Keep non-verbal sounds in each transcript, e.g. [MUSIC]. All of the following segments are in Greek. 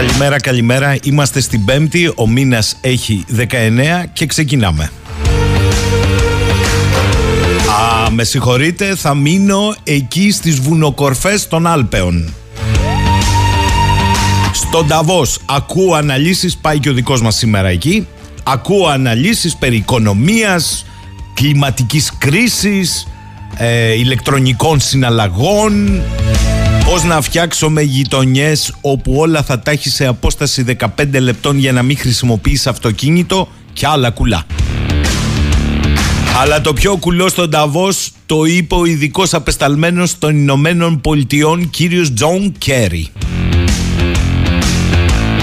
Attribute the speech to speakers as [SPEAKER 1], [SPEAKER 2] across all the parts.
[SPEAKER 1] Καλημέρα, καλημέρα. Είμαστε στην Πέμπτη. Ο μήνας έχει 19 και ξεκινάμε. Α, με συγχωρείτε, θα μείνω εκεί στις βουνοκορφές των Άλπαιων. Στον Ταβός ακούω αναλύσεις, πάει και ο δικός μας σήμερα εκεί. Ακούω αναλύσεις περί οικονομίας, κλιματικής κρίσης, ε, ηλεκτρονικών συναλλαγών, πώς να φτιάξουμε γειτονιές όπου όλα θα τα έχεις σε απόσταση 15 λεπτών για να μην χρησιμοποιείς αυτοκίνητο και άλλα κουλά. Αλλά το πιο κουλό στο Νταβός το είπε ο ειδικός απεσταλμένος των Ηνωμένων Πολιτειών κύριος Τζον Κέρι.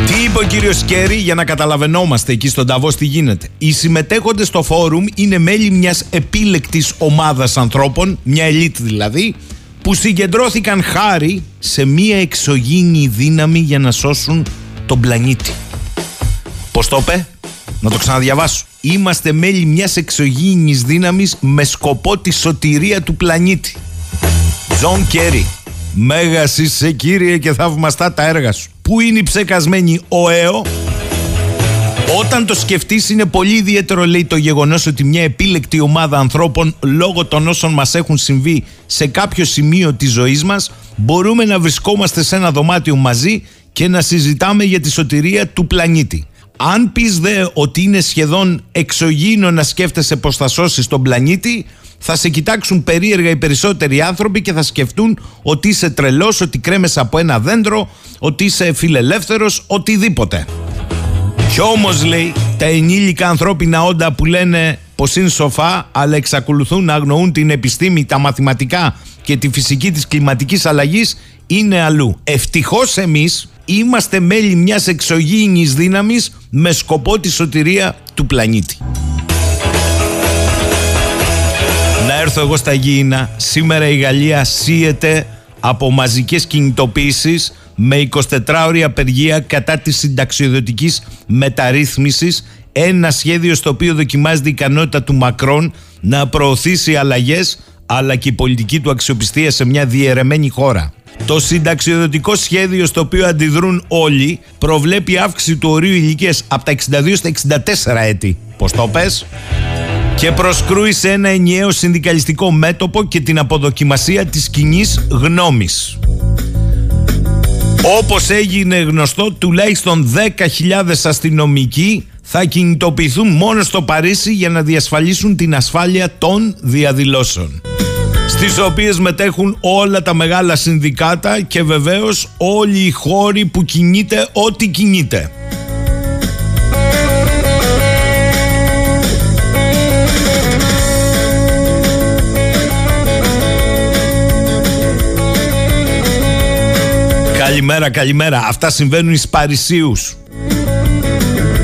[SPEAKER 1] Τι είπε ο κύριος Κέρι για να καταλαβαινόμαστε εκεί στο Νταβός τι γίνεται. Οι συμμετέχοντες στο φόρουμ είναι μέλη μιας επίλεκτης ομάδας ανθρώπων, μια ελίτ δηλαδή, που συγκεντρώθηκαν χάρη σε μια εξωγήινη δύναμη για να σώσουν τον πλανήτη. Πώς το είπε, να το ξαναδιαβάσω. Είμαστε μέλη μιας εξωγήινης δύναμης με σκοπό τη σωτηρία του πλανήτη. Τζον Κέρι. Μέγας είσαι κύριε και θαυμαστά τα έργα σου. Πού είναι η ψεκασμένη οέο; όταν το σκεφτείς, είναι πολύ ιδιαίτερο, λέει, το γεγονός ότι μια επίλεκτη ομάδα ανθρώπων, λόγω των όσων μας έχουν συμβεί σε κάποιο σημείο της ζωής μας, μπορούμε να βρισκόμαστε σε ένα δωμάτιο μαζί και να συζητάμε για τη σωτηρία του πλανήτη. Αν πεις δε ότι είναι σχεδόν εξωγήινο να σκέφτεσαι πώ θα σώσεις τον πλανήτη, θα σε κοιτάξουν περίεργα οι περισσότεροι άνθρωποι και θα σκεφτούν ότι είσαι τρελός, ότι κρέμεσαι από ένα δέντρο, ότι είσαι φιλελεύθερος, οτιδήποτε. Κι όμως λέει τα ενήλικα ανθρώπινα όντα που λένε πως είναι σοφά, αλλά εξακολουθούν να αγνοούν την επιστήμη, τα μαθηματικά και τη φυσική της κλιματικής αλλαγής είναι αλλού. Ευτυχώς εμείς είμαστε μέλη μιας εξωγήινης δύναμης με σκοπό τη σωτηρία του πλανήτη. Να έρθω εγώ στα γήινα. Σήμερα η Γαλλία σύεται από μαζικές κινητοποίησεις με 24 απεργία κατά της συνταξιοδοτικής μεταρρύθμισης ένα σχέδιο στο οποίο δοκιμάζεται η ικανότητα του Μακρόν να προωθήσει αλλαγές αλλά και η πολιτική του αξιοπιστία σε μια διαιρεμένη χώρα. Το συνταξιοδοτικό σχέδιο στο οποίο αντιδρούν όλοι προβλέπει αύξηση του ορίου ηλικίας από τα 62 στα 64 έτη. Πώς το πες; Και προσκρούει σε ένα ενιαίο συνδικαλιστικό μέτωπο και την αποδοκιμασία της κοινής γνώμης. Όπως έγινε γνωστό, τουλάχιστον 10.000 αστυνομικοί θα κινητοποιηθούν μόνο στο Παρίσι για να διασφαλίσουν την ασφάλεια των διαδηλώσεων στις οποίες μετέχουν όλα τα μεγάλα συνδικάτα και βεβαίως όλοι οι χώροι που κινείται ό,τι κινείται. Καλημέρα, καλημέρα. Αυτά συμβαίνουν εις Παρισίους.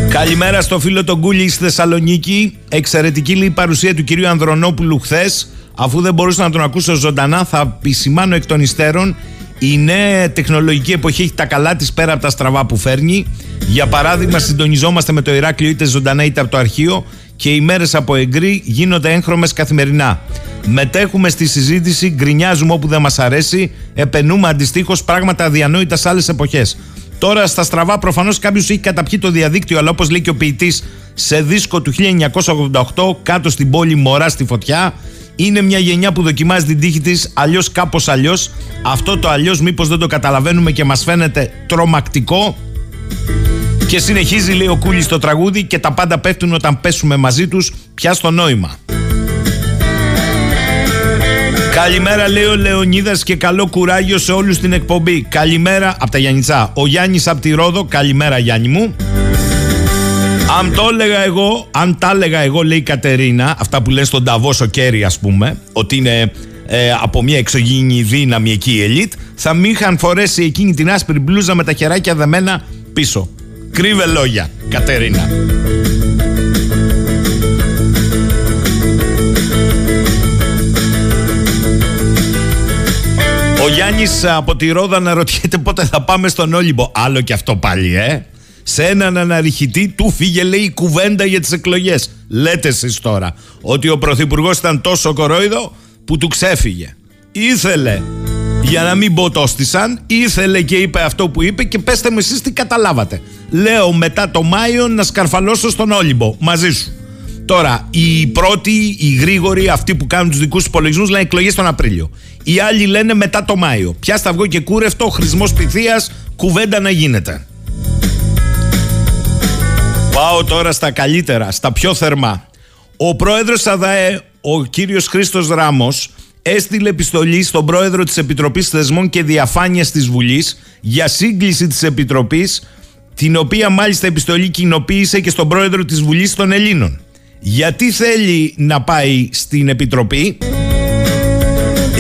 [SPEAKER 1] Καλημέρα στο φίλο τον Κούλη στη Θεσσαλονίκη. Εξαιρετική λέει παρουσία του κυρίου Ανδρονόπουλου χθες. Αφού δεν μπορούσα να τον ακούσω ζωντανά, θα επισημάνω εκ των υστέρων. Η νέα τεχνολογική εποχή έχει τα καλά της πέρα από τα στραβά που φέρνει. Για παράδειγμα, συντονιζόμαστε με το Ηράκλειο είτε ζωντανά είτε από το αρχείο και οι μέρες από εγκρή γίνονται έγχρωμες καθημερινά. Μετέχουμε στη συζήτηση, γκρινιάζουμε όπου δεν μας αρέσει, επενούμε αντιστοίχως πράγματα αδιανόητα σε άλλες εποχές. Τώρα στα στραβά προφανώς κάποιος έχει καταπιεί το διαδίκτυο, αλλά όπως λέει και ο ποιητής, σε δίσκο του 1988 κάτω στην πόλη Μωρά στη φωτιά. Είναι μια γενιά που δοκιμάζει την τύχη της αλλιώς κάπως αλλιώς. Αυτό το αλλιώς μήπως δεν το καταλαβαίνουμε και μας φαίνεται τρομακτικό. Και συνεχίζει λέει ο Κούλης το τραγούδι και τα πάντα πέφτουν όταν πέσουμε μαζί τους πια στο νόημα. Καλημέρα λέει ο Λεωνίδας και καλό κουράγιο σε όλους στην εκπομπή. Καλημέρα από τα Γιάννητσά. Ο Γιάννης από τη Ρόδο. Καλημέρα Γιάννη μου. Αν το έλεγα εγώ, αν τα έλεγα εγώ λέει η Κατερίνα, αυτά που λένε στον Ταβός ο Κέρι ας πούμε, ότι είναι ε, από μια εξωγήινη δύναμη εκεί η ελίτ, θα μην είχαν φορέσει εκείνη την άσπρη μπλούζα με τα χεράκια δεμένα πίσω. Κρύβε λόγια, Κατερίνα. Ο Γιάννης από τη Ρόδα να ρωτιέται πότε θα πάμε στον Όλυμπο. Άλλο και αυτό πάλι, ε. Σε έναν αναρριχητή του φύγε λέει κουβέντα για τις εκλογές. Λέτε εσείς τώρα ότι ο Πρωθυπουργός ήταν τόσο κορόιδο που του ξέφυγε. Ήθελε Για να μην ποτόστησαν, ήθελε και είπε αυτό που είπε και πέστε με εσείς τι καταλάβατε. Λέω μετά το Μάιο να σκαρφαλώσω στον Όλυμπο, μαζί σου. Τώρα, οι πρώτοι, οι γρήγοροι, αυτοί που κάνουν τους δικούς τους υπολογισμούς, λένε εκλογές τον Απρίλιο. Οι άλλοι λένε μετά το Μάιο. Πια σταυγό και κούρευτο, χρησμός πυθίας, κουβέντα να γίνεται. Πάω τώρα στα καλύτερα, στα πιο θερμά. Ο πρόεδρος ΑΔΑΕ, ο κύριος Χρήστος Ράμος, έστειλε επιστολή στον πρόεδρο της Επιτροπής Θεσμών και Διαφάνειας της Βουλής για σύγκληση της Επιτροπής, την οποία μάλιστα επιστολή κοινοποίησε και στον πρόεδρο της Βουλής των Ελλήνων. Γιατί θέλει να πάει στην Επιτροπή,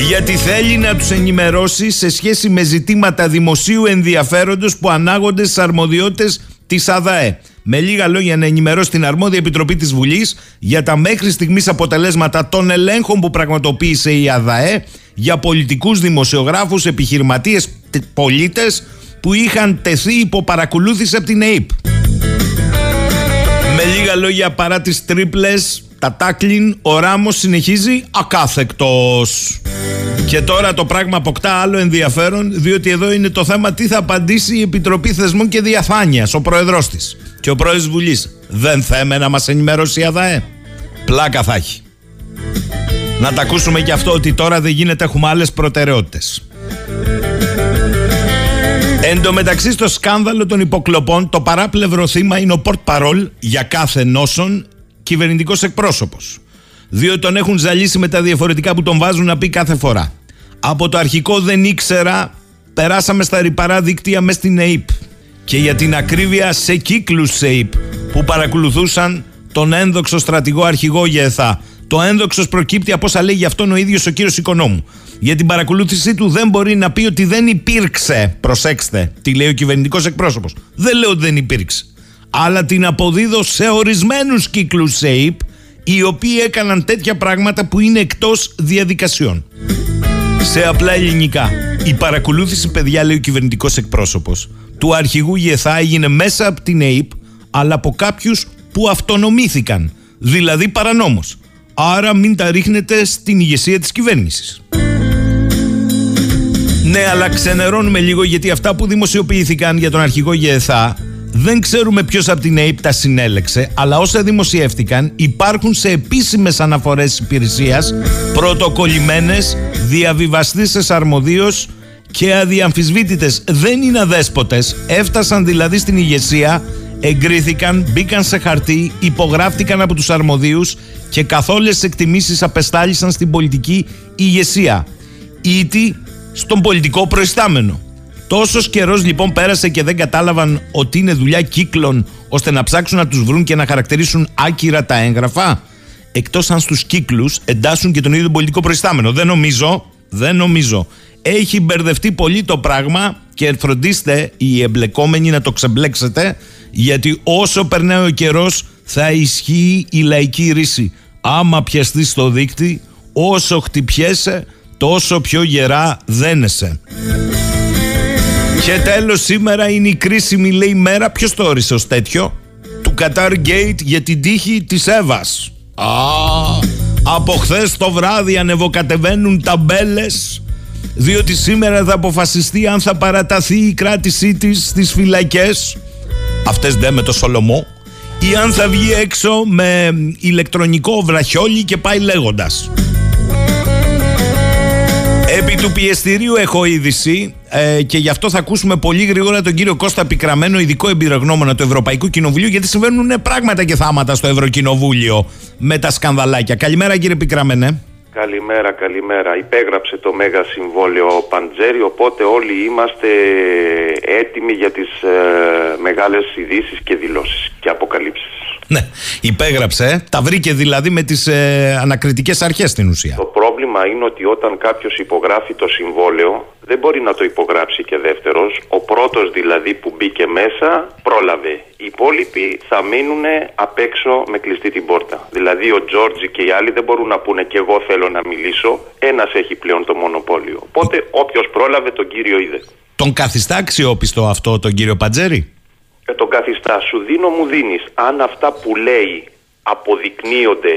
[SPEAKER 1] γιατί θέλει να τους ενημερώσει σε σχέση με ζητήματα δημοσίου ενδιαφέροντος που ανάγονται στις αρμοδιότητες της ΑΔΑΕ. Με λίγα λόγια να ενημερώσει την αρμόδια επιτροπή της Βουλής για τα μέχρι στιγμής αποτελέσματα των ελέγχων που πραγματοποίησε η ΑΔΑΕ για πολιτικούς δημοσιογράφους, επιχειρηματίες, πολίτες που είχαν τεθεί υπό παρακολούθηση από την ΑΕΠ. Με λίγα λόγια παρά τις τρίπλες, τα τάκλιν, ο Ράμος συνεχίζει ακάθεκτος. Και τώρα το πράγμα αποκτά άλλο ενδιαφέρον, διότι εδώ είναι το θέμα τι θα απαντήσει η Επιτροπή Θεσμών και Διαφάνειας, ο πρόεδρός της και ο πρόεδρος Βουλής. Δεν θέμε να μας ενημερώσει η ΑΔΑΕ. Πλάκα θα έχει. Να τα ακούσουμε και αυτό ότι τώρα δεν γίνεται, έχουμε άλλες προτεραιότητες. Εν τω μεταξύ στο σκάνδαλο των υποκλοπών το παράπλευρο θύμα είναι ο Πορτ Παρόλ για κάθε νόσον κυβερνητικός εκπρόσωπος διότι τον έχουν ζαλίσει με τα διαφορετικά που τον βάζουν να πει κάθε φορά. Από το αρχικό δεν ήξερα, περάσαμε στα ρηπαρά δίκτυα μες στην ΑΕΠ και για την ακρίβεια σε κύκλους ΑΕΠ που παρακολουθούσαν τον ένδοξο στρατηγό αρχηγό ΓΕΘΑ. Το ένδοξος προκύπτει από όσα λέει γι' αυτόν ο ίδιος ο κύριος Οικονόμου. Για την παρακολούθησή του δεν μπορεί να πει ότι δεν υπήρξε. Προσέξτε, τι λέει ο κυβερνητικός εκπρόσωπος. Δεν λέω ότι δεν υπήρξε. Αλλά την αποδίδω σε ορισμένους κύκλους ΣΕΙΠ οι οποίοι έκαναν τέτοια πράγματα που είναι εκτός διαδικασιών. Σε απλά ελληνικά, η παρακολούθηση, παιδιά, λέει ο κυβερνητικός εκπρόσωπος, του αρχηγού ΓΕΘΑ έγινε μέσα από την ΑΕΠ, αλλά από κάποιους που αυτονομήθηκαν, δηλαδή παρανόμως. Άρα μην τα ρίχνετε στην ηγεσία της κυβέρνησης. Ναι, αλλά ξενερώνουμε λίγο γιατί αυτά που δημοσιοποιήθηκαν για τον αρχηγό ΓΕΘΑ δεν ξέρουμε ποιος από την ΑΕΠ τα συνέλεξε, αλλά όσα δημοσιεύτηκαν υπάρχουν σε επίσημες αναφορές τη υπηρεσίας, πρωτοκολλημένες, διαβιβαστήσει αρμοδίως και αδιαμφισβήτητες. Δεν είναι αδέσποτες. Έφτασαν δηλαδή στην ηγεσία, εγκρίθηκαν, μπήκαν σε χαρτί, υπογράφτηκαν από τους αρμοδίους και καθόλου εκτιμήσεις απεστάλησαν στην πολιτική ηγεσία. Ήτι στον πολιτικό προϊστάμενο. Τόσος καιρός λοιπόν πέρασε και δεν κατάλαβαν ότι είναι δουλειά κύκλων ώστε να ψάξουν να τους βρουν και να χαρακτηρίσουν άκυρα τα έγγραφα. Εκτός αν στους κύκλους εντάσσουν και τον ίδιο πολιτικό προϊστάμενο. Δεν νομίζω, δεν νομίζω. Έχει μπερδευτεί πολύ το πράγμα και φροντίστε οι εμπλεκόμενοι να το ξεμπλέξετε γιατί όσο περνάει ο καιρός θα ισχύει η λαϊκή ρίση. Άμα πιαστείς στο δίκτυ, όσο χτυπιέσαι, τόσο πιο γερά δένεσαι. Και τέλος σήμερα είναι η κρίσιμη λέει μέρα Ποιος το όρισε ως τέτοιο; Του Qatar Gate για την τύχη της Εύας Α, από χθες το βράδυ ανεβοκατεβαίνουν ταμπέλες διότι σήμερα θα αποφασιστεί αν θα παραταθεί η κράτησή της στις φυλακές αυτές δεν με το Σολομό ή αν θα βγει έξω με ηλεκτρονικό βραχιόλι και πάει λέγοντας Επί του πιεστηρίου έχω είδηση ε, και γι' αυτό θα ακούσουμε πολύ γρήγορα τον κύριο Κώστα Πικραμένο, ειδικό εμπειρογνώμονα του Ευρωπαϊκού Κοινοβουλίου, γιατί συμβαίνουν πράγματα και θάματα στο Ευρωκοινοβούλιο με τα σκανδαλάκια. Καλημέρα κύριε Πικραμένε.
[SPEAKER 2] Καλημέρα, καλημέρα. Υπέγραψε το Μέγα Συμβόλαιο Παντζέρι, οπότε όλοι είμαστε έτοιμοι για τις ε, μεγάλες ειδήσεις και δηλώσεις και αποκαλύψεις.
[SPEAKER 1] Ναι, υπέγραψε. Τα βρήκε δηλαδή με τις ε, ανακριτικές αρχές στην ουσία.
[SPEAKER 2] Το πρόβλημα είναι ότι όταν κάποιος υπογράφει το συμβόλαιο δεν μπορεί να το υπογράψει και δεύτερος. Ο πρώτος δηλαδή που μπήκε μέσα πρόλαβε. Οι υπόλοιποι θα μείνουν απ' έξω με κλειστή την πόρτα. Δηλαδή ο Τζόρτζι και οι άλλοι δεν μπορούν να πούνε και εγώ θέλω να μιλήσω. Ένας έχει πλέον το μονοπόλιο. Οπότε όποιος πρόλαβε τον κύριο είδε.
[SPEAKER 1] Τον καθιστά αξιόπιστο αυτό τον κύριο Παντζέρη;
[SPEAKER 2] Ε, τον καθιστά. Σου δίνω μου δίνεις. Αν αυτά που λέει αποδεικνύονται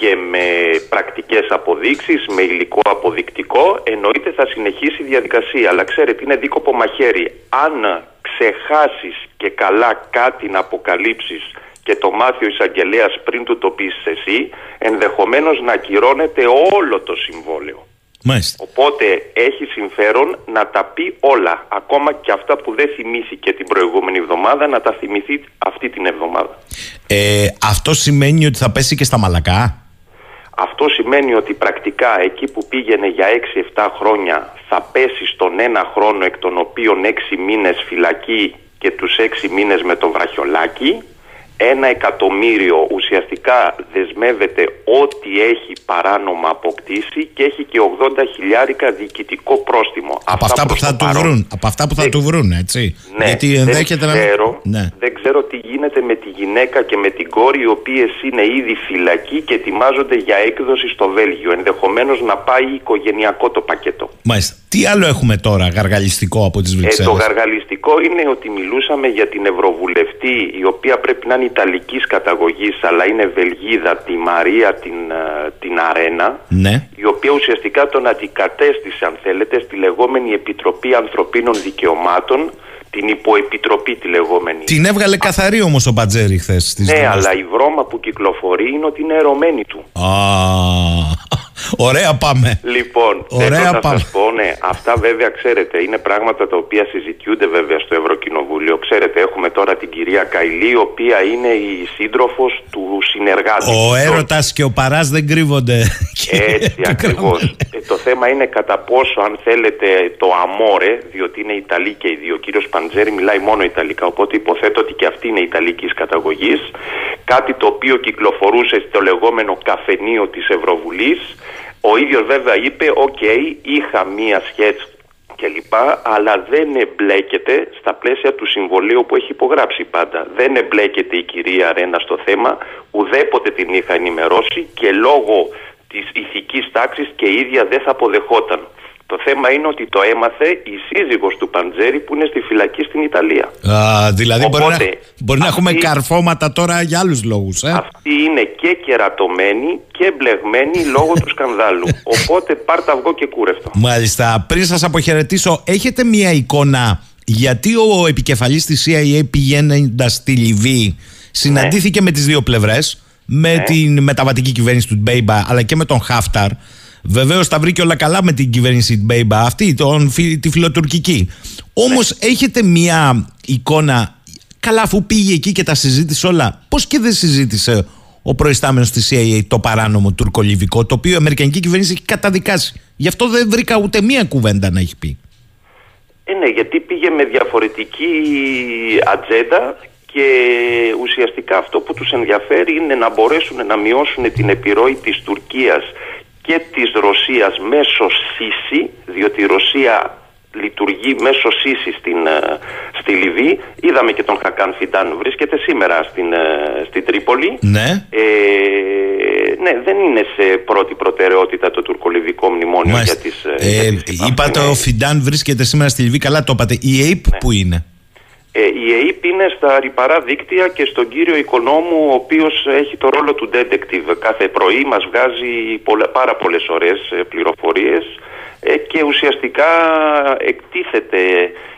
[SPEAKER 2] και με πρακτικές αποδείξεις, με υλικό αποδεικτικό, εννοείται θα συνεχίσει η διαδικασία. Αλλά ξέρετε, είναι δίκοπο μαχαίρι. Αν ξεχάσεις και καλά κάτι να αποκαλύψεις και το μάθει ο εισαγγελέας πριν του το πεις εσύ, ενδεχομένως να ακυρώνεται όλο το συμβόλαιο.
[SPEAKER 1] Μάλιστα.
[SPEAKER 2] Οπότε έχει συμφέρον να τα πει όλα, ακόμα και αυτά που δεν θυμήθηκε την προηγούμενη εβδομάδα, να τα θυμηθεί αυτή την εβδομάδα.
[SPEAKER 1] Ε, αυτό σημαίνει ότι θα πέσει και στα μαλακά;
[SPEAKER 2] Αυτό σημαίνει ότι πρακτικά εκεί που πήγαινε για 6-7 χρόνια θα πέσει στον ένα χρόνο εκ των οποίων 6 μήνες φυλακή και τους 6 μήνες με το βραχιολάκι ένα εκατομμύριο ουσιαστικά δεσμεύεται ό,τι έχει παράνομα αποκτήσει και έχει και 80 χιλιάρικα διοικητικό πρόστιμο.
[SPEAKER 1] Από αυτά, που θα του βρουν. Από αυτά που θα του βρουν, έτσι.
[SPEAKER 2] Ναι,
[SPEAKER 1] Γιατί ενδέχεται
[SPEAKER 2] δεν ξέρω,
[SPEAKER 1] να. Ναι.
[SPEAKER 2] Δεν ξέρω τι γίνεται με τη γυναίκα και με την κόρη, οι οποίες είναι ήδη φυλακοί και ετοιμάζονται για έκδοση στο Βέλγιο. Ενδεχομένως να πάει οικογενειακό το πακέτο.
[SPEAKER 1] Μάλιστα. Τι άλλο έχουμε τώρα γαργαλιστικό από τις Βρυξέλλε.
[SPEAKER 2] Ε, το γαργαλιστικό είναι ότι μιλούσαμε για την Ευρωβουλευτή, η οποία πρέπει να είναι Ιταλικής καταγωγής αλλά είναι Βελγίδα, τη Μαρία την, ε, την Αρένα
[SPEAKER 1] ναι.
[SPEAKER 2] η οποία ουσιαστικά τον αντικατέστησε αν θέλετε στη λεγόμενη Επιτροπή Ανθρωπίνων Δικαιωμάτων την υποεπιτροπή τη λεγόμενη.
[SPEAKER 1] Την έβγαλε καθαρή όμως ο Μπατζέρη χθες.
[SPEAKER 2] Ναι, αλλά η βρώμα που κυκλοφορεί είναι ότι είναι ερωμένη του.
[SPEAKER 1] Α, ωραία πάμε.
[SPEAKER 2] Λοιπόν,
[SPEAKER 1] ωραία
[SPEAKER 2] θέλω
[SPEAKER 1] πάμε.
[SPEAKER 2] να σας πω, ναι, αυτά βέβαια ξέρετε, είναι πράγματα τα οποία συζητιούνται βέβαια στο Ευρωκοινοβούλιο. Ξέρετε, έχουμε τώρα την κυρία Καηλή, η οποία είναι η σύντροφος του συνεργάτη.
[SPEAKER 1] Ο έρωτας και ο παράς δεν κρύβονται.
[SPEAKER 2] Έτσι [LAUGHS] ακριβώς. Ε, το θέμα είναι κατά πόσο, αν θέλετε, το αμόρε, διότι είναι Ιταλή και οι δύο. Ο κύριος Παντζέρη μιλάει μόνο Ιταλικά, οπότε υποθέτω ότι και αυτή είναι Ιταλικής καταγωγής. Κάτι το οποίο κυκλοφορούσε στο λεγόμενο καφενείο της Ευρωβουλής. Ο ίδιος βέβαια είπε, οκ, είχα μία σχέση κλπ. Αλλά δεν εμπλέκεται στα πλαίσια του συμβολαίου που έχει υπογράψει πάντα. Δεν εμπλέκεται η κυρία Ρένα στο θέμα, ουδέποτε την είχα ενημερώσει και λόγω της ηθικής τάξης και η ίδια δεν θα αποδεχόταν. Το θέμα είναι ότι το έμαθε η σύζυγος του Παντζέρη που είναι στη φυλακή στην Ιταλία.
[SPEAKER 1] Α, δηλαδή μπορεί,
[SPEAKER 2] Οπότε,
[SPEAKER 1] να, μπορεί να έχουμε
[SPEAKER 2] αυτή-
[SPEAKER 1] καρφώματα τώρα για άλλους λόγους. Ε;
[SPEAKER 2] Αυτή είναι και κερατωμένη και μπλεγμένη λόγω του σκανδάλου. [LAUGHS] Οπότε πάρ' τ' αυγό και κούρευ' το.
[SPEAKER 1] Μάλιστα. Πριν σας αποχαιρετήσω, έχετε μία εικόνα γιατί ο επικεφαλής της CIA πηγαίνοντας στη Λιβύη συναντήθηκε με τις δύο πλευρές με την μεταβατική κυβέρνηση του Ντμπέιμπα αλλά και με τον Χάφταρ. Βεβαίως τα βρήκε όλα καλά με την κυβέρνηση του Ντμπέιμπα αυτή, τον, φι- τη φιλοτουρκική. Όμως έχετε μία εικόνα, καλά αφού πήγε εκεί και τα συζήτησε όλα, πώς και δεν συζήτησε ο προϊστάμενος της CIA το παράνομο τουρκολιβικό, το οποίο η Αμερικανική κυβέρνηση έχει καταδικάσει. Γι' αυτό δεν βρήκα ούτε μία κουβέντα να έχει πει.
[SPEAKER 2] Ε, ναι, γιατί πήγε με διαφορετική ατζέντα και ουσιαστικά αυτό που τους ενδιαφέρει είναι να μπορέσουν να μειώσουν την επιρροή της Τουρκίας και της Ρωσίας μέσω ΣΥΣΥ, διότι η Ρωσία λειτουργεί μέσω ΣΥΣΥ στην, ε, στη Λιβύη. Είδαμε και τον Χακάν Φιντάν βρίσκεται σήμερα στην, ε, στην Τρίπολη.
[SPEAKER 1] Ναι.
[SPEAKER 2] Ε, ναι, δεν είναι σε πρώτη προτεραιότητα το τουρκολιβικό μνημόνιο
[SPEAKER 1] Μάλιστα.
[SPEAKER 2] για τις, ε,
[SPEAKER 1] Ε,
[SPEAKER 2] για τις επαφές.
[SPEAKER 1] είπατε
[SPEAKER 2] Ναι.
[SPEAKER 1] ο Φιντάν βρίσκεται σήμερα στη Λιβύη, καλά το είπατε. Η ΑΕΠ που είναι;
[SPEAKER 2] Ε, η ΕΕΠ είναι στα ρηπαρά δίκτυα και στον κύριο οικονόμου ο οποίος έχει το ρόλο του detective. Κάθε πρωί μας βγάζει πολλα- πάρα πολλές ωραίες ε, πληροφορίες ε, και ουσιαστικά εκτίθεται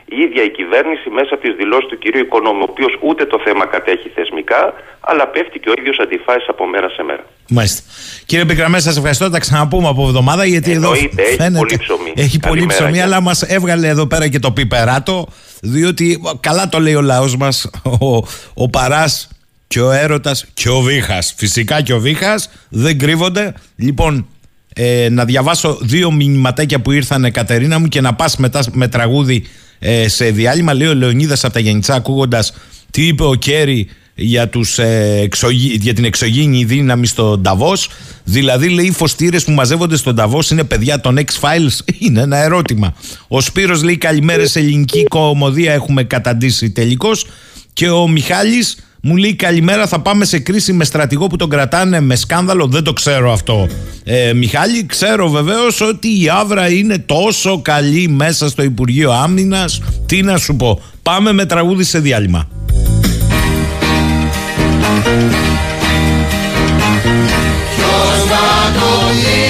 [SPEAKER 2] η ίδια η κυβέρνηση μέσα από τις δηλώσεις του κυρίου οικονόμου ο οποίος ούτε το θέμα κατέχει θεσμικά αλλά πέφτει και ο ίδιος αντιφάσεις από μέρα σε μέρα.
[SPEAKER 1] Μάλιστα. Κύριε Πικραμέ, σας ευχαριστώ. Τα ξαναπούμε από εβδομάδα γιατί
[SPEAKER 2] Εννοείται,
[SPEAKER 1] εδώ
[SPEAKER 2] έχει
[SPEAKER 1] φαίνεται.
[SPEAKER 2] πολύ ψωμί.
[SPEAKER 1] Έχει πολύ
[SPEAKER 2] Καλημέρα
[SPEAKER 1] ψωμί,
[SPEAKER 2] και-
[SPEAKER 1] αλλά μας έβγαλε εδώ πέρα και το πιπεράτο. Διότι καλά το λέει ο λαός μας, ο, ο παράς και ο έρωτας και ο βήχας. Φυσικά και ο βήχας δεν κρύβονται. Λοιπόν, ε, να διαβάσω δύο μηνυματάκια που ήρθαν, Κατερίνα μου, και να πας μετά με τραγούδι ε, σε διάλειμμα. Λέει ο Λεωνίδας από τα Γενιτσά, ακούγοντας τι είπε ο Κέρι για, τους, ε, εξωγή- για την εξωγήινη δύναμη στο Νταβός. Δηλαδή, λέει, οι φωστήρες που μαζεύονται στον Νταβός είναι παιδιά των X-Files. [LAUGHS] Είναι ένα ερώτημα. Ο Σπύρος λέει: Καλημέρα σε ελληνική κομμωδία έχουμε καταντήσει τελικώς. Και ο Μιχάλης μου λέει καλημέρα θα πάμε σε κρίση με στρατηγό που τον κρατάνε με σκάνδαλο. Δεν το ξέρω αυτό. Ε, Μιχάλη, ξέρω βεβαίως ότι η Άβρα είναι τόσο καλή μέσα στο Υπουργείο Άμυνας. Τι να σου πω. Πάμε με τραγούδι σε διάλειμμα. Καλημέρα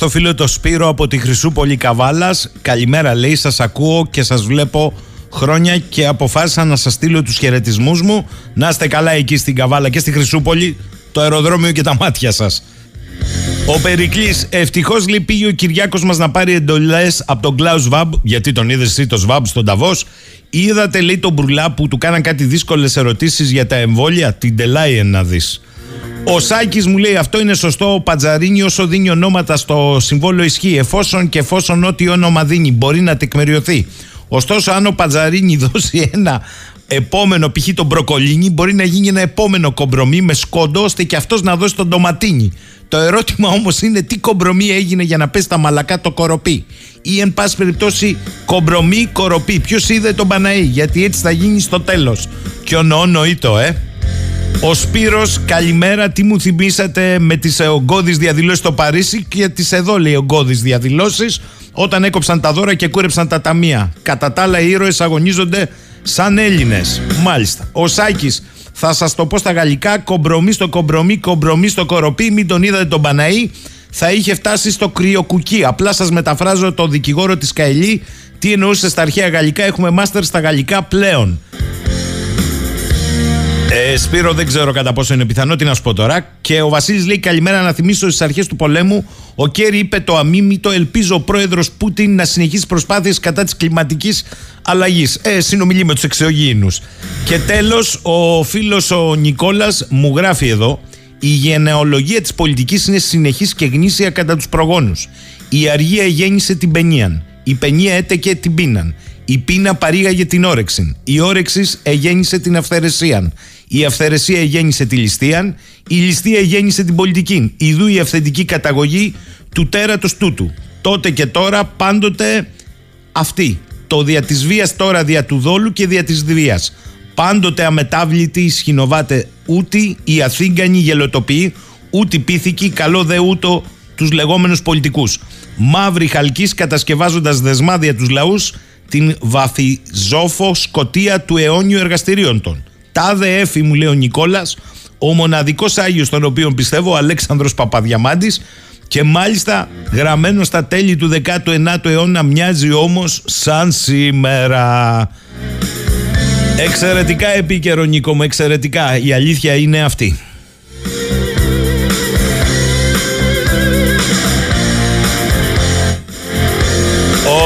[SPEAKER 1] στο φίλο το Σπύρο από τη Χρυσούπολη Καβάλας. Καλημέρα λέει, σας ακούω και σας βλέπω χρόνια και αποφάσισα να σας στείλω τους χαιρετισμούς μου. Να είστε καλά εκεί στην Καβάλα και στη Χρυσούπολη, το αεροδρόμιο και τα μάτια σας. Ο Περικλής, ευτυχώς λυπεί ο Κυριάκος μας να πάρει εντολές από τον Κλάους Βαμπ, γιατί τον είδες εσύ το Σβάμπ στον Ταβός. Είδατε, λέει τον Μπρουλά που του κάναν κάτι δύσκολες ερωτήσεις για τα εμβόλια. Την τελάει να δει. Ο Σάκης μου λέει αυτό είναι σωστό. Ο Πατζαρίνη όσο δίνει ονόματα στο συμβόλαιο ισχύει. Εφόσον και εφόσον ό,τι όνομα δίνει μπορεί να τεκμεριωθεί. Ωστόσο, αν ο Πατζαρίνη [LAUGHS] δώσει ένα επόμενο π.χ. τον Μπροκολίνη, μπορεί να γίνει ένα επόμενο κομπρομί με σκόντο ώστε και αυτός να δώσει τον Ντοματίνη. Το ερώτημα όμως είναι τι κομπρομί έγινε για να πέσει τα μαλακά το κοροπή; Ή εν πάση περιπτώσει κομπρομί κοροπή. Ποιος είδε τον Παναή, γιατί έτσι θα γίνει στο τέλος. Και ο νοήτο, ε. Ο Σπύρος, καλημέρα. Τι μου θυμήσατε με τις ογκώδεις διαδηλώσεις στο Παρίσι και τις εδώ λέει ογκώδεις διαδηλώσεις όταν έκοψαν τα δώρα και κούρεψαν τα ταμεία. Κατά τα άλλα οι ήρωες αγωνίζονται σαν Έλληνες. Μάλιστα. Ο Σάκης, θα σας το πω στα γαλλικά, κομπρομί στο κομπρομί, κομπρομί στο κοροπή, μην τον είδατε τον Παναή, θα είχε φτάσει στο κρυοκουκί. Απλά σας μεταφράζω το δικηγόρο της Καηλή, τι εννοούσε στα αρχαία γαλλικά, έχουμε μάστερ στα γαλλικά πλέον. Ε, Σπύρο, δεν ξέρω κατά πόσο είναι πιθανό, τι να σου πω τώρα. Και ο Βασίλης λέει: Καλημέρα, να θυμίσω στις αρχές του πολέμου. Ο Κέρι είπε το αμίμητο. Ελπίζω ο πρόεδρος Πούτιν να συνεχίσει προσπάθειες κατά της κλιματικής αλλαγής. Ε, συνομιλεί με τους εξωγήινους. Και τέλος, ο φίλος ο Νικόλας μου γράφει εδώ: Η γενεολογία της πολιτικής είναι συνεχής και γνήσια κατά τους προγόνους. Η αργία γέννησε την παινίαν. Η παινία έτεκε την πίναν. Η πείνα παρήγαγε την όρεξη. Η όρεξης εγέννησε την αυθαιρεσία. Η αυθαιρεσία εγέννησε τη ληστεία. Η ληστεία εγέννησε την πολιτική. Ιδού η αυθεντική καταγωγή του τέρατος τούτου. Τότε και τώρα πάντοτε αυτή. Το δια της βίας τώρα δια του δόλου και δια της βίας. Πάντοτε αμετάβλητη σχηνοβάται ούτε η αθήγκανη γελοτοποιεί, ούτε πίθηκη, καλό δε ούτω τους λεγόμενους πολιτικούς. Μαύρη χαλκής κατασκευάζοντας δεσμάδια τους λαούς την βαφιζόφο σκοτία του αιώνιου εργαστηρίων των. Τάδε έφη μου λέει ο Νικόλας, ο μοναδικός Άγιος τον οποίο πιστεύω ο Αλέξανδρος Παπαδιαμάντης και μάλιστα γραμμένο στα τέλη του 19ου αιώνα μοιάζει όμως σαν σήμερα. Εξαιρετικά επίκαιρο Νίκο μου, εξαιρετικά. Η αλήθεια είναι αυτή.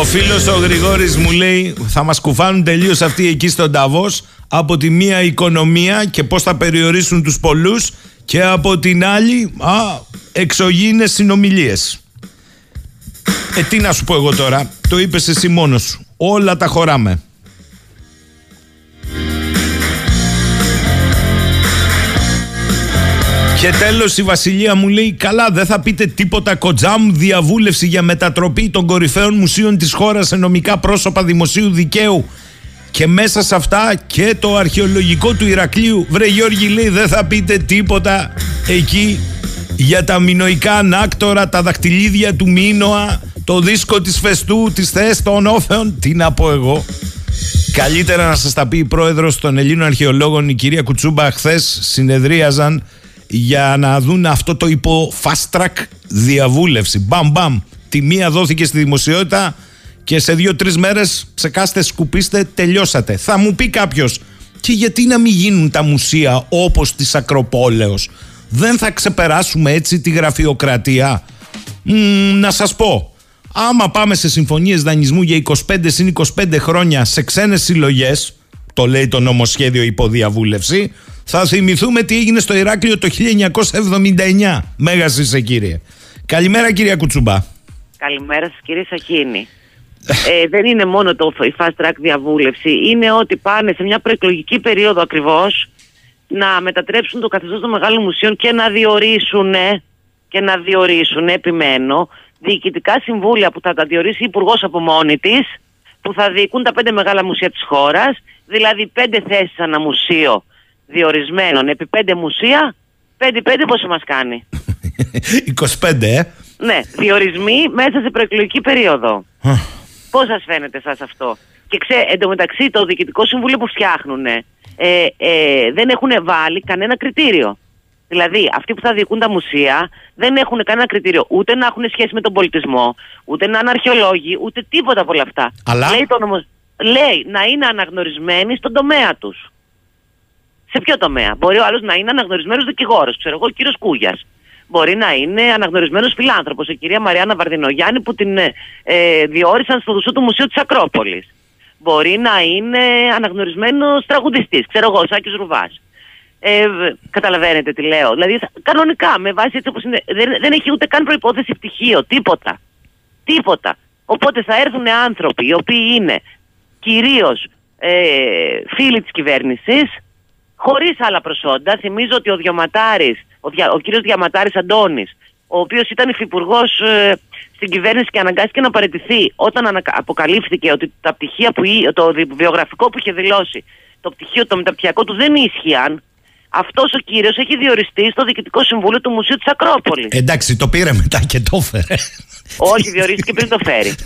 [SPEAKER 1] Ο φίλος ο Γρηγόρης μου λέει θα μας κουφάνουν τελείως αυτοί εκεί στον Ταβός από τη μία οικονομία και πώς θα περιορίσουν τους πολλούς και από την άλλη α, εξωγήινες συνομιλίες. Ε, τι να σου πω εγώ τώρα, το είπες εσύ μόνος σου. Όλα τα χωράμε. Και τέλος η Βασιλεία μου λέει καλά δεν θα πείτε τίποτα κοτζάμ διαβούλευση για μετατροπή των κορυφαίων μουσείων της χώρας σε νομικά πρόσωπα δημοσίου δικαίου και μέσα σε αυτά και το αρχαιολογικό του Ηρακλείου. Βρε Γιώργη λέει δεν θα πείτε τίποτα εκεί για τα μινοϊκά ανάκτορα, τα δακτυλίδια του Μίνωα, το δίσκο της Φεστού, της Θες των Όφεων. Τι να πω εγώ. Καλύτερα να σας τα πει η πρόεδρος των Ελλήνων αρχαιολόγων, η κυρία Κουτσούμπα, χθες συνεδρίαζαν για να δουν αυτό το υπό fast track διαβούλευση. Μπαμ μπαμ. Τη μία δόθηκε στη δημοσιότητα και σε δύο-τρεις μέρες ψεκάστε, σκουπίστε, τελειώσατε. Θα μου πει κάποιος, και γιατί να μην γίνουν τα μουσεία όπως της Ακροπόλεως; Δεν θα ξεπεράσουμε έτσι τη γραφειοκρατία; να σας πω, άμα πάμε σε συμφωνίες δανεισμού για 25 συν 25 χρόνια σε ξένες συλλογές, το λέει το νομοσχέδιο υποδιαβούλευση, θα θυμηθούμε τι έγινε στο Ηράκλειο το 1979. Μέγας είσαι κύριε. Καλημέρα κυρία Κουτσουμπά.
[SPEAKER 3] Καλημέρα σας κύριε Σαχίνη. Ε, δεν είναι μόνο το η fast track διαβούλευση, είναι ότι πάνε σε μια προεκλογική περίοδο ακριβώς να μετατρέψουν το καθεστώς των μεγάλων μουσείων και να διορίσουν και να διορίσουν, επιμένω, διοικητικά συμβούλια που θα τα διορίσει η Υπουργός από μόνη της, που θα διοικούν τα πέντε μεγάλα μουσεία της χώρας, δηλαδή πέντε θέσεις ανά μουσείο διορισμένων επί πέντε μουσεία, πέντε-πέντε πόσο μας κάνει; [LAUGHS]
[SPEAKER 1] 25, ε.
[SPEAKER 3] Ναι, διορισμοί μέσα σε προεκλογική περίοδο. Πώς σας φαίνεται εσά αυτό; Και ξέρετε, εντωμεταξύ το Διοικητικό Συμβούλιο που φτιάχνουν ε, ε, δεν έχουν βάλει κανένα κριτήριο. Δηλαδή, αυτοί που θα διοικούν τα μουσεία δεν έχουν κανένα κριτήριο ούτε να έχουν σχέση με τον πολιτισμό, ούτε να είναι αρχαιολόγοι, ούτε τίποτα από όλα αυτά.
[SPEAKER 1] Αλλά...
[SPEAKER 3] Λέει, το νομο... Λέει να είναι αναγνωρισμένοι στον τομέα τους. Σε ποιο τομέα; Μπορεί ο άλλος να είναι αναγνωρισμένος δικηγόρος, ξέρω εγώ, ο κύριος Κούγιας μπορεί να είναι αναγνωρισμένος φιλάνθρωπος. Η κυρία Μαριάννα Βαρδινογιάννη που την ε, ε, διόρισαν στο δουσού του Μουσείου της Ακρόπολης. Μπορεί να είναι αναγνωρισμένος τραγουδιστής, ξέρω εγώ, Σάκης Ρουβάς. Ε, καταλαβαίνετε τι λέω. Δηλαδή, κανονικά, με βάση έτσι όπως είναι, δεν, δεν έχει ούτε καν προπόθεση πτυχίο, τίποτα. Τίποτα. Οπότε θα έρθουν άνθρωποι οι οποίοι είναι κυρίως ε, φίλοι της κυβέρνησης, χωρίς άλλα προσόντα. Θυμίζω ότι ο Διωματάρης ο, δια, ο κύριος Διαματάρης Αντώνης, ο οποίος ήταν υφυπουργός ε, στην κυβέρνηση και αναγκάστηκε να παραιτηθεί όταν ανα, αποκαλύφθηκε ότι τα πτυχία που, το βιογραφικό που είχε δηλώσει, το πτυχίο, το μεταπτυχιακό του δεν ίσχυαν, αυτός ο κύριος έχει διοριστεί στο Διοικητικό Συμβούλιο του Μουσείου της Ακρόπολης.
[SPEAKER 1] Εντάξει, το πήρε μετά και το έφερε.
[SPEAKER 3] Όχι, διορίστηκε πριν το φέρει. [LAUGHS]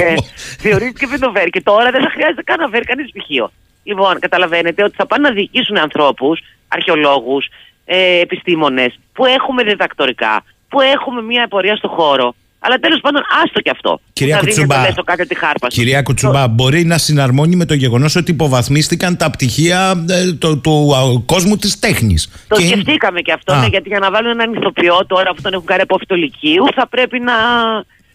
[SPEAKER 1] Ε,
[SPEAKER 3] διορίστηκε πριν το φέρει. Και τώρα δεν θα χρειάζεται καν να φέρει κανείς πτυχίο. Λοιπόν, καταλαβαίνετε ότι θα πάνε να διοικήσουν ανθρώπους, αρχαιολόγους, ε, επιστήμονες, που έχουμε διδακτορικά, που έχουμε μια πορεία στο χώρο. Αλλά τέλος πάντων, άστο και αυτό.
[SPEAKER 1] Κυρία Κουτσουμπά,
[SPEAKER 3] κάτω τη χάρπα
[SPEAKER 1] κυρία Κουτσουμπά μπορεί να συναρμόνει με το γεγονός ότι υποβαθμίστηκαν τα πτυχία ε, του κόσμου της τέχνης.
[SPEAKER 3] Το και... σκεφτήκαμε και αυτό, ναι, γιατί για να βάλουν έναν ηθοποιό τώρα που τον έχουν κάνει από Λυκείου θα πρέπει να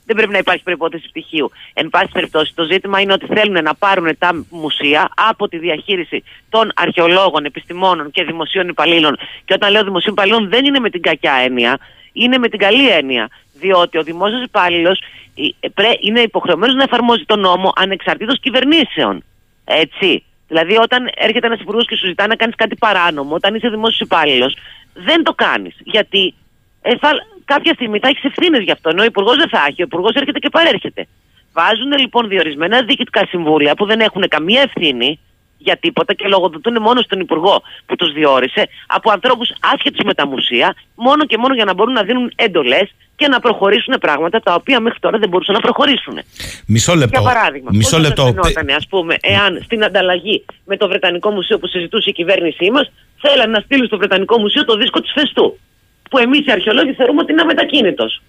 [SPEAKER 3] δεν πρέπει να υπάρχει προπόθεση πτυχίου. Εν πάση περιπτώσει, το ζήτημα είναι ότι θέλουν να πάρουν τα μουσεία από τη διαχείριση των αρχαιολόγων, επιστημόνων και δημοσίων υπαλλήλων. Και όταν λέω δημοσίων υπαλλήλων, δεν είναι με την κακιά έννοια, είναι με την καλή έννοια. Διότι ο δημόσιος υπάλληλος ε, είναι υποχρεωμένος να εφαρμόζει τον νόμο ανεξαρτήτως κυβερνήσεων. Έτσι. Δηλαδή, όταν έρχεται ένας υπουργός και σου ζητά να κάνεις κάτι παράνομο, όταν είσαι δημόσιος υπάλληλος, δεν το κάνεις. Γιατί ε, θα, κάποια στιγμή θα έχεις ευθύνες γι' αυτό. Ενώ ο Υπουργός δεν θα έχει. Ο Υπουργός έρχεται και παρέρχεται. Βάζουν λοιπόν διορισμένα διοικητικά συμβούλια που δεν έχουν καμία ευθύνη για τίποτα και λογοδοτούν μόνο στον Υπουργό που τους διόρισε από ανθρώπους άσχετους με τα μουσεία, μόνο και μόνο για να μπορούν να δίνουν εντολές και να προχωρήσουν πράγματα τα οποία μέχρι τώρα δεν μπορούσαν να προχωρήσουν.
[SPEAKER 1] Μισό λεπτό.
[SPEAKER 3] Για παράδειγμα,
[SPEAKER 1] Μισό
[SPEAKER 3] πώς
[SPEAKER 1] λεπτό.
[SPEAKER 3] θα φαινόταν, ας πούμε, εάν στην ανταλλαγή με το Βρετανικό Μουσείο που συζητούσε η κυβέρνησή μας, θέλαν να στείλουν στο Βρετανικό Μουσείο το δίσκο της Φεστού. Που εμείς οι αρχαιολόγοι θεωρούμε ότι είναι αμετακίνητος.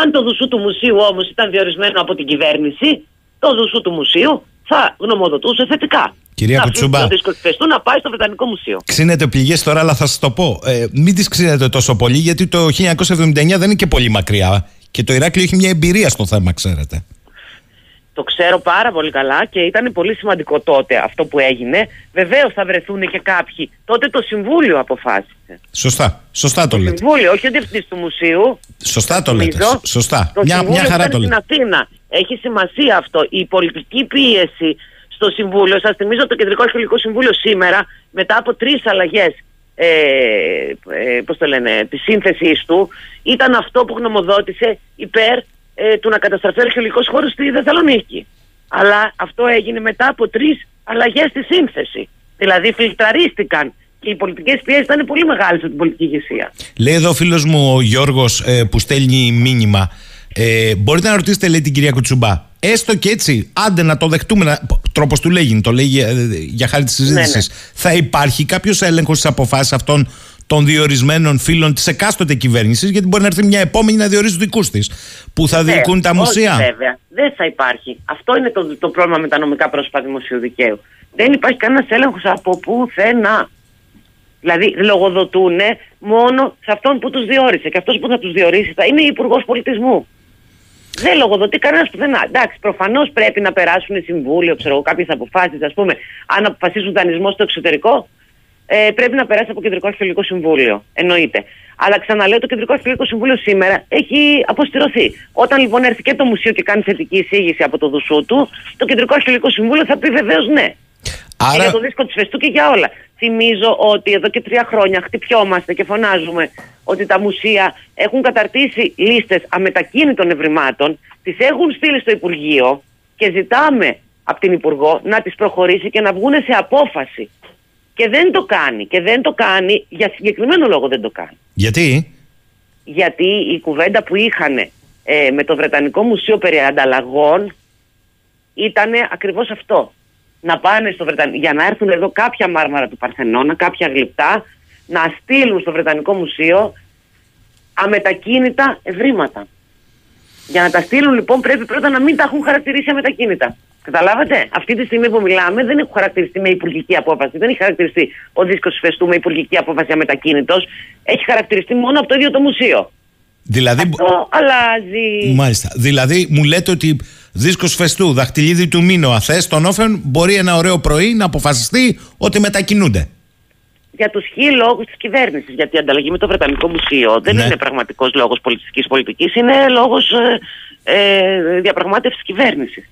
[SPEAKER 3] Αν το δουσού του μουσείου όμως ήταν διορισμένο από την κυβέρνηση, το δουσού του μουσείου θα γνωμοδοτούσε θετικά.
[SPEAKER 1] Κυρία
[SPEAKER 3] να
[SPEAKER 1] Κουτσούμπα.
[SPEAKER 3] Το δίσκο τη Φεστού να πάει στο Βρετανικό Μουσείο.
[SPEAKER 1] Ξύνετε πληγές τώρα, αλλά θα σας το πω. Ε, μην τις ξύνετε τόσο πολύ, γιατί το 1979 δεν είναι και πολύ μακριά. Και το Ηράκλειο έχει μια εμπειρία στο θέμα, ξέρετε.
[SPEAKER 3] Το ξέρω πάρα πολύ καλά και ήταν πολύ σημαντικό τότε αυτό που έγινε. Βεβαίως θα βρεθούν και κάποιοι. Τότε το Συμβούλιο αποφάσισε.
[SPEAKER 1] Σωστά. Σωστά το λέτε.
[SPEAKER 3] Συμβούλιο, όχι ο διευθυντής του Μουσείου.
[SPEAKER 1] Σωστά το λέτε.
[SPEAKER 3] Νομίζω,
[SPEAKER 1] Σωστά.
[SPEAKER 3] Το
[SPEAKER 1] Μια,
[SPEAKER 3] Συμβούλιο
[SPEAKER 1] μια χαρά
[SPEAKER 3] ήταν
[SPEAKER 1] το
[SPEAKER 3] στην
[SPEAKER 1] λέτε.
[SPEAKER 3] Αθήνα. Έχει σημασία αυτό. Η πολιτική πίεση στο Συμβούλιο, σας θυμίζω το Κεντρικό Αρχαιολογικό Συμβούλιο σήμερα, μετά από τρεις αλλαγές ε, ε, πώς το λένε, της σύνθεσής του, ήταν αυτό που γνωμοδότησε υπέρ ε, του να καταστραφεί ο αρχαιολογικός χώρος στη Θεσσαλονίκη. Αλλά αυτό έγινε μετά από τρεις αλλαγές στη σύνθεση. Δηλαδή φιλτραρίστηκαν και οι πολιτικές πιέσεις ήταν πολύ μεγάλες από την πολιτική ηγεσία.
[SPEAKER 1] Λέει εδώ ο φίλος μου ο Γιώργος ε, που στέλνει μήνυμα. Ε, μπορείτε να ρωτήσετε, λέει την κυρία Κουτσουμπά. Έστω και έτσι, άντε να το δεχτούμε. Τρόπος του λέγει, το λέει για, για χάρη της συζήτηση.
[SPEAKER 3] Ναι,
[SPEAKER 1] Θα υπάρχει κάποιος έλεγχος στι αποφάσει αυτών των διορισμένων φίλων της εκάστοτε κυβέρνησης, γιατί μπορεί να έρθει μια επόμενη να διορίζει του δικούς της, που θα
[SPEAKER 3] Βέβαια.
[SPEAKER 1] διοικούν τα μουσεία.
[SPEAKER 3] Όχι, βέβαια. Δεν θα υπάρχει. Αυτό είναι το, το πρόβλημα με τα νομικά πρόσωπα δημοσίου δικαίου. Δεν υπάρχει κανένας έλεγχος από πουθενά. Δηλαδή, λογοδοτούν μόνο σε αυτόν που τους διόρισε. Και αυτός που θα τους διορίσει θα είναι υπουργός πολιτισμού. Δεν λογοδοτεί κανένας πουθενά. Εντάξει, προφανώς πρέπει να περάσουν συμβούλιο, ξέρω εγώ, κάποιες αποφάσεις. Α πούμε, αν αποφασίσουν δανεισμό στο εξωτερικό, ε, πρέπει να περάσει από το Κεντρικό Αρχαιολογικό Συμβούλιο. Εννοείται. Αλλά ξαναλέω, το Κεντρικό Αρχαιολογικό Συμβούλιο σήμερα έχει αποστηρωθεί. Όταν λοιπόν έρθει και το μουσείο και κάνει θετική εισήγηση από το δουσού του, το Κεντρικό Αρχαιολογικό Συμβούλιο θα πει βεβαίως ναι. Και
[SPEAKER 1] Άρα,
[SPEAKER 3] για το δίσκο της Φεστού και για όλα. Θυμίζω ότι εδώ και τρία χρόνια χτυπιόμαστε και φωνάζουμε ότι τα μουσεία έχουν καταρτήσει λίστες αμετακίνητων ευρημάτων, τις έχουν στείλει στο Υπουργείο και ζητάμε από την Υπουργό να τις προχωρήσει και να βγουν σε απόφαση. Και δεν το κάνει. Και δεν το κάνει, για συγκεκριμένο λόγο δεν το κάνει.
[SPEAKER 1] γιατί;
[SPEAKER 3] Γιατί η κουβέντα που είχαν ε, με το Βρετανικό Μουσείο περί ανταλλαγών ήταν ακριβώς αυτό. Να πάνε στο Βρετανικό, για να έρθουν εδώ κάποια μάρμαρα του Παρθενώνα, κάποια γλυπτά, να στείλουν στο Βρετανικό Μουσείο αμετακίνητα ευρήματα. Για να τα στείλουν λοιπόν πρέπει πρώτα να μην τα έχουν χαρακτηρίσει αμετακίνητα. Καταλάβατε, αυτή τη στιγμή που μιλάμε δεν έχουν χαρακτηριστεί με υπουργική απόφαση. Δεν έχει χαρακτηριστεί ο δίσκος Φεστού με υπουργική απόφαση αμετακίνητος. Έχει χαρακτηριστεί μόνο από το ίδιο το μουσείο.
[SPEAKER 1] Δηλαδή,
[SPEAKER 3] Αυτό αλλάζει.
[SPEAKER 1] Μάλιστα. Δηλαδή, μου λέτε ότι δίσκος φεστού, δαχτυλίδι του μήνο, αθέ των όφεν, μπορεί ένα ωραίο πρωί να αποφασιστεί ότι μετακινούνται.
[SPEAKER 3] Για τους χι λόγους της κυβέρνησης. Γιατί η ανταλλαγή με το Βρετανικό Μουσείο δεν
[SPEAKER 1] Ναι.
[SPEAKER 3] είναι πραγματικός λόγος πολιτιστική πολιτικής, είναι λόγος ε, ε, διαπραγμάτευσης κυβέρνησης.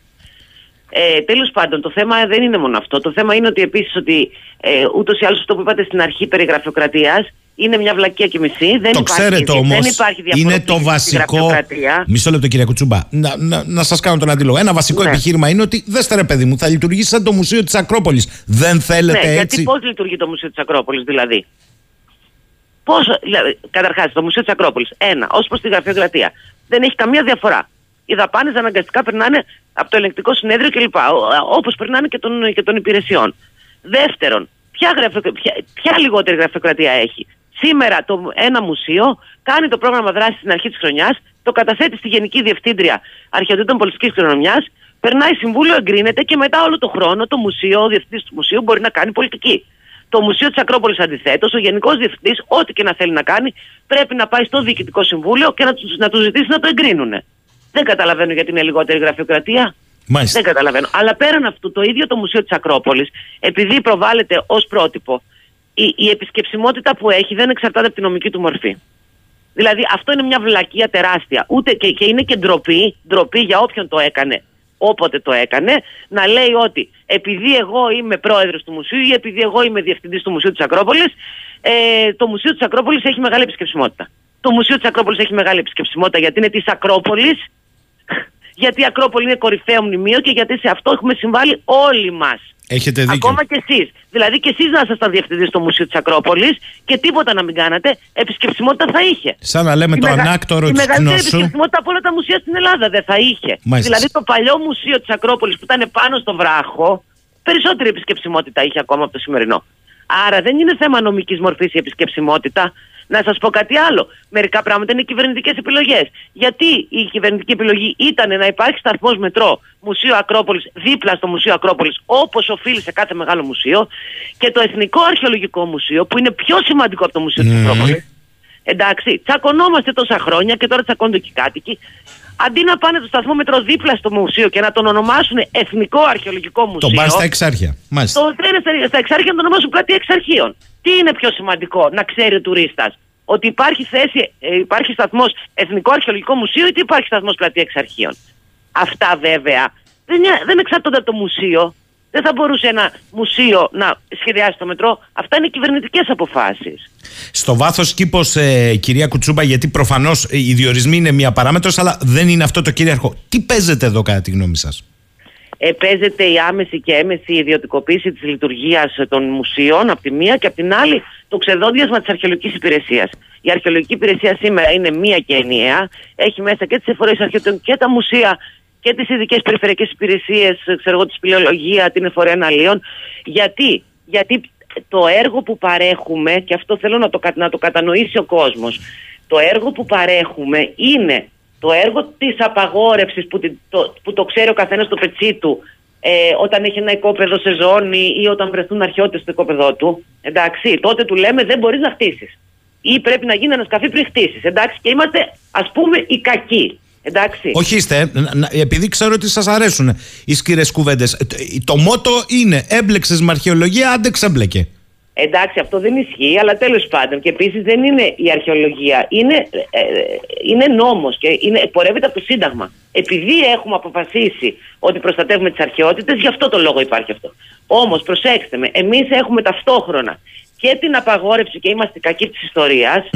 [SPEAKER 3] Ε, Τέλος πάντων, το θέμα δεν είναι μόνο αυτό. Το θέμα είναι ότι επίσης ότι ε, ούτως ή άλλως αυτό που είπατε στην αρχή περί γραφειοκρατία είναι μια βλακία και μισή. Δεν
[SPEAKER 1] το
[SPEAKER 3] υπάρχει,
[SPEAKER 1] ξέρετε όμως.
[SPEAKER 3] Δεν υπάρχει
[SPEAKER 1] Είναι
[SPEAKER 3] διαφοροποίηση
[SPEAKER 1] το
[SPEAKER 3] στη
[SPEAKER 1] βασικό.
[SPEAKER 3] γραφειοκρατία.
[SPEAKER 1] Μισό λεπτό, κυρία Κουτσούμπα. Να, να, να σας κάνω τον αντίλογο. Ένα βασικό
[SPEAKER 3] Ναι.
[SPEAKER 1] επιχείρημα είναι ότι δέστε ρε παιδί μου, θα λειτουργήσει σαν το Μουσείο της Ακρόπολης. Δεν θέλετε
[SPEAKER 3] Ναι,
[SPEAKER 1] έτσι;
[SPEAKER 3] γιατί πώς λειτουργεί το Μουσείο της Ακρόπολης, δηλαδή; Πώς, δηλαδή Καταρχάς, το Μουσείο της Ακρόπολης, ένα, ως προς τη γραφειοκρατία, δεν έχει καμία διαφορά. Οι δαπάνες αναγκαστικά περνάνε από το ελεγκτικό συνέδριο κλπ. Όπως περνάνε και των, και των υπηρεσιών. Δεύτερον, ποια, γραφειο- ποια, ποια λιγότερη γραφειοκρατία έχει; Σήμερα το ένα μουσείο κάνει το πρόγραμμα δράσης στην αρχή της χρονιάς, το καταθέτει στη Γενική Διευθύντρια Αρχαιοτήτων Πολιτικής Κληρονομιάς, περνάει συμβούλιο, εγκρίνεται και μετά όλο το χρόνο το μουσείο, ο διευθυντής του μουσείου μπορεί να κάνει πολιτική. Το Μουσείο της Ακρόπολης αντιθέτως, ο Γενικός Διευθυντής, ό,τι και να θέλει να κάνει, πρέπει να πάει στο Διοικητικό Συμβούλιο και να τους να τους ζητήσει να το εγκρίνουν. Δεν καταλαβαίνω γιατί είναι λιγότερη γραφειοκρατία.
[SPEAKER 1] Μάλιστα.
[SPEAKER 3] Δεν καταλαβαίνω. Αλλά πέραν αυτού, το ίδιο το Μουσείο της Ακρόπολης, επειδή προβάλλεται ως πρότυπο, η, η επισκεψιμότητα που έχει δεν εξαρτάται από τη νομική του μορφή. Δηλαδή, αυτό είναι μια βλακεία τεράστια. Ούτε και, και είναι και ντροπή, ντροπή για όποιον το έκανε, όποτε το έκανε, να λέει ότι επειδή εγώ είμαι πρόεδρος του μουσείου ή επειδή εγώ είμαι διευθυντής του Μουσείου της Ακρόπολης, ε, το Μουσείο της Ακρόπολης έχει μεγάλη επισκεψιμότητα. Το Μουσείο της Ακρόπολης έχει μεγάλη επισκεψιμότητα γιατί είναι της Ακρόπολης, γιατί η Ακρόπολη είναι κορυφαίο μνημείο και γιατί σε αυτό έχουμε συμβάλει όλοι μας.
[SPEAKER 1] Έχετε δίκιο.
[SPEAKER 3] Ακόμα και εσείς. Δηλαδή και εσείς να ήσασταν διευθυντής στο Μουσείο της Ακρόπολης και τίποτα να μην κάνατε, επισκεψιμότητα θα είχε.
[SPEAKER 1] Σαν να λέμε
[SPEAKER 3] Η
[SPEAKER 1] το
[SPEAKER 3] μεγα-
[SPEAKER 1] ανάκτορο
[SPEAKER 3] Η
[SPEAKER 1] της
[SPEAKER 3] μεγαλύτερη
[SPEAKER 1] γνώσου.
[SPEAKER 3] επισκεψιμότητα από όλα τα μουσεία στην Ελλάδα δεν θα είχε.
[SPEAKER 1] Μάλιστα.
[SPEAKER 3] Δηλαδή το παλιό μουσείο της Ακρόπολης που ήταν πάνω στο βράχο, περισσότερη επισκεψιμότητα είχε ακόμα από το σημερινό. Άρα δεν είναι θέμα νομικής μορφής η επισκεψιμότητα. Να σας πω κάτι άλλο. Μερικά πράγματα είναι κυβερνητικές επιλογές. Γιατί η κυβερνητική επιλογή ήταν να υπάρχει σταθμός μετρό Μουσείο Ακρόπολης δίπλα στο Μουσείο Ακρόπολης, όπως οφείλει σε κάθε μεγάλο μουσείο, και το Εθνικό Αρχαιολογικό Μουσείο, που είναι πιο σημαντικό από το Μουσείο της
[SPEAKER 1] Μμμ.
[SPEAKER 3] Ακρόπολης. Εντάξει, τσακωνόμαστε τόσα χρόνια και τώρα τσακώνονται και οι κάτοικοι. Αντί να πάνε το σταθμό μετρό δίπλα στο μουσείο και να τον ονομάσουν Εθνικό Αρχαιολογικό Μουσείο.
[SPEAKER 1] Τον πας στα εξάρχεια. Μάλιστα.
[SPEAKER 3] Το τρένο στα, στα εξάρχεια να το ονομάσουν πλατεία εξαρχείων. Τι είναι πιο σημαντικό να ξέρει ο τουρίστας, Ότι υπάρχει θέση, ε, υπάρχει σταθμός Εθνικό Αρχαιολογικό Μουσείο ή ότι υπάρχει σταθμός πλατεία εξαρχείων; Αυτά βέβαια δεν, είναι- δεν εξαρτώνται από το μουσείο. Δεν θα μπορούσε ένα μουσείο να σχεδιάσει το μετρό. Αυτά είναι κυβερνητικές αποφάσεις.
[SPEAKER 1] Στο βάθος κήπος, ε, κυρία Κουτσούμπα, γιατί προφανώς οι διορισμοί είναι μία παράμετρος, αλλά δεν είναι αυτό το κυρίαρχο. Τι παίζεται εδώ, κατά τη γνώμη σας;
[SPEAKER 3] ε, παίζεται η άμεση και έμεση ιδιωτικοποίηση της λειτουργίας των μουσείων από τη μία και από την άλλη το ξεδόντιασμα της αρχαιολογικής υπηρεσίας. Η αρχαιολογική υπηρεσία σήμερα είναι μία και ενιαία, έχει μέσα και τις εφορίες αρχαιοτών και τα μουσεία και τις ειδικές περιφερειακές υπηρεσίες, ξέρω εγώ, της σπηλαιολογία, την εφορία αναλύων. Γιατί, γιατί το έργο που παρέχουμε, και αυτό θέλω να το, κα- να το κατανοήσει ο κόσμος, το έργο που παρέχουμε είναι το έργο της απαγόρευσης που, την- το, που το ξέρει ο καθένας στο πετσί του ε, όταν έχει ένα οικόπεδο σε ζώνη ή όταν βρεθούν αρχαιότητες στο οικόπεδό του. Εντάξει, τότε του λέμε δεν μπορείς να χτίσεις. Ή πρέπει να γίνει ένα σκαφί πριν χτίσεις. Εντάξει, και είμαστε ας πούμε οι κακοί. Εντάξει.
[SPEAKER 1] Όχι είστε, να- να- επειδή ξέρω ότι σας αρέσουν οι σκύρες κουβέντες. Το μότο είναι έμπλεξες με αρχαιολογία, άντε ξέμπλεκε.
[SPEAKER 3] Εντάξει, αυτό δεν ισχύει, αλλά τέλος πάντων. Και επίσης δεν είναι η αρχαιολογία. Είναι, ε, είναι νόμος και είναι, πορεύεται από το Σύνταγμα. Επειδή έχουμε αποφασίσει ότι προστατεύουμε τις αρχαιότητες, γι' αυτό το λόγο υπάρχει αυτό. Όμως, προσέξτε με, εμείς έχουμε ταυτόχρονα και την απαγόρευση και είμαστε κακοί της ιστορίας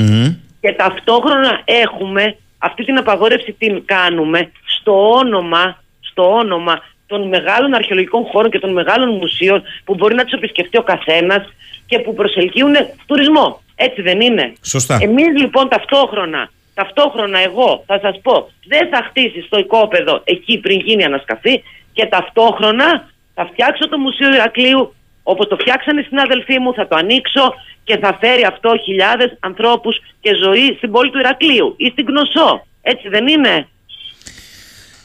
[SPEAKER 3] και ταυτόχρονα έχουμε αυτή την απαγόρευση την κάνουμε στο όνομα, στο όνομα των μεγάλων αρχαιολογικών χώρων και των μεγάλων μουσείων που μπορεί να τους επισκεφτεί ο καθένας και που προσελκύουν τουρισμό. Έτσι δεν είναι;
[SPEAKER 1] Σωστά.
[SPEAKER 3] Εμείς λοιπόν ταυτόχρονα, ταυτόχρονα εγώ θα σας πω, δεν θα χτίσει το οικόπεδο εκεί πριν γίνει ανασκαφή και ταυτόχρονα θα φτιάξω το Μουσείο Ηρακλείου όπως το φτιάξανε οι συνάδελφοί μου, θα το ανοίξω και θα φέρει αυτό χιλιάδες ανθρώπους και ζωή στην πόλη του Ηρακλείου ή στην Κνωσό. Έτσι δεν είναι;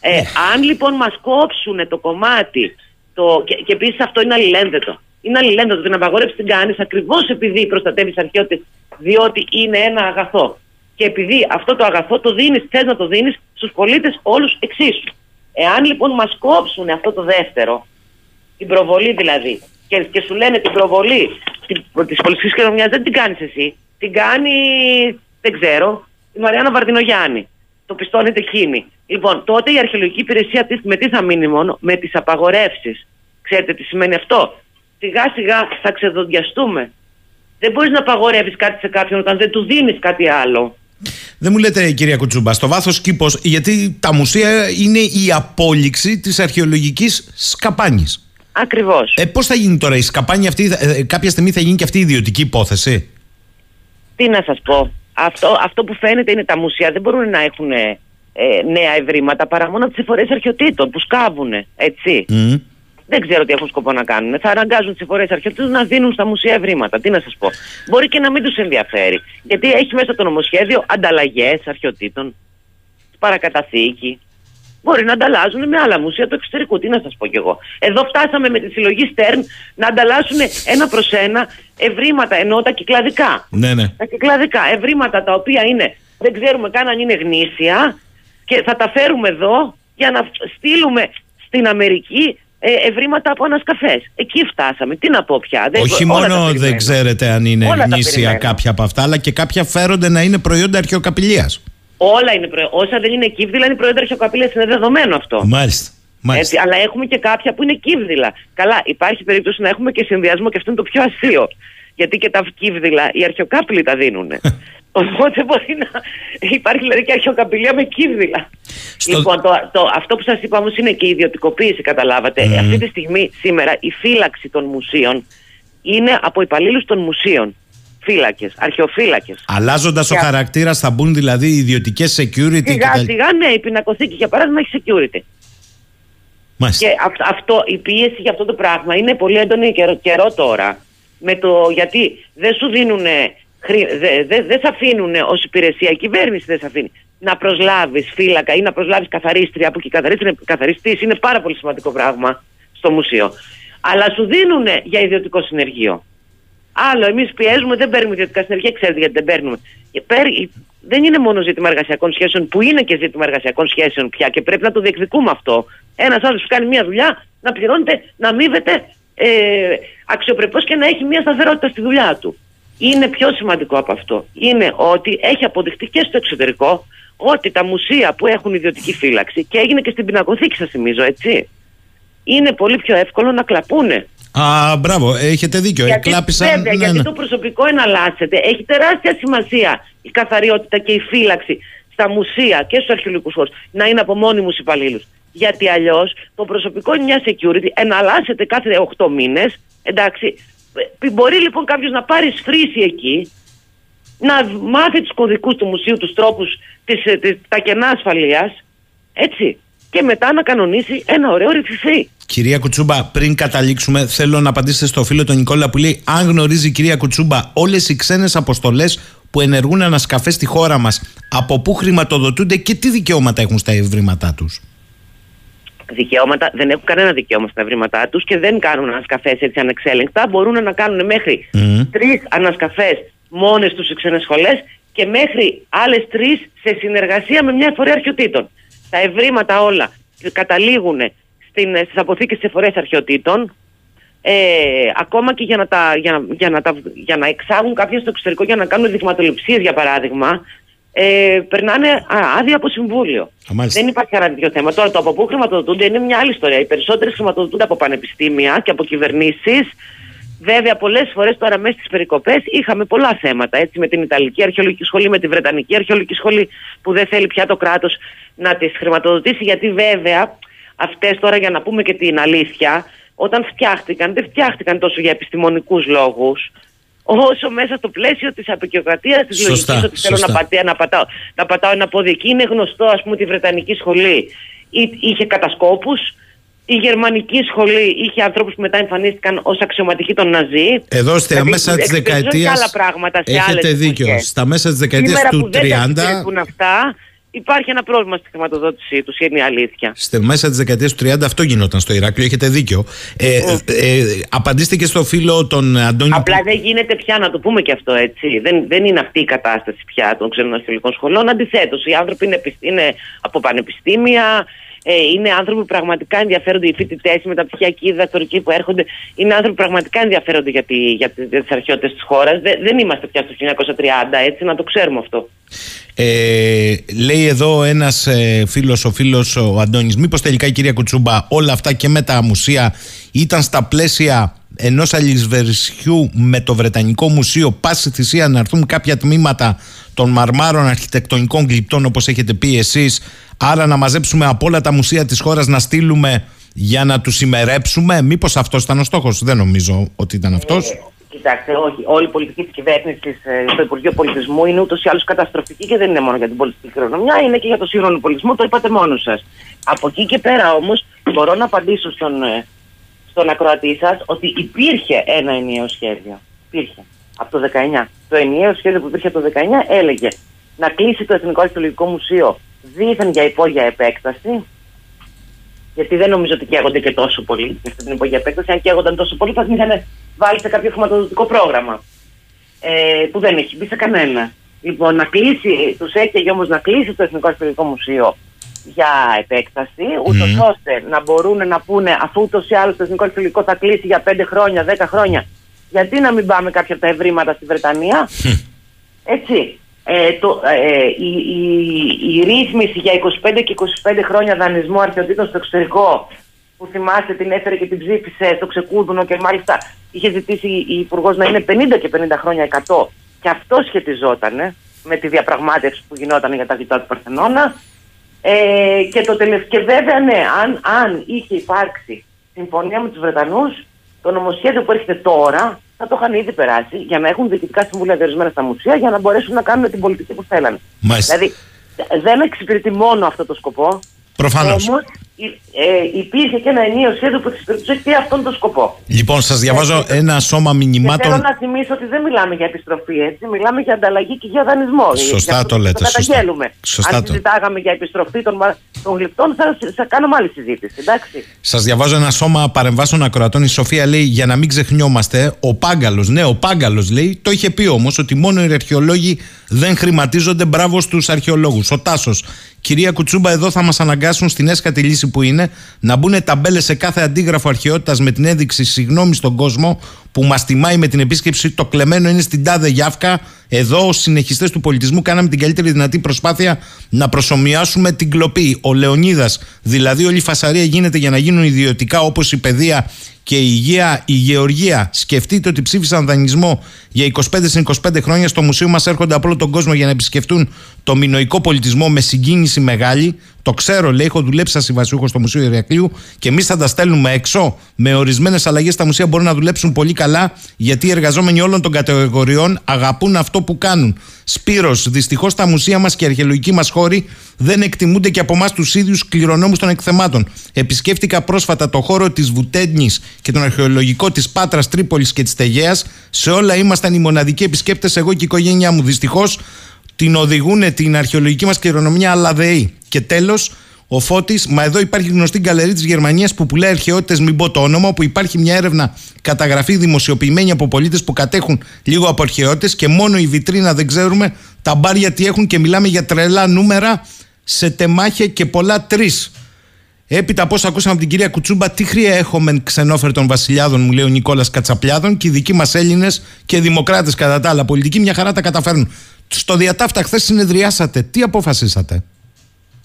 [SPEAKER 3] Ε, αν λοιπόν μας κόψουν το κομμάτι το, και, και επίσης αυτό είναι αλληλένδετο. Είναι αλληλένδετο. Την απαγόρευση την κάνεις ακριβώς επειδή προστατεύεις αρχαιότητες, διότι είναι ένα αγαθό. Και επειδή αυτό το αγαθό το δίνεις, θες να το δίνεις στους πολίτες όλους εξίσου. Εάν λοιπόν μας κόψουν αυτό το δεύτερο, την προβολή δηλαδή, και, και σου λένε την προβολή της πολιτικής κοινωνίας δεν την κάνεις εσύ, την κάνει, δεν ξέρω, η Μαριάννα Βαρδινογιάννη. Το πιστώνεται εκείνη. Λοιπόν, τότε η αρχαιολογική υπηρεσία της με τις θα μείνει μόνο, με τις απαγορεύσεις. Ξέρετε τι σημαίνει αυτό; Σιγά σιγά θα ξεδοντιαστούμε. Δεν μπορείς να απαγορεύεις κάτι σε κάποιον όταν δεν του δίνεις κάτι άλλο.
[SPEAKER 1] Δεν μου λέτε, κυρία Κουτσούμπα, στο βάθος κήπος, γιατί τα μουσεία είναι η απόλυξη της αρχαιολογικής σκαπάνης.
[SPEAKER 3] Ακριβώς.
[SPEAKER 1] Ε, Πώς θα γίνει τώρα η σκαπάνη αυτή, ε, κάποια στιγμή θα γίνει και αυτή η ιδιωτική υπόθεση;
[SPEAKER 3] Τι να σας πω. Αυτό, αυτό που φαίνεται είναι τα μουσεία δεν μπορούν να έχουν ε, νέα ευρήματα παρά μόνο τις εφορές αρχαιοτήτων που σκάβουν. Έτσι.
[SPEAKER 1] Μμ.
[SPEAKER 3] Δεν ξέρω τι έχουν σκοπό να κάνουν. Θα αναγκάζουν τις εφορές αρχαιοτήτων να δίνουν στα μουσεία ευρήματα. Τι να σας πω. Μπορεί και να μην τους ενδιαφέρει. Γιατί έχει μέσα το νομοσχέδιο ανταλλαγές αρχαιοτήτων, παρακαταθήκη. Μπορεί να ανταλλάζουν με άλλα μουσεία του εξωτερικού. Τι να σας πω κι εγώ. Εδώ φτάσαμε με τη συλλογή Στέρν να ανταλλάσσουν ένα προς ένα ευρήματα, ενώ τα κυκλαδικά.
[SPEAKER 1] Ναι, ναι.
[SPEAKER 3] Τα κυκλαδικά ευρήματα τα οποία είναι, δεν ξέρουμε καν αν είναι γνήσια και θα τα φέρουμε εδώ για να στείλουμε στην Αμερική ε, ευρήματα από ανασκαφές. Εκεί φτάσαμε. Τι να πω πια. Δεν-
[SPEAKER 1] Όχι
[SPEAKER 3] όλα τα
[SPEAKER 1] μόνο
[SPEAKER 3] περιμένω.
[SPEAKER 1] δεν ξέρετε αν είναι
[SPEAKER 3] Όλα τα
[SPEAKER 1] γνήσια
[SPEAKER 3] περιμένω.
[SPEAKER 1] κάποια από αυτά, αλλά και κάποια φέρονται να είναι προϊόντα αρχαιοκαπηλείας.
[SPEAKER 3] Όλα είναι προϊόντα. Όσα δεν είναι κύβδηλα είναι προϊόντα αρχαιοκαπηλείας. Είναι δεδομένο αυτό.
[SPEAKER 1] Μάλιστα. Μάλιστα.
[SPEAKER 3] Έτσι, αλλά έχουμε και κάποια που είναι κύβδηλα. Καλά, υπάρχει περίπτωση να έχουμε και συνδυασμό και αυτό είναι το πιο αστείο. Γιατί και τα κύβδηλα οι αρχαιοκάπηλοι τα δίνουν. [LAUGHS] Οπότε μπορεί να υπάρχει δηλαδή και αρχαιοκαπηλεία με κίνδυλα. Στο... Λοιπόν, το, το, αυτό που σας είπα όμως είναι και η ιδιωτικοποίηση, καταλάβατε. Mm. Αυτή τη στιγμή, σήμερα, η φύλαξη των μουσείων είναι από υπαλλήλους των μουσείων. Φύλακες, αρχαιοφύλακες.
[SPEAKER 1] Αλλάζοντας ο χαρακτήρα, θα μπουν δηλαδή ιδιωτικές security.
[SPEAKER 3] Σιγά και σιγά, ναι, η πινακοθήκη για παράδειγμα έχει security. Μάλιστα. Και αυτό, η πίεση για αυτό το πράγμα είναι πολύ έντονη καιρό, καιρό τώρα. Με το, γιατί δεν σου δίνουν δεν δε, δε σε αφήνουν ως υπηρεσία, η κυβέρνηση δεν σε αφήνει να προσλάβεις φύλακα ή να προσλάβεις καθαρίστρια, που και η καθαρίστρια είναι πάρα πολύ σημαντικό πράγμα στο μουσείο. Αλλά σου δίνουν για ιδιωτικό συνεργείο. Άλλο, εμείς πιέζουμε, δεν παίρνουμε ιδιωτικά συνεργεία, ξέρετε γιατί δεν παίρνουμε. Δεν είναι μόνο ζήτημα εργασιακών σχέσεων, που είναι και ζήτημα εργασιακών σχέσεων πια και πρέπει να το διεκδικούμε αυτό. Ένας άλλος που κάνει μια δουλειά να πληρώνεται, να αμείβεται ε, αξιοπρεπώς και να έχει μια σταθερότητα στη δουλειά του είναι πιο σημαντικό από αυτό. Είναι ότι έχει αποδειχτεί και στο εξωτερικό ότι τα μουσεία που έχουν ιδιωτική φύλαξη και έγινε και στην πινακοθήκη σας θυμίζω έτσι είναι πολύ πιο εύκολο να κλαπούνε.
[SPEAKER 1] Α, μπράβο, έχετε δίκιο.
[SPEAKER 3] Γιατί,
[SPEAKER 1] Εκλάπησαν,
[SPEAKER 3] βέβαια, ναι, γιατί ναι. το προσωπικό εναλλάσσεται. Έχει τεράστια σημασία η καθαριότητα και η φύλαξη στα μουσεία και στους αρχαιολογικούς χώρους να είναι από μόνιμους υπαλλήλους. Γιατί αλλιώς το προσωπικό είναι μια security, εναλλάσσεται κάθε 8 μήνες. Εντάξει, ε, μπορεί λοιπόν κάποιος να πάρει σφρύση εκεί, να μάθει τους κωδικούς του μουσείου, τους τρόπους, ε, τα κενά ασφαλείας, έτσι. Και μετά να κανονίσει ένα ωραίο ρηφιφί.
[SPEAKER 1] Κυρία Κουτσούμπα, πριν καταλήξουμε, θέλω να απαντήσετε στο φίλο τον Νικόλα που λέει: Αν γνωρίζει η κυρία Κουτσούμπα όλες οι ξένες αποστολές που ενεργούν ανασκαφές στη χώρα μας, από πού χρηματοδοτούνται και τι δικαιώματα έχουν στα ευρήματά τους;
[SPEAKER 3] Δικαιώματα, δεν έχουν κανένα δικαίωμα στα ευρήματά τους και δεν κάνουν ανασκαφές έτσι ανεξέλεγκτα. Μπορούν να κάνουν μέχρι mm. τρεις ανασκαφές μόνες τους σε ξένες σχολές και μέχρι άλλες τρεις σε συνεργασία με μια εφορία αρχαιοτήτων. Τα ευρήματα όλα καταλήγουν στις αποθήκες της εφορίας αρχαιοτήτων. Ε, ακόμα και για να, τα, για, να, για, να τα, για να εξάγουν κάποια στο εξωτερικό για να κάνουν δειγματοληψίες για παράδειγμα ε, περνάνε άδεια από συμβούλιο. Δεν υπάρχει κανένα τέτοιο θέμα. Τώρα το από πού χρηματοδοτούνται είναι μια άλλη ιστορία. Οι περισσότερες χρηματοδοτούνται από πανεπιστήμια και από κυβερνήσεις. Βέβαια, πολλές φορές τώρα μέσα στις περικοπές είχαμε πολλά θέματα. Έτσι, με την Ιταλική Αρχαιολογική Σχολή, με τη Βρετανική Αρχαιολογική Σχολή, που δεν θέλει πια το κράτος να τις χρηματοδοτήσει. Γιατί βέβαια, αυτές τώρα για να πούμε και την αλήθεια, όταν φτιάχτηκαν, δεν φτιάχτηκαν τόσο για επιστημονικούς λόγους όσο μέσα στο πλαίσιο της απεικιοκρατίας της λογικής ότι θέλω να, πατέ, να, πατάω, να πατάω ένα πόδι εκεί. Είναι γνωστό, ας πούμε, τη Βρετανική σχολή είχε κατασκόπους. Η γερμανική σχολή είχε ανθρώπου που μετά εμφανίστηκαν ως αξιωματικοί των Ναζί.
[SPEAKER 1] Εδώ στα δηλαδή, μέσα της δεκαετίας. Έχετε δίκιο. Στα μέσα της δεκαετίας του 30.
[SPEAKER 3] Δεν αυτά, Υπάρχει ένα πρόβλημα στη χρηματοδότησή τους, είναι η αλήθεια.
[SPEAKER 1] Στη μέσα της δεκαετίας του 30 αυτό γινόταν στο Ηράκλειο, έχετε δίκιο. Ε, mm. ε, απαντήστε και στο φίλο τον Αντώνη.
[SPEAKER 3] Απλά δεν γίνεται πια να το πούμε και αυτό έτσι. Δεν, δεν είναι αυτή η κατάσταση πια των ξένων αστυνομικών σχολών. Αντιθέτως, οι άνθρωποι είναι, είναι από πανεπιστήμια, ε, είναι άνθρωποι που πραγματικά ενδιαφέρονται, οι φοιτητές, οι μεταπτυχιακοί, οι διδακτορικοί που έρχονται. Είναι άνθρωποι που πραγματικά ενδιαφέρονται για, τη, για, για τις αρχαιότητες της χώρας. Δεν, δεν είμαστε πια στο 1930, έτσι, να το ξέρουμε αυτό.
[SPEAKER 1] Ε, λέει εδώ ένας ε, φίλος, ο φίλος ο Αντώνης, μήπως τελικά η κυρία Κουτσούμπα όλα αυτά και με τα μουσεία ήταν στα πλαίσια ενός αλυσβερισιού με το Βρετανικό Μουσείο, πάση θυσία να έρθουν κάποια τμήματα των μαρμάρων αρχιτεκτονικών γλυπτών, όπως έχετε πει εσείς. Άρα να μαζέψουμε από όλα τα μουσεία της χώρας να στείλουμε για να τους ημερέψουμε. Μήπως αυτός ήταν ο στόχος, δεν νομίζω ότι ήταν αυτός. Ε,
[SPEAKER 3] Κοιτάξτε, όχι. Όλη η πολιτική της κυβέρνησης ε, στο Υπουργείο Πολιτισμού είναι ούτως ή άλλως καταστροφική και δεν είναι μόνο για την πολιτική κληρονομιά, είναι και για το σύγχρονο πολιτισμό. Το είπατε μόνος σας. Από εκεί και πέρα όμως μπορώ να απαντήσω στον, ε, στον ακροατή σας ότι υπήρχε ένα ενιαίο σχέδιο. Υπήρχε. Από το 19. Το ενιαίο σχέδιο που υπήρχε το 19 έλεγε να κλείσει το Εθνικό Αρχαιολογικό Μουσείο δίθεν για υπόγεια επέκταση. Γιατί δεν νομίζω ότι καίγονται και τόσο πολύ για αυτή την υπόγεια επέκταση. Αν καίγονταν τόσο πολύ, θα την είχαν βάλει σε κάποιο χρηματοδοτικό πρόγραμμα. Ε, που δεν έχει μπει σε κανένα. Λοιπόν, να κλείσει, τους έκαιγε όμως να κλείσει το Εθνικό Αρχαιολογικό Μουσείο για επέκταση, ούτως mm. ώστε να μπορούν να πούνε, αφού ούτως ή άλλως το Εθνικό Αρχαιολογικό θα κλείσει για 5 χρόνια, 10 χρόνια, γιατί να μην πάμε κάποια από τα ευρήματα στη Βρετανία. Έτσι. Ε, το, ε, η, η, η, ρύθμιση για 25 και 25 χρόνια δανεισμού αρχαιοτήτων στο εξωτερικό που θυμάστε την έφερε και την ψήφισε στο ξεκούδουνο και μάλιστα είχε ζητήσει η Υπουργός να είναι 50 και 50 χρόνια 100 και αυτό σχετιζόταν με τη διαπραγμάτευση που γινόταν για τα δυτά του Παρθενώνα. Ε, και, το τελευταίο, βέβαια, ναι, αν, αν είχε υπάρξει συμφωνία με τους Βρετανούς, το νομοσχέδιο που έρχεται τώρα θα το είχαν ήδη περάσει για να έχουν διοικητικά συμβούλια διορισμένα στα μουσεία για να μπορέσουν να κάνουν την πολιτική που θέλανε.
[SPEAKER 1] Μάλιστα.
[SPEAKER 3] Δηλαδή δεν εξυπηρετεί μόνο αυτό το σκοπό.
[SPEAKER 1] Προφανώς.
[SPEAKER 3] Όμως ε, υπήρχε και ένα ενίο σχέδιο που εξυπηρετούσε και αυτόν τον σκοπό.
[SPEAKER 1] Λοιπόν, σας διαβάζω
[SPEAKER 3] Ε,
[SPEAKER 1] ένα σώμα
[SPEAKER 3] Και
[SPEAKER 1] μηνυμάτων.
[SPEAKER 3] θέλω να θυμίσω ότι δεν μιλάμε για επιστροφή, έτσι. Μιλάμε για ανταλλαγή και για δανεισμό.
[SPEAKER 1] Σωστά
[SPEAKER 3] Για αυτό
[SPEAKER 1] το λέτε,
[SPEAKER 3] Το
[SPEAKER 1] σωστά.
[SPEAKER 3] καταγγέλουμε.
[SPEAKER 1] Σωστά
[SPEAKER 3] Αν
[SPEAKER 1] το.
[SPEAKER 3] συζητάγαμε για επιστροφή των, μα- των γλυπτών, θα, θα κάνουμε άλλη συζήτηση. Εντάξει.
[SPEAKER 1] Σας διαβάζω ένα σώμα παρεμβάσεων ακροατών. Η Σοφία λέει: Για να μην ξεχνιόμαστε, ο Πάγκαλος, ναι, ο Πάγκαλος λέει, το είχε πει όμως ότι μόνο οι αρχαιολόγοι δεν χρηματίζονται. Μπράβο στους αρχαιολόγους. Ο Τάσος, κυρία Κουτσούμπα, εδώ θα μας αναγκάσουν στην έσχατη λύση που είναι να μπουν ταμπέλες σε κάθε αντίγραφο αρχαιότητας με την ένδειξη συγγνώμη στον κόσμο που μας τιμάει με την επίσκεψη. Το κλεμμένο είναι στην τάδε Γιάφκα. Εδώ, ως συνεχιστές του πολιτισμού, κάναμε την καλύτερη δυνατή προσπάθεια να προσωμιάσουμε την κλοπή. Ο Λεωνίδας, δηλαδή όλη η φασαρία γίνεται για να γίνουν ιδιωτικά όπως η παιδεία και η υγεία, η γεωργία. Σκεφτείτε ότι ψήφισαν δανεισμό για 25 συν 25 χρόνια. Στο μουσείο μας έρχονται από όλο τον κόσμο για να επισκεφτούν το μινοϊκό πολιτισμό με συγκίνηση μεγάλη. Το ξέρω, λέει, έχω δουλέψει σαν συμβασιούχο στο Μουσείο Ηρακλείου και εμείς θα τα στέλνουμε έξω. Με ορισμένες αλλαγές στα μουσεία μπορούν να δουλέψουν πολύ καλά, γιατί οι εργαζόμενοι όλων των κατηγοριών αγαπούν αυτό που κάνουν. Σπύρος, δυστυχώς τα μουσεία μας και οι αρχαιολογικοί μας χώροι δεν εκτιμούνται και από εμάς τους ίδιους κληρονόμους των εκθεμάτων. Επισκέφτηκα πρόσφατα το χώρο της Βουτέντνης και τον αρχαιολογικό της Πάτρας, Τρίπολης και της Τεγέας. Σε όλα ήμασταν οι μοναδικοί επισκέπτες, εγώ και η οικογένειά μου. Δυστυχώς την οδηγούν την αρχαιολογική μας κληρονομιά Αλαδεή. Και τέλος, ο Φώτης, μα εδώ υπάρχει γνωστή γκαλερί της Γερμανίας που πουλάει αρχαιότητες, μην πω το όνομα, όπου υπάρχει μια έρευνα καταγραφή δημοσιοποιημένη από πολίτες που κατέχουν λίγο από αρχαιότητες και μόνο η βιτρίνα δεν ξέρουμε τα μπάρια τι έχουν και μιλάμε για τρελά νούμερα σε τεμάχια και πολλά τρεις. Έπειτα, πώ ακούσαμε από την κυρία Κουτσούμπα, τι χρειά έχουμε ξενόφερτων βασιλιάδων, μου λέει ο Νικόλας Κατσαπλιάδων, και οι δικοί μας Έλληνες και δημοκράτες κατά τα άλλα. Πολιτικοί μια χαρά τα καταφέρνουν. Στο διατάφτα, χθες συνεδριάσατε. Τι αποφασίσατε;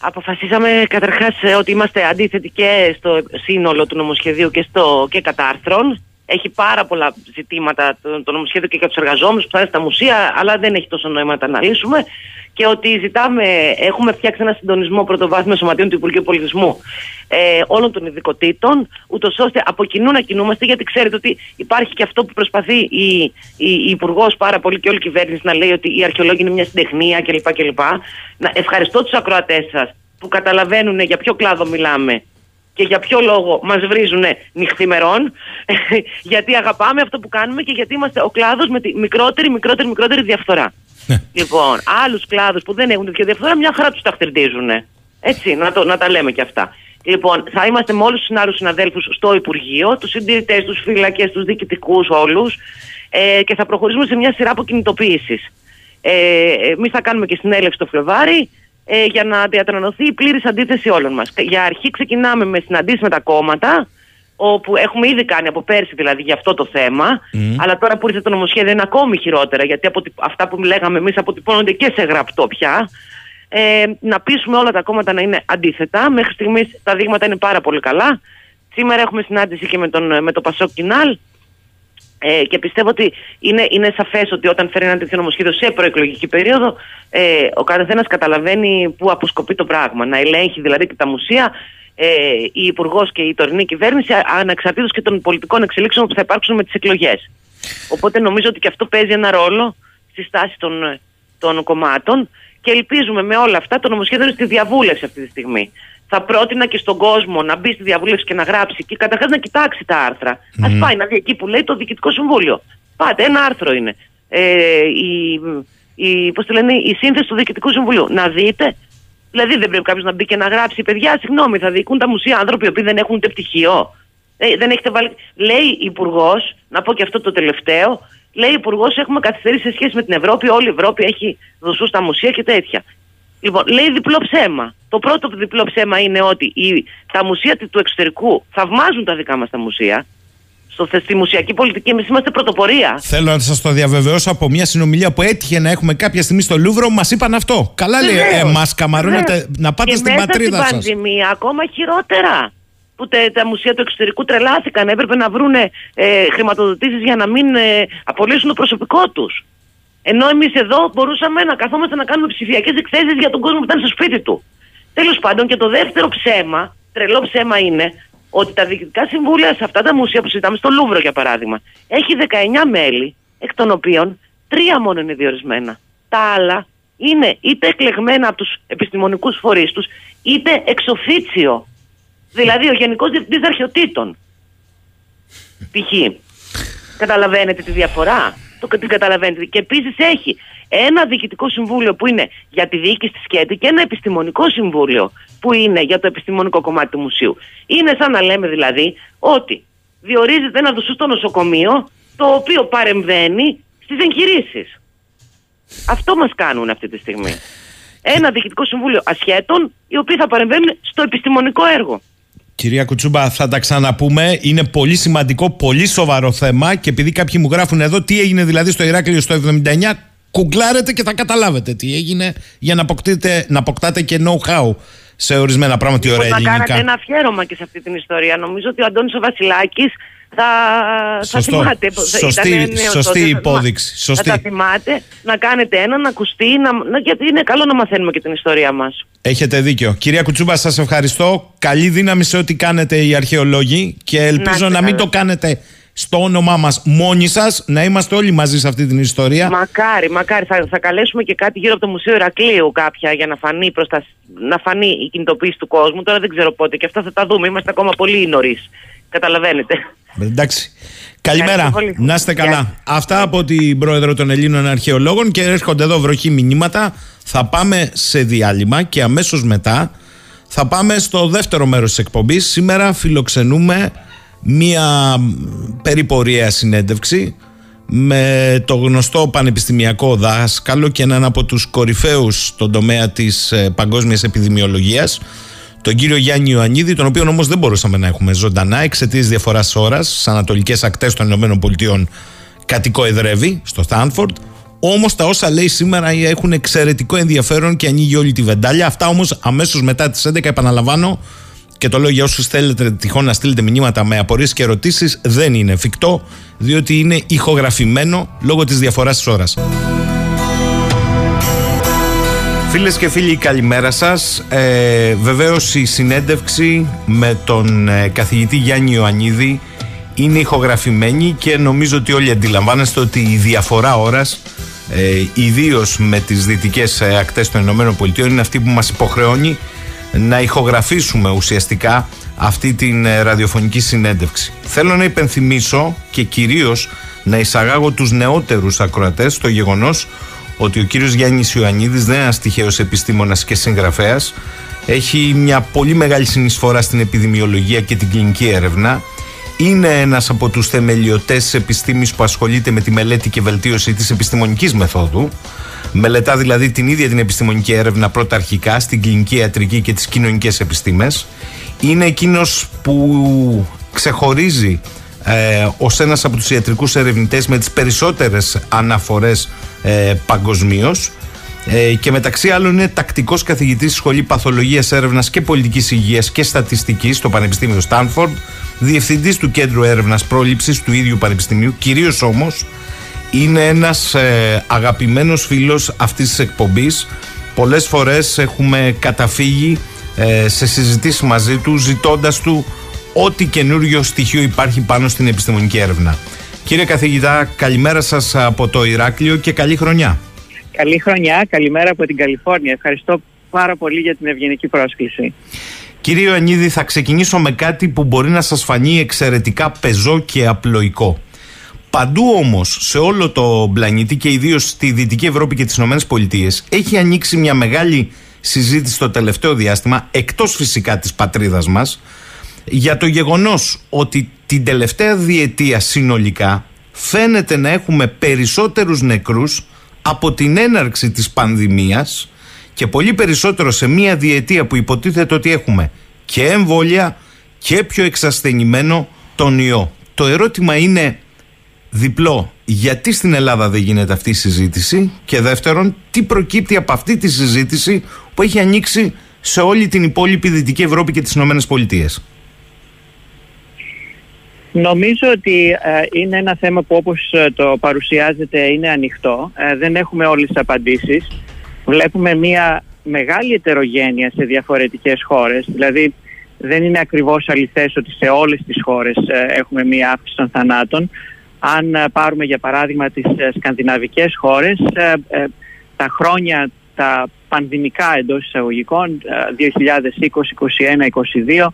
[SPEAKER 3] Αποφασίσαμε καταρχάς ε, ότι είμαστε αντίθετοι και στο σύνολο του νομοσχεδίου και, στο, και κατά άρθρων. Έχει πάρα πολλά ζητήματα το, το νομοσχέδιο και για τους εργαζόμενους που θα είναι στα μουσεία, αλλά δεν έχει τόσο νόημα να τα αναλύσουμε. Και ότι ζητάμε, έχουμε φτιάξει ένα συντονισμό πρωτοβάθμιων σωματείων του Υπουργείου Πολιτισμού ε, όλων των ειδικοτήτων, ούτως ώστε από κοινού να κινούμαστε, γιατί ξέρετε ότι υπάρχει και αυτό που προσπαθεί η, η, η Υπουργός πάρα πολύ και όλη η κυβέρνηση να λέει ότι η αρχαιολόγη είναι μια συντεχνία κλπ. κλπ. Να ευχαριστώ τους ακροατές σας που καταλαβαίνουν για ποιο κλάδο μιλάμε και για ποιο λόγο μας βρίζουν νυχθημερών [LAUGHS] γιατί αγαπάμε αυτό που κάνουμε και γιατί είμαστε ο κλάδος με τη μικρότερη, μικρότερη, μικρότερη διαφθορά.
[SPEAKER 1] Ναι.
[SPEAKER 3] Λοιπόν, άλλους κλάδους που δεν έχουν τέτοια διαφθορά μια χαρά τους τα χτυρτίζουν. Έτσι, να, το, να τα λέμε και αυτά. Λοιπόν, θα είμαστε με όλους τους άλλους συναδέλφους στο Υπουργείο, τους συντηρητές, τους φύλακες, τους διοικητικούς όλους ε, και θα προχωρήσουμε σε μια σειρά από κινητοποίησεις. Ε, Εμείς θα κάνουμε και συνέλευση το Φλεβάρι ε, για να διατρανωθεί η πλήρης αντίθεση όλων μας. Για αρχή ξεκινάμε με συναντήσεις με τα κόμματα, όπου έχουμε ήδη κάνει από πέρσι δηλαδή για αυτό το θέμα. Αλλά τώρα που ήρθε το νομοσχέδιο είναι ακόμη χειρότερα, γιατί από αυτά που λέγαμε εμείς αποτυπώνονται και σε γραπτό πια. Ε, να πείσουμε όλα τα κόμματα να είναι αντίθετα. Μέχρι στιγμής τα δείγματα είναι πάρα πολύ καλά. Σήμερα έχουμε συνάντηση και με, τον, με το Πασό Κινάλ. Ε, και πιστεύω ότι είναι, είναι σαφές ότι όταν φέρει ένα τέτοιο νομοσχέδιο σε προεκλογική περίοδο, ε, ο καθένας καταλαβαίνει πού αποσκοπεί το πράγμα. Να ελέγχει δηλαδή και τα μουσεία ε, η Υπουργός και η τωρινή κυβέρνηση, ανεξαρτήτω και των πολιτικών εξελίξεων που θα υπάρξουν με τις εκλογές. Οπότε νομίζω ότι και αυτό παίζει ένα ρόλο στη στάση των, των κομμάτων και ελπίζουμε με όλα αυτά το νομοσχέδιο είναι στη διαβούλευση αυτή τη στιγμή. Θα πρότεινα και στον κόσμο να μπει στη διαβούλευση και να γράψει και καταρχάς να κοιτάξει τα άρθρα. Mm. Α πάει να δει εκεί που λέει το Διοικητικό Συμβούλιο. Πάτε, ένα άρθρο είναι. Ε, η, η, πώς το λένε, η σύνθεση του Διοικητικού Συμβουλίου. Να δείτε. Δηλαδή δεν πρέπει κάποιος να μπει και να γράψει. Παιδιά, συγγνώμη, θα διοικούν τα μουσεία άνθρωποι οι οποίοι δεν έχουν ούτε πτυχίο. Ε, δεν έχετε βάλει... Λέει Υπουργός, να πω και αυτό το τελευταίο, λέει Υπουργός, έχουμε καθυστερήσει σε σχέση με την Ευρώπη. Όλη η Ευρώπη έχει δοσούς στα μουσεία και τέτοια. Λοιπόν, λέει διπλό ψέμα. Το πρώτο διπλό ψέμα είναι ότι η, τα μουσεία του εξωτερικού θαυμάζουν τα δικά μας τα μουσεία. Στο, στη μουσιακή πολιτική, εμείς είμαστε πρωτοπορία.
[SPEAKER 1] Θέλω να σας το διαβεβαιώσω από μια συνομιλία που έτυχε να έχουμε κάποια στιγμή στο Λούβρο. Μας είπαν αυτό. Καλά λέει, ε, μας καμαρώνετε να πάτε
[SPEAKER 3] και
[SPEAKER 1] στην
[SPEAKER 3] μέσα
[SPEAKER 1] πατρίδα σας.
[SPEAKER 3] Στην πανδημία, ακόμα χειρότερα. Που τε, τα μουσεία του εξωτερικού τρελάθηκαν. Έπρεπε να βρουν ε, χρηματοδοτήσεις για να μην ε, απολύσουν το προσωπικό τους. Ενώ εμείς εδώ μπορούσαμε να καθόμαστε να κάνουμε ψηφιακές εκθέσεις για τον κόσμο που ήταν στο σπίτι του. Τέλος πάντων, και το δεύτερο ψέμα, τρελό ψέμα είναι ότι τα διοικητικά συμβούλια σε αυτά τα μουσεία που συζητάμε, στο Λούβρο για παράδειγμα, έχει 19 μέλη, εκ των οποίων τρία μόνο είναι διορισμένα. Τα άλλα είναι είτε εκλεγμένα από τους επιστημονικούς φορείς τους, είτε εξοφίτσιο. Δηλαδή ο Γενικός Διευθυντής Αρχαιοτήτων. Π.χ. Καταλαβαίνετε τη διαφορά; Το την καταλαβαίνετε. Και επίσης έχει ένα διοικητικό συμβούλιο που είναι για τη διοίκηση της ΚΕΤΗ και ένα επιστημονικό συμβούλιο που είναι για το επιστημονικό κομμάτι του μουσείου. Είναι σαν να λέμε δηλαδή ότι διορίζεται ένα δουσού στο νοσοκομείο το οποίο παρεμβαίνει στις εγχειρήσεις. Αυτό μας κάνουν αυτή τη στιγμή. Ένα διοικητικό συμβούλιο ασχέτων, οι οποίοι θα παρεμβαίνουν στο επιστημονικό έργο.
[SPEAKER 1] Κυρία Κουτσούμπα, θα τα ξαναπούμε. Είναι πολύ σημαντικό, πολύ σοβαρό θέμα και επειδή κάποιοι μου γράφουν εδώ τι έγινε δηλαδή στο Ηράκλειο στο 79, κουγκλάρετε και θα καταλάβετε τι έγινε για να, αποκτήτε, να αποκτάτε και know-how σε ορισμένα πράγματα.
[SPEAKER 3] Λοιπόν,
[SPEAKER 1] ωραία
[SPEAKER 3] να κάνετε ένα αφιέρωμα και σε αυτή την ιστορία. Νομίζω ότι ο Αντώνης ο Βασιλάκης θα,
[SPEAKER 1] Σωστό.
[SPEAKER 3] θα θυμάται.
[SPEAKER 1] Σωστή,
[SPEAKER 3] Ήταν νέος
[SPEAKER 1] σωστή
[SPEAKER 3] τότε,
[SPEAKER 1] υπόδειξη. Σωστή.
[SPEAKER 3] Θα τα θυμάται, να κάνετε ένα, να ακουστεί, να, να, γιατί είναι καλό να μαθαίνουμε και την ιστορία μας.
[SPEAKER 1] Έχετε δίκιο. Κυρία Κουτσούμπα, σας ευχαριστώ. Καλή δύναμη σε ό,τι κάνετε οι αρχαιολόγοι και ελπίζω
[SPEAKER 3] είστε
[SPEAKER 1] να, μην
[SPEAKER 3] καλά.
[SPEAKER 1] το κάνετε στο όνομά μας μόνοι σας, να είμαστε όλοι μαζί σε αυτή την ιστορία.
[SPEAKER 3] Μακάρι, μακάρι. Θα, θα καλέσουμε και κάτι γύρω από το Μουσείο Ηρακλείου κάποια για να φανεί, προς τα, να φανεί η κινητοποίηση του κόσμου. Τώρα δεν ξέρω πότε και αυτά θα τα δούμε. Είμαστε ακόμα πολύ νωρίς. Καταλαβαίνετε.
[SPEAKER 1] Εντάξει. Καλημέρα.
[SPEAKER 3] Ευχαριστώ πολύ.
[SPEAKER 1] Να είστε
[SPEAKER 3] Γεια
[SPEAKER 1] καλά.
[SPEAKER 3] σας.
[SPEAKER 1] Αυτά από την πρόεδρο των Ελλήνων Αρχαιολόγων και έρχονται εδώ βροχή μηνύματα. Θα πάμε σε διάλειμμα και αμέσως μετά θα πάμε στο δεύτερο μέρος της εκπομπής. Σήμερα φιλοξενούμε μία περιπορία συνέντευξη με το γνωστό πανεπιστημιακό δάσκαλο και έναν από τους κορυφαίους στον τομέα της ε, παγκόσμιας επιδημιολογίας τον κύριο Γιάννη Ιωαννίδη, τον οποίο όμως δεν μπορούσαμε να έχουμε ζωντανά εξαιτίας διαφοράς ώρας στι ανατολικές ακτές των ΗΠΑ κατοικοεδρεύει στο Στάνφορντ. Όμως τα όσα λέει σήμερα έχουν εξαιρετικό ενδιαφέρον και ανοίγει όλη τη βεντάλια. Αυτά όμως αμέσως μετά τις 11, επαναλαμβάνω, και το λέω για όσους θέλετε τυχόν να στείλετε μηνύματα με απορίες και ερωτήσεις, δεν είναι εφικτό, διότι είναι ηχογραφημένο λόγω της διαφοράς της ώρας. Φίλες και φίλοι, καλημέρα σας. Ε, Βεβαίως η συνέντευξη με τον ε, καθηγητή Γιάννη Ιωαννίδη είναι ηχογραφημένη και νομίζω ότι όλοι αντιλαμβάνεστε ότι η διαφορά ώρας ε, ιδίως με τις δυτικές ε, ακτές των ΗΠΑ είναι αυτή που μας υποχρεώνει να ηχογραφήσουμε ουσιαστικά αυτή την ε, ραδιοφωνική συνέντευξη. Θέλω να υπενθυμίσω και κυρίως να εισαγάγω τους νεότερους ακροατές στο γεγονός ότι ο κύριος Γιάννης Ιωαννίδης δεν είναι ένας τυχαίος επιστήμονας και συγγραφέας έχει μια πολύ μεγάλη συνεισφορά στην επιδημιολογία και την κλινική έρευνα. Είναι ένας από τους θεμελιωτές της επιστήμης που ασχολείται με τη μελέτη και βελτίωση της επιστημονικής μεθόδου. Μελετά δηλαδή την ίδια την επιστημονική έρευνα πρώτα αρχικά στην κλινική ιατρική και τις κοινωνικές επιστήμες. Είναι εκείνος που ξεχωρίζει ε, ως ένας από τους ιατρικούς ερευνητές με τις περισσότερες αναφορές ε, παγκοσμίως. Ε, και μεταξύ άλλων είναι τακτικός καθηγητής στη Σχολή Παθολογίας Έρευνας και Πολιτικής Υγείας και Στατιστικής στο Πανεπιστήμιο Στάνφορντ, διευθυντής του Κέντρου Έρευνας Πρόληψης του ίδιου Πανεπιστημίου, κυρίως όμως είναι ένας ε, αγαπημένος φίλος αυτής της εκπομπής. Πολλές φορές έχουμε καταφύγει ε, σε συζητήσεις μαζί του ζητώντας του ό,τι καινούριο στοιχείο υπάρχει πάνω στην επιστημονική έρευνα. Κύριε καθηγητά, καλημέρα σας από το Ηράκλειο και καλή χρονιά.
[SPEAKER 4] Καλή χρονιά, καλημέρα από την Καλιφόρνια. Ευχαριστώ πάρα πολύ για την ευγενική πρόσκληση.
[SPEAKER 1] Κύριε Ιωαννίδη, θα ξεκινήσω με κάτι που μπορεί να σας φανεί εξαιρετικά πεζό και απλοϊκό. Παντού όμως, σε όλο το πλανήτη και ιδίως στη Δυτική Ευρώπη και τις Ηνωμένες Πολιτείες, έχει ανοίξει μια μεγάλη συζήτηση το τελευταίο διάστημα, εκτός φυσικά της πατρίδας μας, για το γεγονός ότι την τελευταία διετία συνολικά φαίνεται να έχουμε περισσότερους νεκρούς από την έναρξη της πανδημίας και πολύ περισσότερο σε μια διετία που υποτίθεται ότι έχουμε και εμβόλια και πιο εξασθενημένο τον ιό. Το ερώτημα είναι διπλό. Γιατί στην Ελλάδα δεν γίνεται αυτή η συζήτηση και δεύτερον, τι προκύπτει από αυτή τη συζήτηση που έχει ανοίξει σε όλη την υπόλοιπη Δυτική Ευρώπη και τις Ηνωμένες Πολιτείες;
[SPEAKER 4] Νομίζω ότι ε, είναι ένα θέμα που όπως ε, το παρουσιάζεται είναι ανοιχτό. Ε, δεν έχουμε όλες τις απαντήσεις. Βλέπουμε μια μεγάλη ετερογένεια σε διαφορετικές χώρες. Δηλαδή δεν είναι ακριβώς αληθές ότι σε όλες τις χώρες έχουμε μια αύξηση των θανάτων. Αν πάρουμε για παράδειγμα τις σκανδιναβικές χώρες, τα χρόνια τα πανδημικά εντός εισαγωγικών 2020, 2021, 2022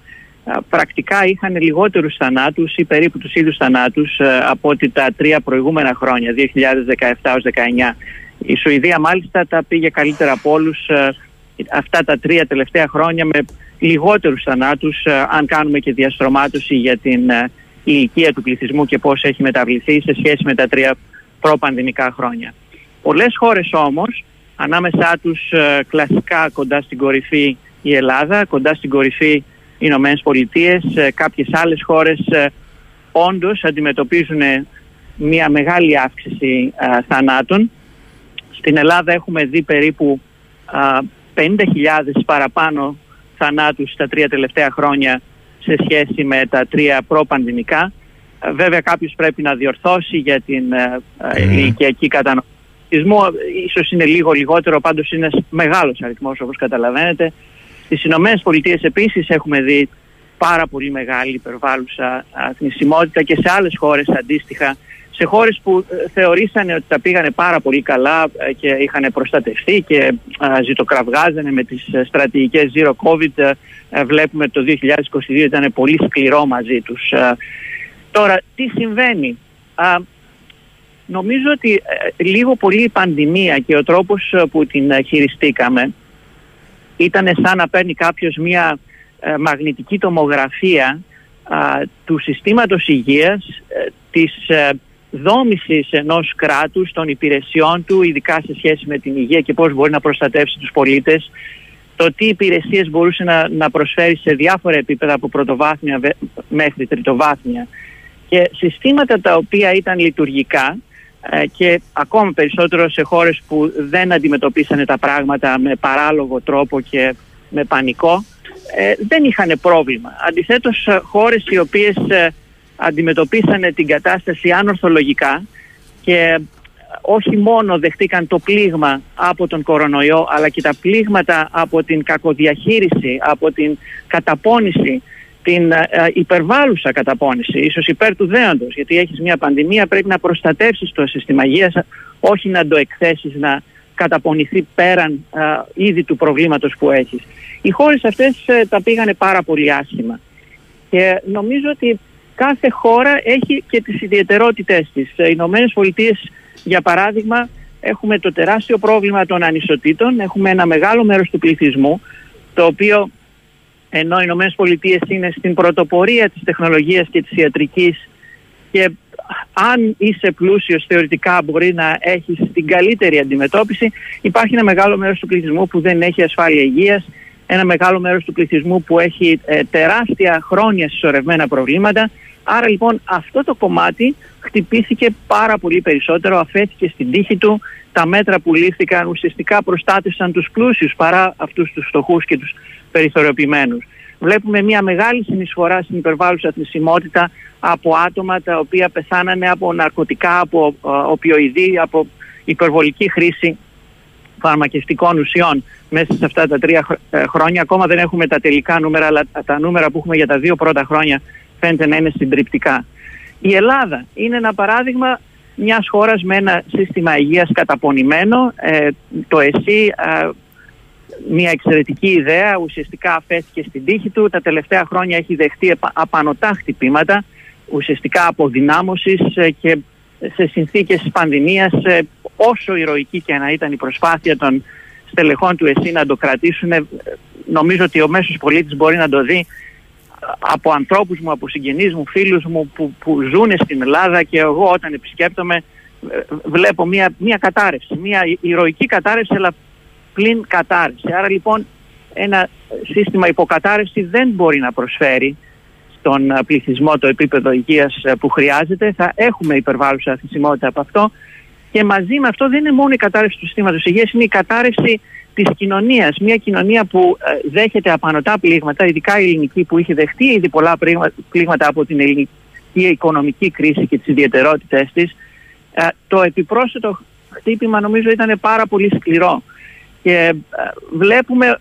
[SPEAKER 4] πρακτικά είχαν λιγότερους θανάτους ή περίπου τους ίδιους θανάτους από ότι τα τρία προηγούμενα χρόνια, 2017-2019. Η Σουηδία μάλιστα τα πήγε καλύτερα από όλους αυτά τα τρία τελευταία χρόνια με λιγότερους θανάτους αν κάνουμε και διαστρωμάτωση για την ηλικία του πληθυσμού και πώς έχει μεταβληθεί σε σχέση με τα τρία προπανδημικά χρόνια. Πολλές χώρες όμως, ανάμεσά τους κλασικά κοντά στην κορυφή η Ελλάδα, κοντά στην κορυφή οι Ηνωμένες Πολιτείες, κάποιες άλλες χώρες ε, όντως αντιμετωπίζουν μια μεγάλη αύξηση ε, θανάτων. Στην Ελλάδα έχουμε δει περίπου 50.000 παραπάνω θανάτους τα τρία τελευταία χρόνια σε σχέση με τα τρία προπανδημικά. Ε, βέβαια κάποιος πρέπει να διορθώσει για την mm. ηλικιακή κατανομή. Ίσως είναι λίγο λιγότερο, πάντως είναι μεγάλος αριθμός όπως καταλαβαίνετε. Στις Ηνωμένες Πολιτείες επίσης έχουμε δει πάρα πολύ μεγάλη υπερβάλλουσα θνησιμότητα και σε άλλες χώρες αντίστοιχα σε χώρες που ε, θεωρήσανε ότι τα πήγανε πάρα πολύ καλά ε, και είχαν προστατευτεί και ζητοκραυγάζανε με τις ε, στρατηγικές Zero COVID βλέπουμε το 2022 ήταν πολύ σκληρό μαζί τους. Τώρα τι συμβαίνει; Νομίζω ότι λίγο πολύ η πανδημία και ο τρόπος που την χειριστήκαμε ήταν σαν να παίρνει κάποιος μια ε, μαγνητική τομογραφία του συστήματος υγείας, ε, της ε, δόμησης ενός κράτους, των υπηρεσιών του, ειδικά σε σχέση με την υγεία και πώς μπορεί να προστατεύσει τους πολίτες, το τι υπηρεσίες μπορούσε να, να προσφέρει σε διάφορα επίπεδα από πρωτοβάθμια μέχρι τριτοβάθμια. Και συστήματα τα οποία ήταν λειτουργικά ε, και ακόμα περισσότερο σε χώρες που δεν αντιμετωπίσανε τα πράγματα με παράλογο τρόπο και με πανικό ε, δεν είχαν πρόβλημα. Αντιθέτως ε, χώρες οι οποίες αντιμετωπίσανε την κατάσταση ανορθολογικά και όχι μόνο δεχτήκαν το πλήγμα από τον κορονοϊό αλλά και τα πλήγματα από την κακοδιαχείριση, από την καταπώνηση την ε, ε, υπερβάλλουσα καταπώνηση, ίσως υπέρ του δέοντος, γιατί έχεις μια πανδημία πρέπει να προστατεύσεις το σύστημα υγείας, όχι να το εκθέσεις να καταπονηθεί πέραν ε, ήδη του προβλήματος που έχεις. Οι χώρες αυτές τα πήγανε πάρα πολύ άσχημα και νομίζω ότι κάθε χώρα έχει και τις ιδιαιτερότητές της. Οι Ηνωμένες Πολιτείες, για παράδειγμα, έχουμε το τεράστιο πρόβλημα των ανισοτήτων, έχουμε ένα μεγάλο μέρος του πληθυσμού, το οποίο ενώ οι Ηνωμένες Πολιτείες είναι στην πρωτοπορία της τεχνολογίας και της ιατρικής και αν είσαι πλούσιος θεωρητικά μπορεί να έχεις την καλύτερη αντιμετώπιση υπάρχει ένα μεγάλο μέρος του πληθυσμού που δεν έχει ασφάλεια υγείας ένα μεγάλο μέρος του πληθυσμού που έχει ε, τεράστια χρόνια συσσωρευμένα προβλήματα. Άρα λοιπόν αυτό το κομμάτι χτυπήθηκε πάρα πολύ περισσότερο αφέθηκε στην τύχη του. Τα μέτρα που λήφθηκαν ουσιαστικά προστάτευσαν τους πλούσιους παρά αυτούς τους φτωχούς και τους περιθωριοποιημένους. Βλέπουμε μια μεγάλη συνεισφορά στην υπερβάλλουσα θνησιμότητα από άτομα τα οποία πεθάνανε από ναρκωτικά, από ε, οπιοειδή, από υπερβολική χρήση φαρμακευτικών ουσιών μέσα σε αυτά τα τρία ε, χρόνια. Ακόμα δεν έχουμε τα τελικά νούμερα, αλλά τα νούμερα που έχουμε για τα δύο πρώτα χρόνια φαίνεται να είναι συντριπτικά. Η Ελλάδα είναι ένα παράδειγμα μιας χώρας με ένα σύστημα υγείας καταπονημένο. Ε, το ΕΣΥ μια εξαιρετική ιδέα, ουσιαστικά αφέθηκε στην τύχη του. Τα τελευταία χρόνια έχει δεχτεί απανοτά χτυπήματα, ουσιαστικά αποδυνάμωσης ε, και σε συνθήκες πανδημίας, ε, όσο ηρωική και να ήταν η προσπάθεια των στελεχών του ΕΣΥ να το κρατήσουν, ε, νομίζω ότι ο μέσος πολίτης μπορεί να το δει από ανθρώπους μου, από συγγενείς μου, φίλους μου που, που ζουν στην Ελλάδα και εγώ όταν επισκέπτομαι βλέπω μια, μια κατάρρευση, μια ηρωική κατάρρευση αλλά πλην κατάρρευση. Άρα λοιπόν ένα σύστημα υποκατάρρευση δεν μπορεί να προσφέρει στον πληθυσμό το επίπεδο υγείας που χρειάζεται. Θα έχουμε υπερβάλλουσα θυσιμότητα από αυτό και μαζί με αυτό δεν είναι μόνο η κατάρρευση του συστήματος υγείας, είναι η κατάρρευση της κοινωνίας. Μια κοινωνία που ε, δέχεται απανοτά πλήγματα, ειδικά η ελληνική που είχε δεχτεί ήδη πολλά πλήγματα από την η οικονομική κρίση και τις ιδιαιτερότητες της, ε, το επιπρόσθετο χτύπημα νομίζω ήταν πάρα πολύ σκληρό. Και ε, βλέπουμε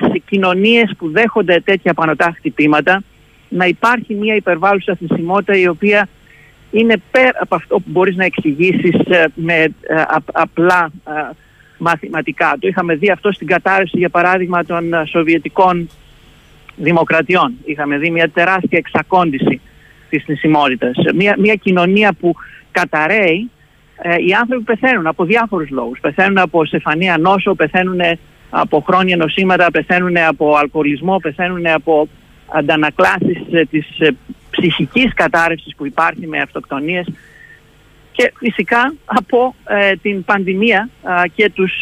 [SPEAKER 4] σε κοινωνίες που δέχονται τέτοια πανωτά χτυπήματα να υπάρχει μια υπερβάλλουσα θυσιμότητα η οποία είναι πέρα από αυτό που μπορείς να εξηγήσεις ε, με απλά μαθηματικά. Το είχαμε δει αυτό στην κατάρρευση για παράδειγμα των Σοβιετικών δημοκρατιών. Είχαμε δει μια τεράστια εξακόντηση της νησιμότητας. Μια, μια κοινωνία που καταραίει, ε, οι άνθρωποι πεθαίνουν από διάφορους λόγους. Πεθαίνουν από σεφανία νόσο, πεθαίνουν από χρόνια νοσήματα, πεθαίνουν από αλκοολισμό, πεθαίνουν από αντανακλάσεις ε, της ε, ψυχικής κατάρρευσης που υπάρχει με αυτοκτονίες και φυσικά από ε, την πανδημία και τους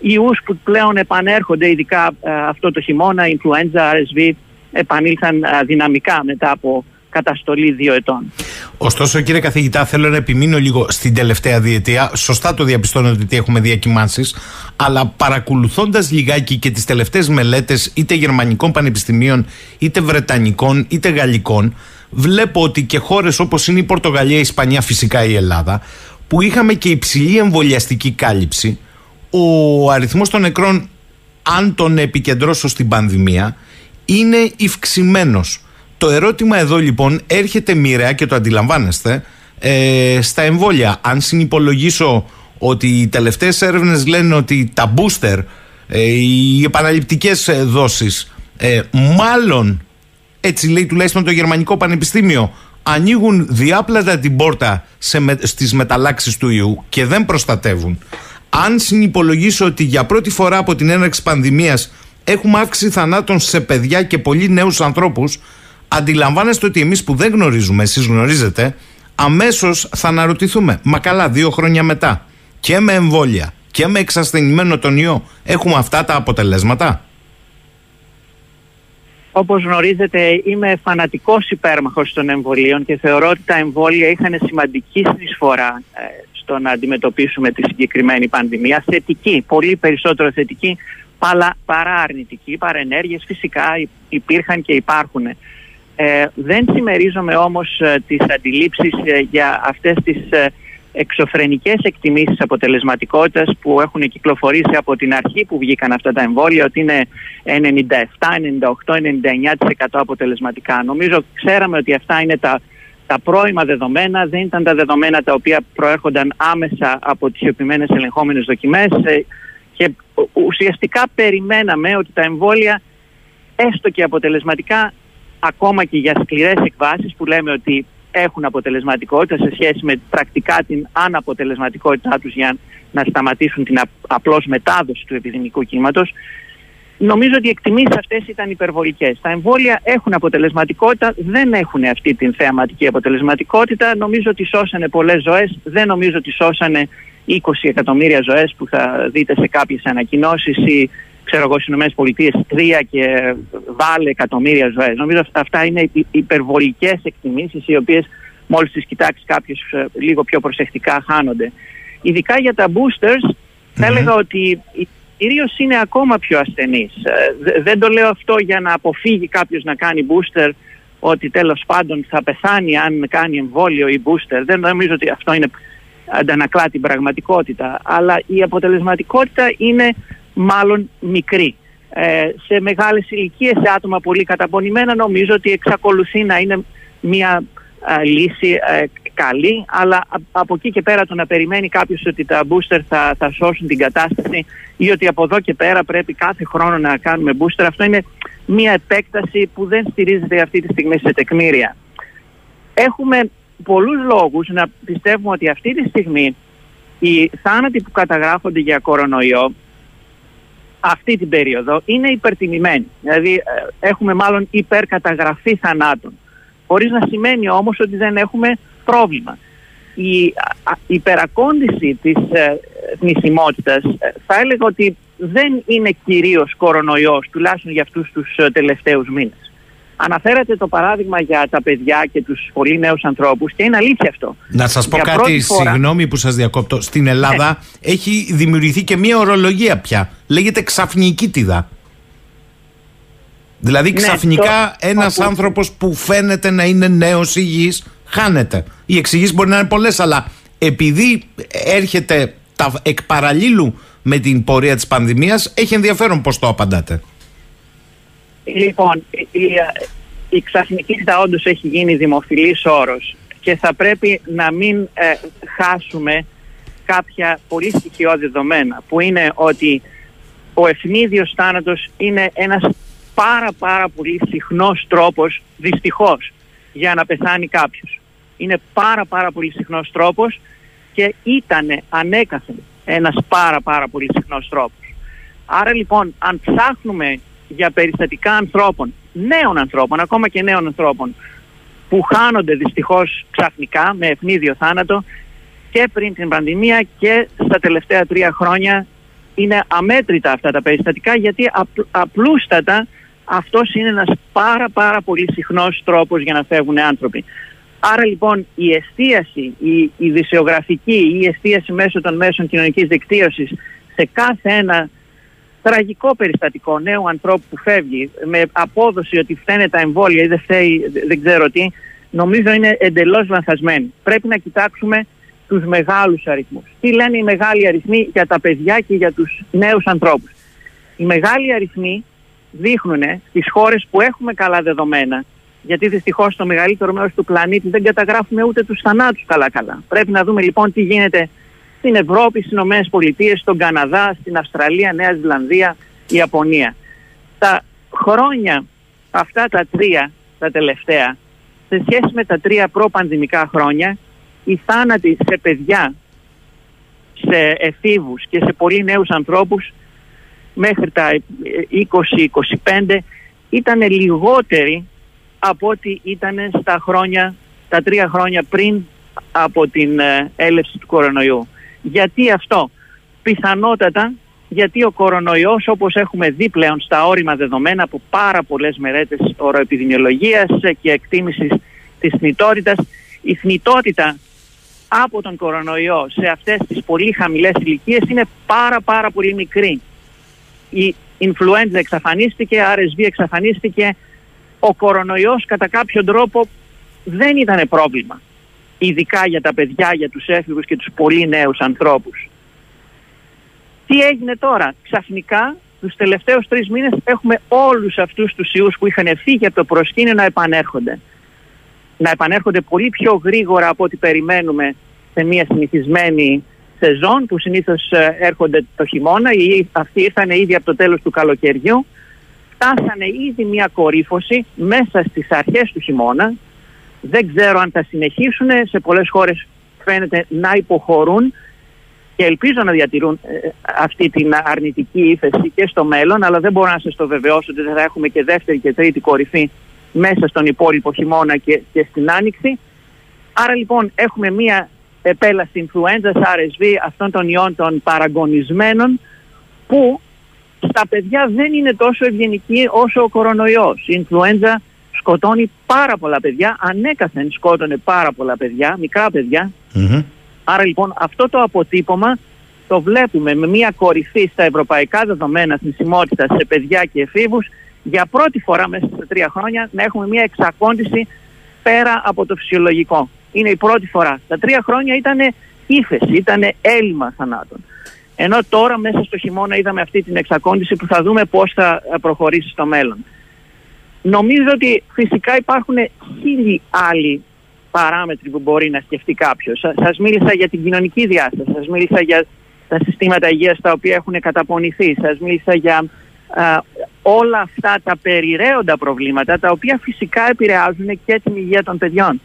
[SPEAKER 4] ιούς που πλέον επανέρχονται, ειδικά αυτό το χειμώνα, influenza, RSV, επανήλθαν δυναμικά μετά από καταστολή δύο ετών.
[SPEAKER 1] Ωστόσο, κύριε καθηγητά, θέλω να επιμείνω λίγο στην τελευταία διετία. Σωστά το διαπιστώνετε ότι έχουμε διακυμάνσεις, αλλά παρακολουθώντας λιγάκι και τις τελευταίες μελέτες είτε γερμανικών πανεπιστημίων, είτε βρετανικών, είτε γαλλικών, βλέπω ότι και χώρες όπως είναι η Πορτογαλία, η Ισπανία, φυσικά η Ελλάδα, που είχαμε και υψηλή εμβολιαστική κάλυψη, ο αριθμός των νεκρών, αν τον επικεντρώσω στην πανδημία, είναι ευξημένος. Το ερώτημα εδώ λοιπόν έρχεται μοιραία και το αντιλαμβάνεστε ε, στα εμβόλια. Αν συνυπολογίσω ότι οι τελευταίες έρευνες λένε ότι τα booster, ε, οι επαναληπτικές ε, δόσεις, ε, μάλλον έτσι λέει τουλάχιστον το Γερμανικό Πανεπιστήμιο, ανοίγουν διάπλατα την πόρτα σε, στις μεταλλάξεις του ιού και δεν προστατεύουν αν συνυπολογίσω ότι για πρώτη φορά από την έναρξη πανδημίας έχουμε αύξηση θανάτων σε παιδιά και πολύ νέους ανθρώπους, αντιλαμβάνεστε ότι εμείς που δεν γνωρίζουμε, εσείς γνωρίζετε, αμέσως θα αναρωτηθούμε. Μα καλά, δύο χρόνια μετά και με εμβόλια και με εξασθενημένο τον ιό έχουμε αυτά τα αποτελέσματα;
[SPEAKER 4] Όπως γνωρίζετε είμαι φανατικός υπέρμαχος των εμβολίων και θεωρώ ότι τα εμβόλια είχαν σημαντική συνεισφορά ε, στο να αντιμετωπίσουμε τη συγκεκριμένη πανδημία. Θετική, πολύ περισσότερο θετική παρά αρνητική. Παρενέργειες φυσικά υπήρχαν και υπάρχουν. Ε, δεν συμμερίζομαι όμως ε, τις αντιλήψεις ε, για αυτές τις ε, εξωφρενικές εκτιμήσεις αποτελεσματικότητας που έχουν κυκλοφορήσει από την αρχή που βγήκαν αυτά τα εμβόλια ότι είναι 97, 98, 99% αποτελεσματικά. Νομίζω ξέραμε ότι αυτά είναι τα τα πρώιμα δεδομένα δεν ήταν τα δεδομένα τα οποία προέρχονταν άμεσα από τις επιμένες ελεγχόμενες δοκιμές ε, και ουσιαστικά περιμέναμε ότι τα εμβόλια έστω και αποτελεσματικά ακόμα και για σκληρές εκβάσεις που λέμε ότι έχουν αποτελεσματικότητα σε σχέση με πρακτικά την αναποτελεσματικότητά τους για να σταματήσουν την απλώς μετάδοση του επιδημικού κύματος Νομίζω ότι οι εκτιμήσεις αυτές ήταν υπερβολικές. Τα εμβόλια έχουν αποτελεσματικότητα, δεν έχουν αυτή την θεαματική αποτελεσματικότητα. Νομίζω ότι σώσανε πολλές ζωές. Δεν νομίζω ότι σώσανε 20 εκατομμύρια ζωές που θα δείτε σε κάποιες ανακοινώσεις ή ξέρω εγώ στις ΗΠΑ 3 και βάλε εκατομμύρια ζωές. Νομίζω ότι αυτά είναι υπερβολικές εκτιμήσεις οι οποίες μόλις τις κοιτάξεις κάποιος ε, λίγο πιο προσεκτικά χάνονται. Ειδικά για τα boosters, θα έλεγα ότι κυρίως είναι ακόμα πιο ασθενής. Ε, δεν το λέω αυτό για να αποφύγει κάποιος να κάνει booster ότι τέλος πάντων θα πεθάνει αν κάνει εμβόλιο ή booster. Δεν νομίζω ότι αυτό είναι αντανακλά την πραγματικότητα. Αλλά η αποτελεσματικότητα είναι μάλλον μικρή. Ε, σε μεγάλες ηλικίες, σε άτομα πολύ καταπονημένα νομίζω ότι εξακολουθεί να είναι μια λύση ε, καλή, αλλά από εκεί και πέρα το να περιμένει κάποιος ότι τα booster θα, θα σώσουν την κατάσταση ή ότι από εδώ και πέρα πρέπει κάθε χρόνο να κάνουμε booster, αυτό είναι μια επέκταση που δεν στηρίζεται αυτή τη στιγμή σε τεκμήρια. Έχουμε πολλούς λόγους να πιστεύουμε ότι αυτή τη στιγμή οι θάνατοι που καταγράφονται για κορονοϊό αυτή την περίοδο είναι υπερτιμημένοι. Δηλαδή ε, έχουμε μάλλον υπερκαταγραφή θανάτων. Χωρίς να σημαίνει όμως ότι δεν έχουμε πρόβλημα. Η υπερακόντηση της ε, θνησιμότητας ε, θα έλεγα ότι δεν είναι κυρίως κορονοϊός, τουλάχιστον για αυτούς τους ε, τελευταίους μήνες. Αναφέρατε το παράδειγμα για τα παιδιά και τους πολύ νέους ανθρώπους και είναι αλήθεια αυτό.
[SPEAKER 1] Να σας πω κάτι, φορά... συγγνώμη που σας διακόπτω. Στην Ελλάδα ναι. έχει δημιουργηθεί και μια ορολογία πια. Λέγεται ξαφνική τίδα. Δηλαδή
[SPEAKER 4] Ναι,
[SPEAKER 1] ξαφνικά
[SPEAKER 4] το-
[SPEAKER 1] ένας
[SPEAKER 4] όπου-
[SPEAKER 1] άνθρωπος που φαίνεται να είναι νέος υγιής χάνεται. Οι εξηγήσεις μπορεί να είναι πολλές αλλά επειδή έρχεται τα εκ παραλλήλου με την πορεία της πανδημίας έχει ενδιαφέρον πώς το απαντάτε.
[SPEAKER 4] Λοιπόν, η, η, η ξαφνική ήττα όντως έχει γίνει δημοφιλής όρος και θα πρέπει να μην ε, χάσουμε κάποια πολύ στοιχειώδη δεδομένα που είναι ότι ο ευνίδιος θάνατος είναι ένας πάρα πάρα πολύ συχνός τρόπος δυστυχώς για να πεθάνει κάποιος. Είναι πάρα πάρα πολύ συχνός τρόπος και ήταν ανέκαθεν ένας πάρα πάρα πολύ συχνός τρόπος. Άρα λοιπόν αν ψάχνουμε για περιστατικά ανθρώπων, νέων ανθρώπων, ακόμα και νέων ανθρώπων που χάνονται δυστυχώς ξαφνικά με ευνίδιο θάνατο και πριν την πανδημία και στα τελευταία τρία χρόνια είναι αμέτρητα αυτά τα περιστατικά γιατί απ- απλούστατα αυτός είναι ένας πάρα πάρα πολύ συχνός τρόπος για να φεύγουν άνθρωποι. Άρα λοιπόν η εστίαση, η ειδησιογραφική, η εστίαση μέσω των μέσων κοινωνικής δικτύωσης σε κάθε ένα τραγικό περιστατικό νέου ανθρώπου που φεύγει με απόδοση ότι φταίνε τα εμβόλια ή δεν φταίει δεν ξέρω τι, νομίζω είναι εντελώς λανθασμένη. Πρέπει να κοιτάξουμε τους μεγάλους αριθμούς. Τι λένε οι μεγάλοι αριθμοί για τα παιδιά και για τους νέους ανθρώπους. Οι μεγάλοι αριθμοί δείχνουν στις χώρες που έχουμε καλά δεδομένα γιατί δυστυχώς στο μεγαλύτερο μέρος του πλανήτη δεν καταγράφουμε ούτε τους θανάτους καλά-καλά. Πρέπει να δούμε λοιπόν τι γίνεται στην Ευρώπη, στις Ηνωμένες Πολιτείες, στον Καναδά, στην Αυστραλία, Νέα Ζηλανδία, Ιαπωνία. Τα χρόνια αυτά τα τρία, τα τελευταία, σε σχέση με τα τρία προ-πανδημικά χρόνια, οι θάνατοι σε παιδιά, σε εφήβους και σε πολύ νέους ανθρώπους μέχρι τα 20-25 ήταν λιγότεροι από ό,τι ήταν στα χρόνια, τα τρία χρόνια πριν από την ε, έλευση του κορονοϊού. Γιατί αυτό; Πιθανότατα γιατί ο κορονοϊός όπως έχουμε δει πλέον στα όρημα δεδομένα από πάρα πολλές μερέτες οροεπιδημιολογίας και εκτίμησης της θνητότητας, η θνητότητα από τον κορονοϊό σε αυτές τις πολύ χαμηλές ηλικίες είναι πάρα πάρα πολύ μικρή. Η influenza εξαφανίστηκε, RSV εξαφανίστηκε, ο κορονοϊός κατά κάποιο τρόπο δεν ήταν πρόβλημα. Ειδικά για τα παιδιά, για τους έφηβους και τους πολύ νέους ανθρώπους. Τι έγινε τώρα; Ξαφνικά τους τελευταίους τρεις μήνες έχουμε όλους αυτούς τους ιούς που είχαν φύγει από το προσκήνιο να επανέρχονται. Να επανέρχονται πολύ πιο γρήγορα από ό,τι περιμένουμε σε μια συνηθισμένη σεζόν που συνήθως ε, έρχονται το χειμώνα ή αυτοί ήρθαν ήδη από το τέλος του καλοκαιριού φτάσανε ήδη μια κορύφωση μέσα στις αρχές του χειμώνα. Δεν ξέρω αν θα συνεχίσουν. Σε πολλές χώρες φαίνεται να υποχωρούν και ελπίζω να διατηρούν ε, αυτή την αρνητική ύφεση και στο μέλλον, αλλά δεν μπορώ να σας το βεβαιώσω ότι δεν θα έχουμε και δεύτερη και τρίτη κορυφή μέσα στον υπόλοιπο χειμώνα και, και στην άνοιξη. Άρα λοιπόν έχουμε μια επέλαση influenza, RSV, αυτών των ιών των παραγωνισμένων που στα παιδιά δεν είναι τόσο ευγενική όσο ο κορονοϊός. Η influenza σκοτώνει πάρα πολλά παιδιά, ανέκαθεν σκότωνε πάρα πολλά παιδιά, μικρά παιδιά.
[SPEAKER 1] Μμμ.
[SPEAKER 4] Άρα λοιπόν αυτό το αποτύπωμα το βλέπουμε με μια κορυφή στα ευρωπαϊκά δεδομένα θνησιμότητα σε παιδιά και εφήβους για πρώτη φορά μέσα στα τρία χρόνια να έχουμε μια εξακόντηση πέρα από το φυσιολογικό. Είναι η πρώτη φορά. Τα τρία χρόνια ήταν ύφεση, ήταν έλλειμμα θανάτων. Ενώ τώρα μέσα στο χειμώνα είδαμε αυτή την εξακόντηση που θα δούμε πώς θα ε, προχωρήσει στο μέλλον. Νομίζω ότι φυσικά υπάρχουν χίλιοι άλλοι παράμετροι που μπορεί να σκεφτεί κάποιος. Σα- Σας μίλησα για την κοινωνική διάσταση, σας μίλησα για τα συστήματα υγείας τα οποία έχουν καταπονηθεί, σας μίλησα για α, όλα αυτά τα περιραίοντα προβλήματα τα οποία φυσικά επηρεάζουν και την υγεία των παιδιών.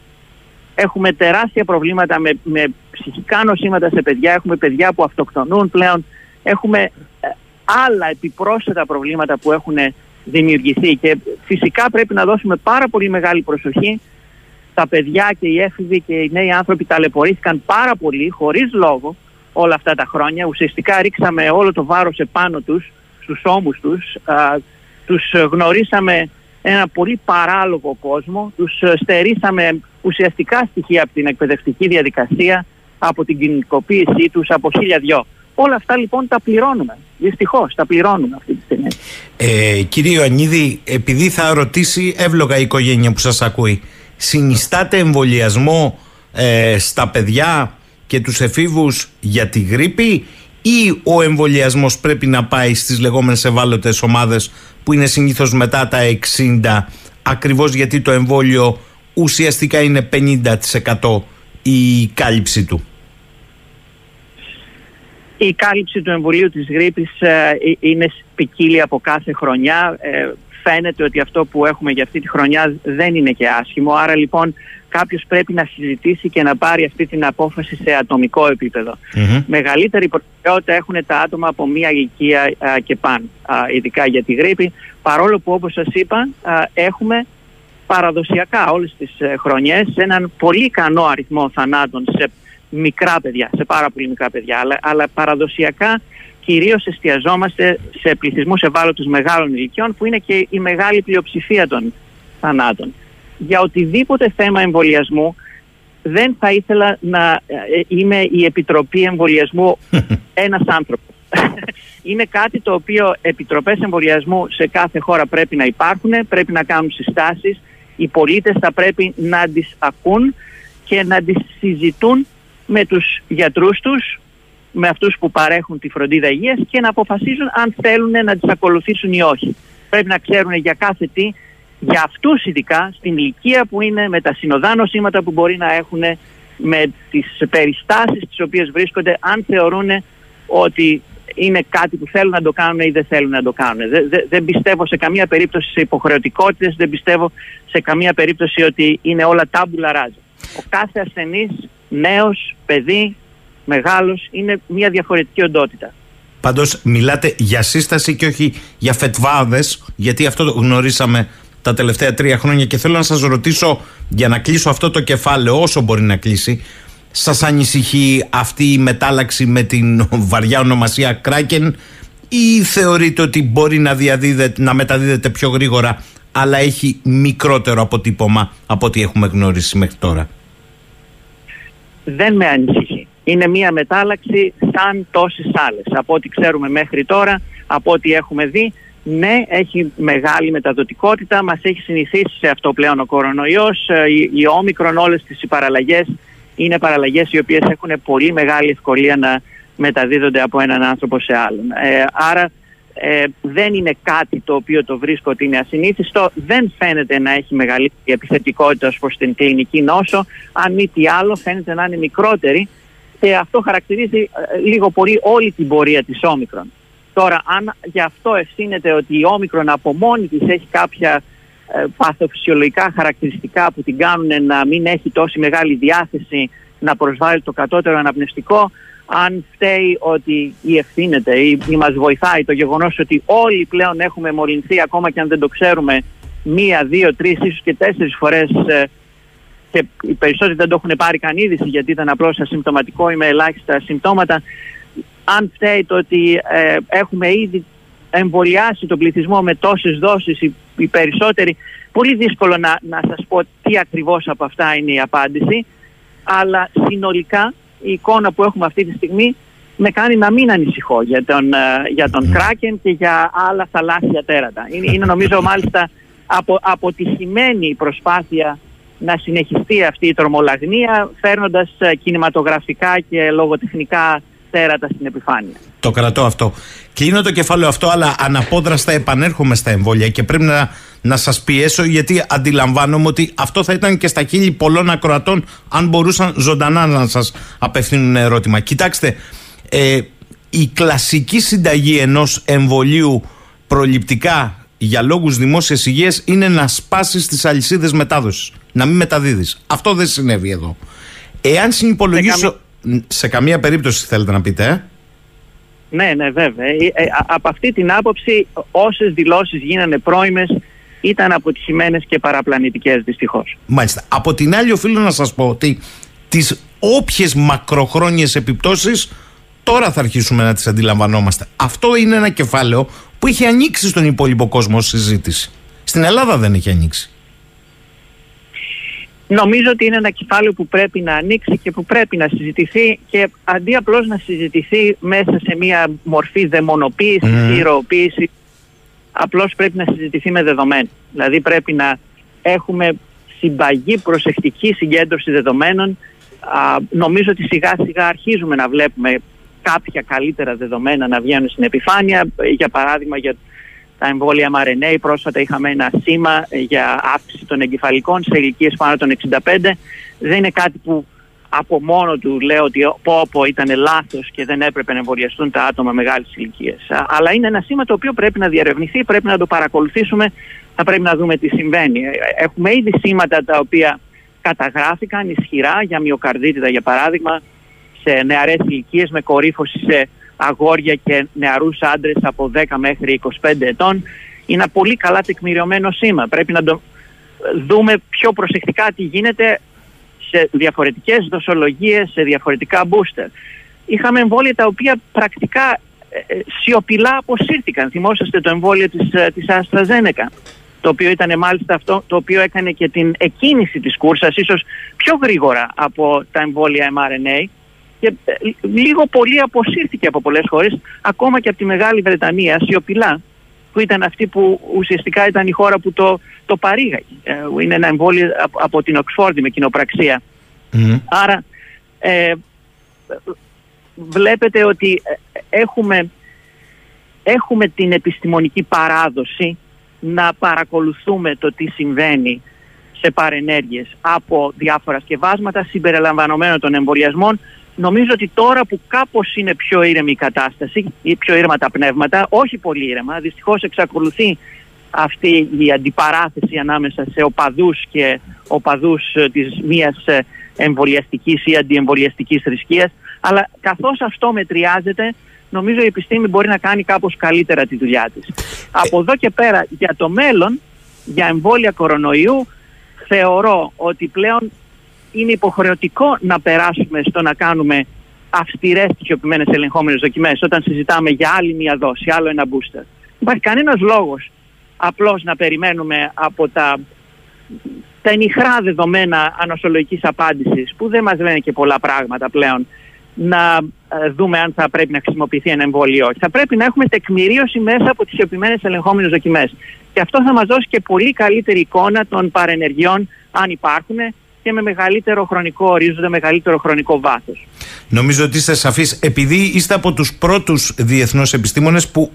[SPEAKER 4] Έχουμε τεράστια προβλήματα με, με ψυχικά νοσήματα σε παιδιά, έχουμε παιδιά που αυτοκτονούν πλέον, έχουμε ε, άλλα επιπρόσθετα προβλήματα που έχουν δημιουργηθεί και φυσικά πρέπει να δώσουμε πάρα πολύ μεγάλη προσοχή. Τα παιδιά και οι έφηβοι και οι νέοι άνθρωποι ταλαιπωρήθηκαν πάρα πολύ χωρίς λόγο όλα αυτά τα χρόνια. Ουσιαστικά ρίξαμε όλο το βάρος επάνω τους, στους ώμους τους. Α, τους γνωρίσαμε ένα πολύ παράλογο κόσμο. Τους ε, στερήσαμε ουσιαστικά στοιχεία από την εκπαιδευτική διαδικασία, από την κοινωνικοποίησή τους, από χίλια δυο. Όλα αυτά λοιπόν τα πληρώνουμε. Δυστυχώς τα πληρώνουμε αυτή τη στιγμή.
[SPEAKER 1] Ε, κύριε Ιωαννίδη, επειδή θα ρωτήσει εύλογα η οικογένεια που σας ακούει, συνιστάτε εμβολιασμό ε, στα παιδιά και τους εφήβους για τη γρήπη ή ο εμβολιασμός πρέπει να πάει στις λεγόμενες ευάλωτες ομάδες που είναι συνήθως μετά τα 60 ακριβώς γιατί το εμβόλιο ουσιαστικά είναι 50% η κάλυψη του;
[SPEAKER 4] Η κάλυψη του εμβολίου της γρήπης ε, είναι ποικίλια από κάθε χρονιά. Ε, φαίνεται ότι αυτό που έχουμε για αυτή τη χρονιά δεν είναι και άσχημο. Άρα λοιπόν κάποιος πρέπει να συζητήσει και να πάρει αυτή την απόφαση σε ατομικό Μεγαλύτερη προτεραιότητα έχουν τα άτομα από μία ηλικία και πάνω, ειδικά για τη γρήπη. Παρόλο που όπως σας είπα έχουμε παραδοσιακά όλες τις ε, χρονιές έναν πολύ ικανό αριθμό θανάτων σε μικρά παιδιά, σε πάρα πολύ μικρά παιδιά, αλλά, αλλά παραδοσιακά κυρίως εστιαζόμαστε σε πληθυσμούς ευάλωτους μεγάλων ηλικιών που είναι και η μεγάλη πλειοψηφία των θανάτων. Για οτιδήποτε θέμα εμβολιασμού δεν θα ήθελα να ε, είμαι η Επιτροπή Εμβολιασμού [LAUGHS] ένας άνθρωπος. [LAUGHS] είναι κάτι το οποίο επιτροπές εμβολιασμού σε κάθε χώρα πρέπει να υπάρχουν, πρέπει να κάνουν συστάσεις. Οι πολίτες θα πρέπει να τις ακούν και να τις συζητούν με τους γιατρούς τους, με αυτούς που παρέχουν τη φροντίδα υγείας και να αποφασίζουν αν θέλουν να τις ακολουθήσουν ή όχι. Πρέπει να ξέρουν για κάθε τι, για αυτούς ειδικά, στην ηλικία που είναι, με τα συνοδά νοσήματα που μπορεί να έχουν, με τις περιστάσεις τις οποίες βρίσκονται, αν θεωρούν ότι είναι κάτι που θέλουν να το κάνουν ή δεν θέλουν να το κάνουν. Δεν, πιστεύω σε καμία περίπτωση σε υποχρεωτικότητες, δεν πιστεύω σε καμία περίπτωση ότι είναι όλα τάμπουλα ράζα. Ο κάθε ασθενής, νέος, παιδί, μεγάλος, είναι μια διαφορετική οντότητα.
[SPEAKER 1] Πάντως μιλάτε για σύσταση και όχι για φετβάδες, γιατί αυτό το γνωρίσαμε τα τελευταία τρία χρόνια και θέλω να σας ρωτήσω για να κλείσω αυτό το κεφάλαιο όσο μπορεί να κλείσει σας ανησυχεί αυτή η μετάλλαξη με την βαριά ονομασία Κράκεν ή θεωρείτε ότι μπορεί να, διαδίδεται, να μεταδίδεται πιο γρήγορα αλλά έχει μικρότερο αποτύπωμα από ό,τι έχουμε γνωρίσει μέχρι τώρα;
[SPEAKER 4] Δεν με ανησυχεί. Είναι μια μετάλλαξη σαν τόσες άλλες. Από ό,τι ξέρουμε μέχρι τώρα, από ό,τι έχουμε δει, ναι, έχει μεγάλη μεταδοτικότητα, μας έχει συνηθίσει σε αυτό πλέον ο κορονοϊός, ε, η, η όμικρον όλες τις παραλλαγές είναι παραλλαγές οι οποίες έχουν πολύ μεγάλη ευκολία να μεταδίδονται από έναν άνθρωπο σε άλλον. Ε, άρα ε, δεν είναι κάτι το οποίο το βρίσκω ότι είναι ασυνήθιστο, δεν φαίνεται να έχει μεγαλύτερη επιθετικότητα ως προς την κλινική νόσο, αν μη τι άλλο φαίνεται να είναι μικρότερη. Και αυτό χαρακτηρίζει ε, λίγο πολύ όλη την πορεία της όμικρον. Τώρα, αν γι' αυτό ευθύνεται ότι η όμικρον από μόνη της έχει κάποια ε, παθοφυσιολογικά χαρακτηριστικά που την κάνουν να μην έχει τόση μεγάλη διάθεση να προσβάλλει το κατώτερο αναπνευστικό, αν φταίει ότι ή ευθύνεται ή, ή μας βοηθάει το γεγονός ότι όλοι πλέον έχουμε μολυνθεί ακόμα και αν δεν το ξέρουμε μία, δύο, τρεις, ίσως και τέσσερις φορές ε, και οι περισσότεροι δεν το έχουν πάρει καν είδηση γιατί ήταν απλώς ασυμπτωματικό ή με ελάχιστα συμπτώματα αν φταίει το ότι ε, έχουμε ήδη εμβολιάσει τον πληθυσμό με τόσες δόσεις οι, οι περισσότεροι πολύ δύσκολο να, να σας πω τι ακριβώς από αυτά είναι η απάντηση αλλά συνολικά η εικόνα που έχουμε αυτή τη στιγμή με κάνει να μην ανησυχώ για τον, ε, για τον Κράκεν και για άλλα θαλάσσια τέρατα. Είναι, είναι νομίζω μάλιστα απο, αποτυχημένη η προσπάθεια να συνεχιστεί αυτή η τρομολαγνία φέρνοντας ε, κινηματογραφικά και λογοτεχνικά τέρατα στην επιφάνεια.
[SPEAKER 1] Το κρατώ αυτό. Κλείνω το κεφάλαιο αυτό, αλλά αναπόδραστα επανέρχομαι στα εμβόλια και πρέπει να, να σας πιέσω, γιατί αντιλαμβάνομαι ότι αυτό θα ήταν και στα χείλη πολλών ακροατών, αν μπορούσαν ζωντανά να σας απευθύνουν ερώτημα. Κοιτάξτε, ε, η κλασική συνταγή ενός εμβολίου προληπτικά για λόγους δημόσιας υγείας είναι να σπάσεις τις αλυσίδες μετάδοσης, να μην μεταδίδεις. Αυτό δεν συνέβη εδώ. Εάν συνυπολογίσω... Σε καμία περίπτωση θέλετε να πείτε, ε;
[SPEAKER 4] Ναι, ναι, βέβαια. Ε, ε, από αυτή την άποψη, όσες δηλώσεις γίνανε πρώιμες ήταν αποτυχημένες και παραπλανητικές δυστυχώς.
[SPEAKER 1] Μάλιστα. Από την άλλη, οφείλω να σας πω ότι τις όποιες μακροχρόνιες επιπτώσεις τώρα θα αρχίσουμε να τις αντιλαμβανόμαστε. Αυτό είναι ένα κεφάλαιο που είχε ανοίξει στον υπόλοιπο κόσμο συζήτηση. Στην Ελλάδα δεν έχει ανοίξει.
[SPEAKER 4] Νομίζω ότι είναι ένα κεφάλαιο που πρέπει να ανοίξει και που πρέπει να συζητηθεί και αντί απλώς να συζητηθεί μέσα σε μια μορφή δαιμονοποίηση, mm. απλώς πρέπει να συζητηθεί με δεδομένα. Δηλαδή πρέπει να έχουμε συμπαγή προσεκτική συγκέντρωση δεδομένων. Α, νομίζω ότι σιγά σιγά αρχίζουμε να βλέπουμε κάποια καλύτερα δεδομένα να βγαίνουν στην επιφάνεια. Για παράδειγμα για τα εμβόλια mRNA πρόσφατα είχαμε ένα σήμα για αύξηση των εγκεφαλικών σε ηλικίες πάνω των 65. Δεν είναι κάτι που από μόνο του λέω ότι πω πω ήταν λάθος και δεν έπρεπε να εμβολιαστούν τα άτομα μεγάλης ηλικίας. Αλλά είναι ένα σήμα το οποίο πρέπει να διαρευνηθεί, πρέπει να το παρακολουθήσουμε, θα πρέπει να δούμε τι συμβαίνει. Έχουμε ήδη σήματα τα οποία καταγράφηκαν ισχυρά για μυοκαρδίτιδα για παράδειγμα σε νεαρές ηλικίες με κορύφωση σε αγόρια και νεαρούς άντρες από 10 μέχρι 25 ετών. Είναι ένα πολύ καλά τεκμηριωμένο σήμα. Πρέπει να το δούμε πιο προσεκτικά τι γίνεται σε διαφορετικές δοσολογίες, σε διαφορετικά booster. Είχαμε εμβόλια τα οποία πρακτικά ε, ε, σιωπηλά αποσύρθηκαν. Θυμόσαστε το εμβόλιο της, ε, της AstraZeneca το οποίο ήταν μάλιστα αυτό το οποίο έκανε και την εκκίνηση της κούρσας ίσως πιο γρήγορα από τα εμβόλια mRNA και λίγο πολύ αποσύρθηκε από πολλές χώρες ακόμα και από τη Μεγάλη Βρετανία σιωπηλά που ήταν αυτή που ουσιαστικά ήταν η χώρα που το, το παρήγαγε. Είναι ένα εμβόλιο από, την Οξφόρδη με κοινοπραξία. Άρα ε, βλέπετε ότι ε, έχουμε, έχουμε την επιστημονική παράδοση να παρακολουθούμε το τι συμβαίνει σε παρενέργειες από διάφορα σκευάσματα συμπεριλαμβανομένων των εμβολιασμών Νομίζω ότι τώρα που κάπως είναι πιο ήρεμη η κατάσταση ή πιο ήρεμα τα πνεύματα, όχι πολύ ήρεμα, δυστυχώς εξακολουθεί αυτή η αντιπαράθεση ανάμεσα σε οπαδούς και οπαδούς ε, της μίας ε, εμβολιαστικής ή αντιεμβολιαστικής θρησκείας, αλλά καθώς αυτό μετριάζεται, νομίζω η επιστήμη μπορεί να κάνει κάπως καλύτερα τη δουλειά της. Από εδώ και πέρα για το μέλλον, για εμβόλια κορονοϊού, θεωρώ ότι πλέον είναι υποχρεωτικό να περάσουμε στο να κάνουμε αυστηρές τυχιοποιημένε ελεγχόμενες δοκιμές όταν συζητάμε για άλλη μία δόση, άλλο ένα booster. Υπάρχει κανένας λόγος απλώς να περιμένουμε από τα, τα ενιχρά δεδομένα ανοσολογικής απάντησης, που δεν μας λένε και πολλά πράγματα πλέον, να ε, δούμε αν θα πρέπει να χρησιμοποιηθεί ένα εμβόλιο ή όχι. Θα πρέπει να έχουμε τεκμηρίωση μέσα από τις τυχιοποιημένε ελεγχόμενες δοκιμές. Και αυτό θα μας δώσει και πολύ καλύτερη εικόνα των παρενεργειών, αν υπάρχουν, και με μεγαλύτερο χρονικό ορίζοντα, μεγαλύτερο χρονικό βάθος.
[SPEAKER 1] Νομίζω ότι είστε σαφείς, επειδή είστε από τους πρώτους διεθνώς επιστήμονες που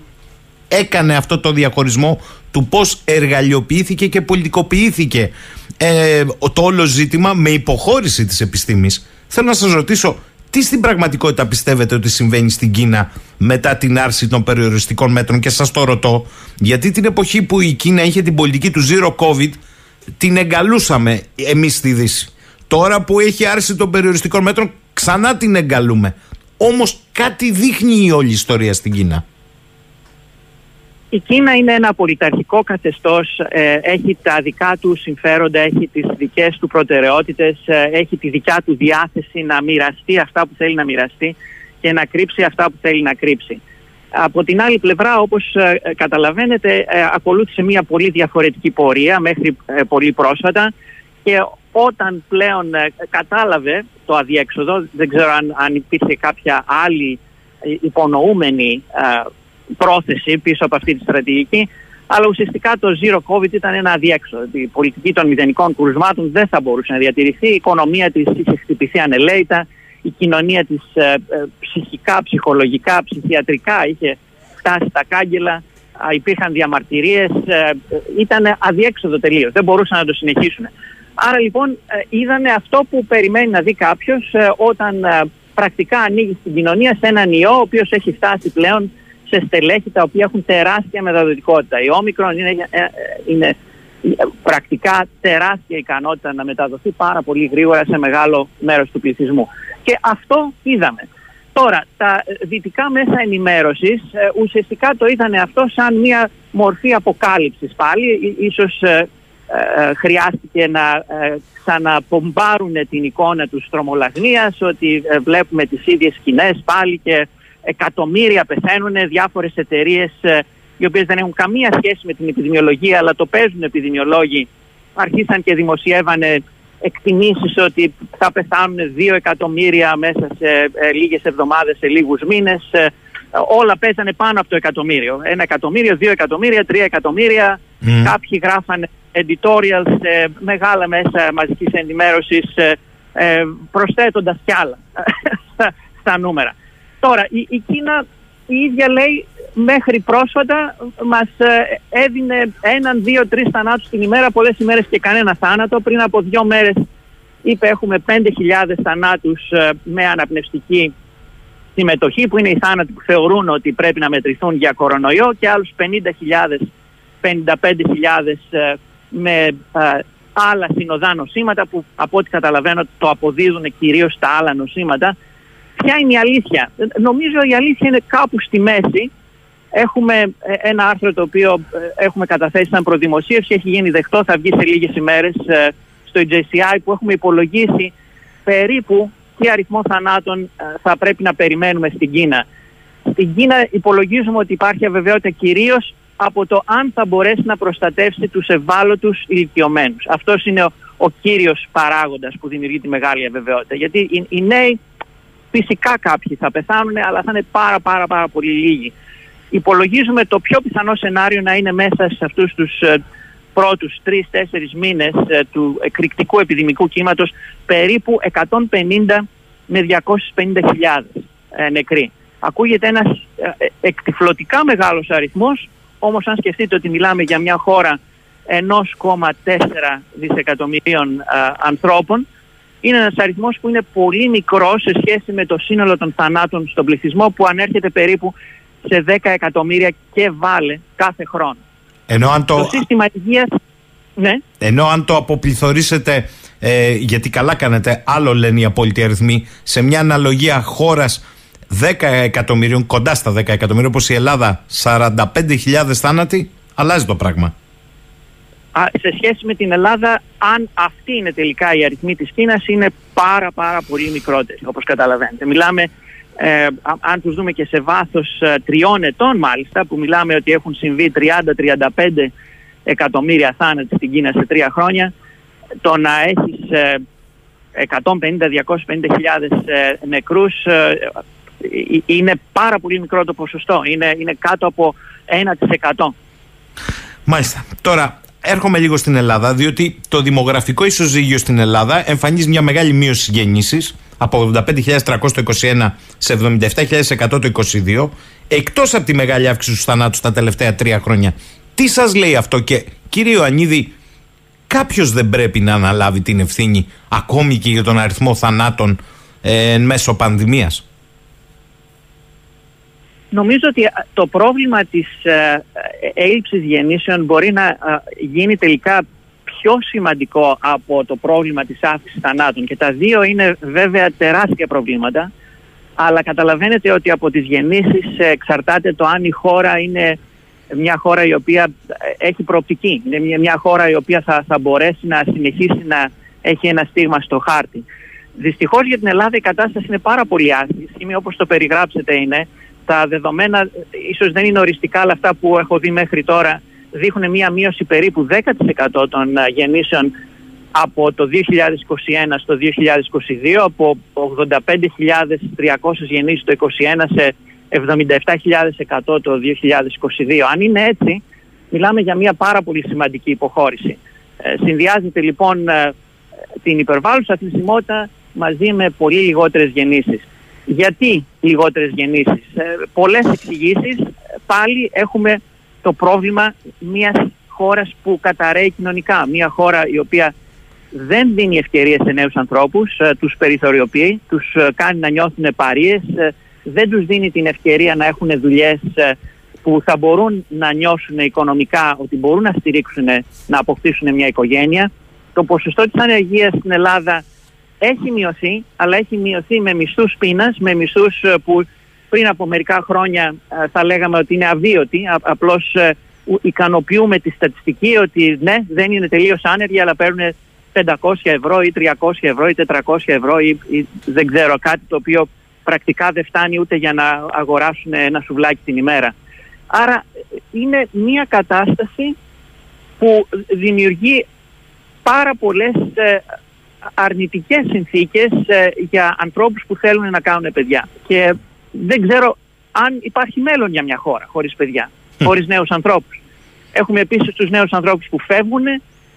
[SPEAKER 1] έκανε αυτό το διαχωρισμό του πώς εργαλειοποιήθηκε και πολιτικοποιήθηκε ε, το όλο ζήτημα με υποχώρηση της επιστήμης. Θέλω να σας ρωτήσω, τι στην πραγματικότητα πιστεύετε ότι συμβαίνει στην Κίνα μετά την άρση των περιοριστικών μέτρων; Και σας το ρωτώ, γιατί την εποχή που η Κίνα είχε την πολιτική του Zero COVID την εγκαλούσαμε εμείς στη Δύση. Τώρα που έχει άρση των περιοριστικών μέτρων, ξανά την εγκαλούμε. Όμως κάτι δείχνει η όλη ιστορία στην Κίνα.
[SPEAKER 4] Η Κίνα είναι ένα πολιταρχικό καθεστώς, ε, έχει τα δικά του συμφέροντα, έχει τις δικές του προτεραιότητες, ε, έχει τη δικιά του διάθεση να μοιραστεί αυτά που θέλει να μοιραστεί και να κρύψει αυτά που θέλει να κρύψει. Από την άλλη πλευρά, όπως ε, ε, καταλαβαίνετε, ε, ακολούθησε μια πολύ διαφορετική πορεία μέχρι πολύ πρόσφατα και όταν πλέον κατάλαβε το αδιέξοδο, δεν ξέρω αν, αν υπήρχε κάποια άλλη υπονοούμενη πρόθεση πίσω από αυτή τη στρατηγική, αλλά ουσιαστικά το Zero COVID ήταν ένα αδιέξοδο. Η πολιτική των μηδενικών κουρσμάτων δεν θα μπορούσε να διατηρηθεί, η οικονομία της είχε χτυπηθεί ανελαίητα, η κοινωνία της ε, ε, ψυχικά, ψυχολογικά, ψυχιατρικά είχε φτάσει στα κάγκελα, υπήρχαν διαμαρτυρίες, ε, ήταν αδιέξοδο τελείως, δεν μπορούσαν να το συνεχίσουν. Άρα λοιπόν είδανε αυτό που περιμένει να δει κάποιος όταν πρακτικά ανοίγει στην κοινωνία σε έναν ιό ο οποίος έχει φτάσει πλέον σε στελέχη τα οποία έχουν τεράστια μεταδοτικότητα. Η όμικρον είναι, είναι πρακτικά τεράστια ικανότητα να μεταδοθεί πάρα πολύ γρήγορα σε μεγάλο μέρος του πληθυσμού. Και αυτό είδαμε. Τώρα, τα δυτικά μέσα ενημέρωσης ε, ουσιαστικά το είδανε αυτό σαν μια μορφή αποκάλυψης πάλι. Ίσως ε, ε, χρειάστηκε να ξαναπομπάρουν την εικόνα τους τρομολαγνίας, ότι βλέπουμε τις ίδιες σκηνές πάλι και εκατομμύρια πεθαίνουν, διάφορες εταιρείες οι οποίες δεν έχουν καμία σχέση με την επιδημιολογία αλλά το παίζουν επιδημιολόγοι αρχίσαν και δημοσιεύανε εκτιμήσεις ότι θα πεθάνουν δύο εκατομμύρια μέσα σε ε, λίγες εβδομάδες, σε λίγους μήνες. Ε, όλα παίζανε πάνω από το εκατομμύριο. Ένα εκατομμύριο, δύο εκατομμύρια, τρία εκατομμύρια. Κάποιοι γράφανε editorials σε μεγάλα μέσα μαζικής ενημέρωσης ε, ε, προσθέτοντας κι άλλα [LAUGHS] στα, νούμερα. Τώρα, η, η Κίνα η ίδια λέει μέχρι πρόσφατα μας ε, έδινε έναν, δύο, τρεις θανάτους την ημέρα, πολλές ημέρες και κανένα θάνατο. Πριν από δύο μέρες είπε έχουμε 5.000 θανάτους ε, με αναπνευστική συμμετοχή που είναι οι θάνατοι που θεωρούν ότι πρέπει να μετρηθούν για κορονοϊό και άλλους 50.000, 55.000 ε, με άλλα συνοδά νοσήματα που από ό,τι καταλαβαίνω το αποδίδουν κυρίως τα άλλα νοσήματα. Ποια είναι η αλήθεια; Νομίζω η αλήθεια είναι κάπου στη μέση. Έχουμε ε, ένα άρθρο το οποίο ε, έχουμε καταθέσει σαν προδημοσίευση, έχει γίνει δεχτό, θα βγει σε λίγες ημέρες ε, στο JCI που έχουμε υπολογίσει περίπου τι αριθμό θανάτων θα πρέπει να περιμένουμε στην Κίνα. Στην Κίνα υπολογίζουμε ότι υπάρχει αβεβαιότητα κυρίως από το αν θα μπορέσει να προστατεύσει τους ευάλωτους ηλικιωμένους. Αυτός είναι ο, ο κύριος παράγοντας που δημιουργεί τη μεγάλη αβεβαιότητα. Γιατί οι, οι νέοι φυσικά κάποιοι θα πεθάνουν αλλά θα είναι πάρα πάρα πάρα πολύ λίγοι. Υπολογίζουμε το πιο πιθανό σενάριο να είναι μέσα σε αυτούς τους ε, πρώτους τρεις-τέσσερις μήνες ε, του εκρηκτικού επιδημικού κύματος περίπου 150 με 250 ε, νεκροί. Ακούγεται ένας ε, εκτιφλωτικά μεγάλος αριθμός όμως αν σκεφτείτε ότι μιλάμε για μια χώρα 1,4 δισεκατομμυρίων ανθρώπων, είναι ένας αριθμός που είναι πολύ μικρός σε σχέση με το σύνολο των θανάτων στον πληθυσμό που ανέρχεται περίπου σε 10 εκατομμύρια και βάλε κάθε χρόνο.
[SPEAKER 1] Ενώ αν το...
[SPEAKER 4] το σύστημα υγείας... Ναι.
[SPEAKER 1] Ενώ αν το αποπληθωρήσετε, ε, γιατί καλά κάνετε, άλλο λένε οι απόλυτοι αριθμοί, σε μια αναλογία χώρας 10 εκατομμυρίων, κοντά στα 10 εκατομμύρια, όπως η Ελλάδα, 45.000 θάνατοι, αλλάζει το πράγμα.
[SPEAKER 4] σε σχέση με την Ελλάδα, αν αυτή είναι τελικά η αριθμή της Κίνας, είναι πάρα πάρα πολύ μικρότερη, όπως καταλαβαίνετε. Μιλάμε, ε, αν τους δούμε και σε βάθος ε, τριών ετών μάλιστα, που μιλάμε ότι έχουν συμβεί 30-35 εκατομμύρια θάνατοι στην Κίνα σε τρία χρόνια, το να έχεις ε, 150-250 χιλιάδες ε, νεκρούς ε, ε, είναι πάρα πολύ μικρό το ποσοστό. Είναι, είναι κάτω από 1%.
[SPEAKER 1] Mάλιστα. Τώρα, έρχομαι λίγο στην Ελλάδα, διότι το δημογραφικό ισοζύγιο στην Ελλάδα εμφανίζει μια μεγάλη μείωση γεννήσεις από 85.321 σε 77.100 το 22, εκτός από τη μεγάλη αύξηση του θανάτους τα τελευταία τρία χρόνια. Τι σας λέει αυτό και κύριε Ιωαννίδη, κάποιος δεν πρέπει να αναλάβει την ευθύνη ακόμη και για τον αριθμό θανάτων ε, μέσω πανδημίας;
[SPEAKER 4] Νομίζω ότι το πρόβλημα της ε, έλλειψης γεννήσεων μπορεί να γίνει τελικά πιο σημαντικό από το πρόβλημα της αύξησης θανάτων και τα δύο είναι βέβαια τεράστια προβλήματα αλλά καταλαβαίνετε ότι από τις γεννήσεις εξαρτάται το αν η χώρα είναι μια χώρα η οποία ε, έχει προοπτική. Είναι μια, μια χώρα η οποία θα, θα μπορέσει να συνεχίσει να έχει ένα στίγμα στο χάρτη. Δυστυχώς για την Ελλάδα η κατάσταση είναι πάρα πολύ άσχημη όπως το περιγράψετε είναι τα δεδομένα ίσως δεν είναι οριστικά, αλλά αυτά που έχω δει μέχρι τώρα δείχνουν μία μείωση περίπου 10% των ε, γεννήσεων από το 2021 στο 2022, από 85.300 γεννήσεις το 2021 σε 77.100 το 2022. Αν είναι έτσι, μιλάμε για μια πάρα πολύ σημαντική υποχώρηση. Ε, συνδυάζεται λοιπόν ε, την υπερβάλλουσα θνησιμότητα μαζί με πολύ λιγότερες γεννήσεις. Γιατί λιγότερες γεννήσεις. Ε, πολλές εξηγήσεις. Πάλι έχουμε το πρόβλημα μιας χώρας που καταραίει κοινωνικά. Μια χώρα η οποία δεν δίνει ευκαιρίες σε νέους ανθρώπους, ε, τους περιθωριοποιεί, τους ε, κάνει να νιώθουν παρείες, ε, δεν τους δίνει την ευκαιρία να έχουν δουλειές που θα μπορούν να νιώσουν οικονομικά ότι μπορούν να στηρίξουν, να αποκτήσουν μια οικογένεια. Το ποσοστό της ανεργίας στην Ελλάδα έχει μειωθεί, αλλά έχει μειωθεί με μισθούς πείνας, με μισθούς ε, που πριν από μερικά χρόνια ε, θα λέγαμε ότι είναι αβίωτοι. Απλώς ε, ικανοποιούμε τη στατιστική ότι ναι, δεν είναι τελείως άνεργοι, αλλά παίρνουν 500 ευρώ ή 300 ευρώ ή 400 ευρώ ή, ή δεν ξέρω κάτι το οποίο πρακτικά δεν φτάνει ούτε για να αγοράσουν ένα σουβλάκι την ημέρα. Άρα είναι μια κατάσταση που δημιουργεί πάρα πολλές αρνητικές συνθήκες ε, για ανθρώπους που θέλουν να κάνουν παιδιά. Και δεν ξέρω αν υπάρχει μέλλον για μια χώρα χωρίς παιδιά, χωρίς νέους ανθρώπους. Έχουμε επίσης τους νέους ανθρώπους που φεύγουν,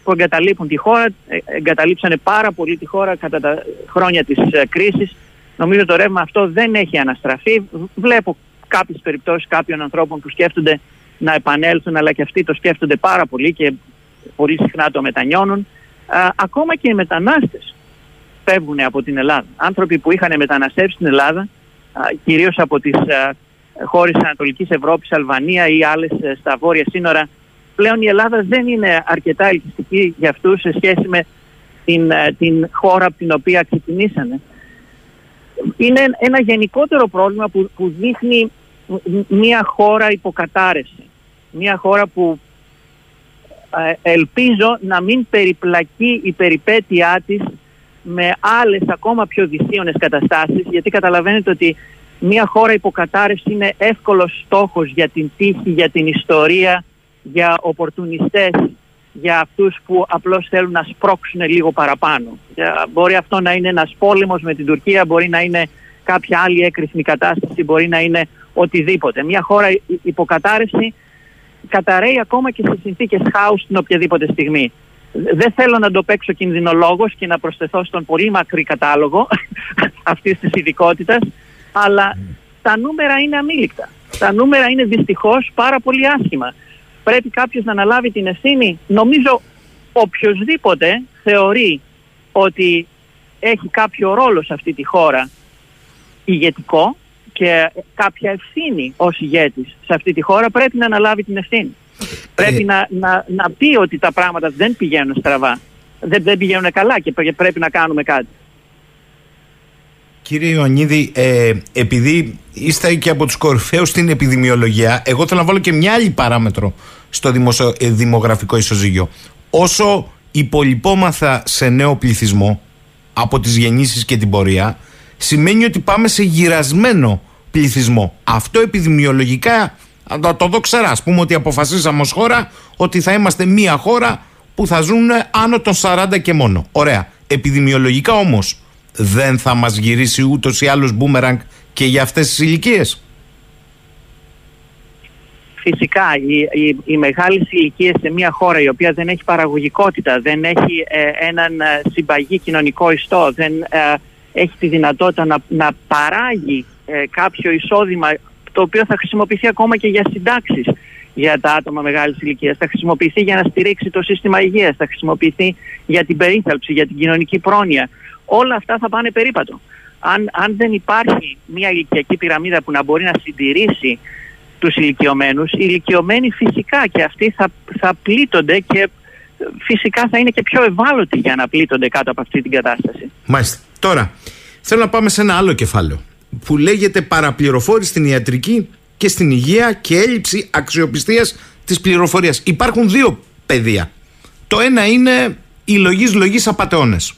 [SPEAKER 4] που εγκαταλείπουν τη χώρα, ε, εγκαταλείψανε πάρα πολύ τη χώρα κατά τα χρόνια της ε, κρίσης. Νομίζω το ρεύμα αυτό δεν έχει αναστραφεί. Βλέπω κάποιες περιπτώσεις κάποιων ανθρώπων που σκέφτονται να επανέλθουν, αλλά και αυτοί το σκέφτονται πάρα πολύ και πολύ συχνά το μετανιώνουν. Ακόμα και οι μετανάστες φεύγουν από την Ελλάδα. Άνθρωποι που είχαν μεταναστεύσει στην Ελλάδα, κυρίως από τις χώρες της Ανατολικής Ευρώπης, Αλβανία ή άλλες ε, στα βόρεια σύνορα, πλέον η Ελλάδα δεν είναι αρκετά ελκυστική για αυτούς σε σχέση με την, ε, την χώρα από την οποία ξεκινήσανε. Είναι ένα γενικότερο πρόβλημα που, που δείχνει μια χώρα υποκατάρρευση. Μια χώρα που ε, ελπίζω να μην περιπλακεί η περιπέτειά της με άλλες ακόμα πιο δυσίωνες καταστάσεις γιατί καταλαβαίνετε ότι μια χώρα υποκατάρρευση είναι εύκολος στόχος για την τύχη, για την ιστορία, για οπορτουνιστές, για αυτούς που απλώς θέλουν να σπρώξουν λίγο παραπάνω. Μπορεί αυτό να είναι ένας πόλεμος με την Τουρκία, μπορεί να είναι κάποια άλλη έκρηθμη κατάσταση, μπορεί να είναι οτιδήποτε. Μια χώρα υποκατάρρευση καταραίει ακόμα και σε συνθήκες χάους την οποιαδήποτε στιγμή. Δεν θέλω να το παίξω κινδυνολόγος και να προσθεθώ στον πολύ μακρύ κατάλογο [LAUGHS] αυτής της ειδικότητας, αλλά τα νούμερα είναι αμήλικτα. Τα νούμερα είναι δυστυχώς πάρα πολύ άσχημα. Πρέπει κάποιος να αναλάβει την ευθύνη. Νομίζω οποιοδήποτε θεωρεί ότι έχει κάποιο ρόλο σε αυτή τη χώρα ηγετικό και κάποια ευθύνη ως ηγέτης σε αυτή τη χώρα πρέπει να αναλάβει την ευθύνη. Πρέπει ε. να, να, να πει ότι τα πράγματα δεν πηγαίνουν στραβά. Δεν, δεν πηγαίνουν καλά και πρέπει να κάνουμε κάτι.
[SPEAKER 1] Κύριε Ιωαννίδη, ε, επειδή είστε και από τους κορυφαίους στην επιδημιολογία, εγώ θέλω να βάλω και μια άλλη παράμετρο στο δημοσιο, ε, δημογραφικό ισοζύγιο. Όσο υπολοιπόμαθα σε νέο πληθυσμό από τις γεννήσεις και την πορεία, σημαίνει ότι πάμε σε γυρασμένο πληθυσμό. Αυτό επιδημιολογικά το, το δω ξέρα. Α πούμε ότι αποφασίσαμε ως χώρα ότι θα είμαστε μία χώρα που θα ζουν άνω των 40 και μόνο. Ωραία. Επιδημιολογικά όμως δεν θα μας γυρίσει ούτως ή άλλως μπούμεραγκ και για αυτές τις ηλικίες;
[SPEAKER 4] Φυσικά, οι, οι, οι μεγάλες ηλικίε σε μια χώρα η οποία δεν έχει παραγωγικότητα, δεν έχει ε, έναν ε, συμπαγή κοινωνικό ιστό, δεν ε, έχει τη δυνατότητα να, να παράγει κάποιο εισόδημα το οποίο θα χρησιμοποιηθεί ακόμα και για συντάξεις για τα άτομα μεγάλης ηλικίας. Θα χρησιμοποιηθεί για να στηρίξει το σύστημα υγείας, θα χρησιμοποιηθεί για την περίθαλψη, για την κοινωνική πρόνοια. Όλα αυτά θα πάνε περίπατο. Αν, αν δεν υπάρχει μια ηλικιακή πυραμίδα που να μπορεί να συντηρήσει τους ηλικιωμένους, οι ηλικιωμένοι φυσικά και αυτοί θα, θα πλήττονται και φυσικά θα είναι και πιο ευάλωτοι για να πλήττονται κάτω από αυτή την κατάσταση.
[SPEAKER 1] Μάλιστα. Τώρα, θέλω να πάμε σε ένα άλλο κεφάλαιο που λέγεται παραπληροφόρηση στην ιατρική και στην υγεία και έλλειψη αξιοπιστίας της πληροφορίας. Υπάρχουν δύο πεδία. Το ένα είναι οι λογής λογής απαταιώνες.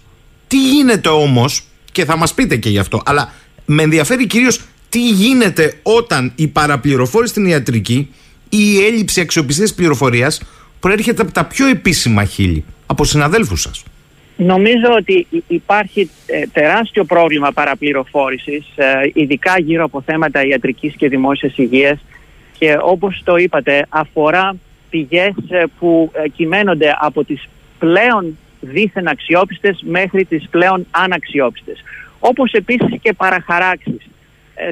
[SPEAKER 1] Τι γίνεται όμως, και θα μας πείτε και γι' αυτό, αλλά με ενδιαφέρει κυρίως τι γίνεται όταν η παραπληροφόρηση στην ιατρική ή η έλλειψη αξιοπιστίας πληροφορίας προέρχεται από τα πιο επίσημα χείλη, από συναδέλφους σας.
[SPEAKER 4] Νομίζω ότι υπάρχει ε, τεράστιο πρόβλημα παραπληροφόρησης, ε, ειδικά γύρω από θέματα ιατρικής και δημόσιας υγείας και όπως το είπατε αφορά πηγές ε, που κυμαίνονται από τις πλέον δίθεν αξιόπιστες μέχρι τις πλέον αναξιόπιστες. Όπως επίσης και παραχαράξεις.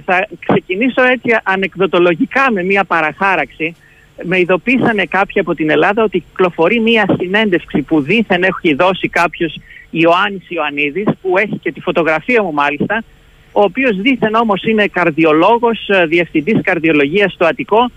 [SPEAKER 4] Θα ξεκινήσω έτσι ανεκδοτολογικά με μια παραχάραξη με ειδοποίησανε κάποιοι από την Ελλάδα ότι κυκλοφορεί μία συνέντευξη που δήθεν έχει δώσει κάποιος Ιωάννης Ιωαννίδης που έχει και τη φωτογραφία μου μάλιστα ο οποίος δήθεν όμως είναι καρδιολόγος, ε, διευθυντής καρδιολογίας στο Αττικό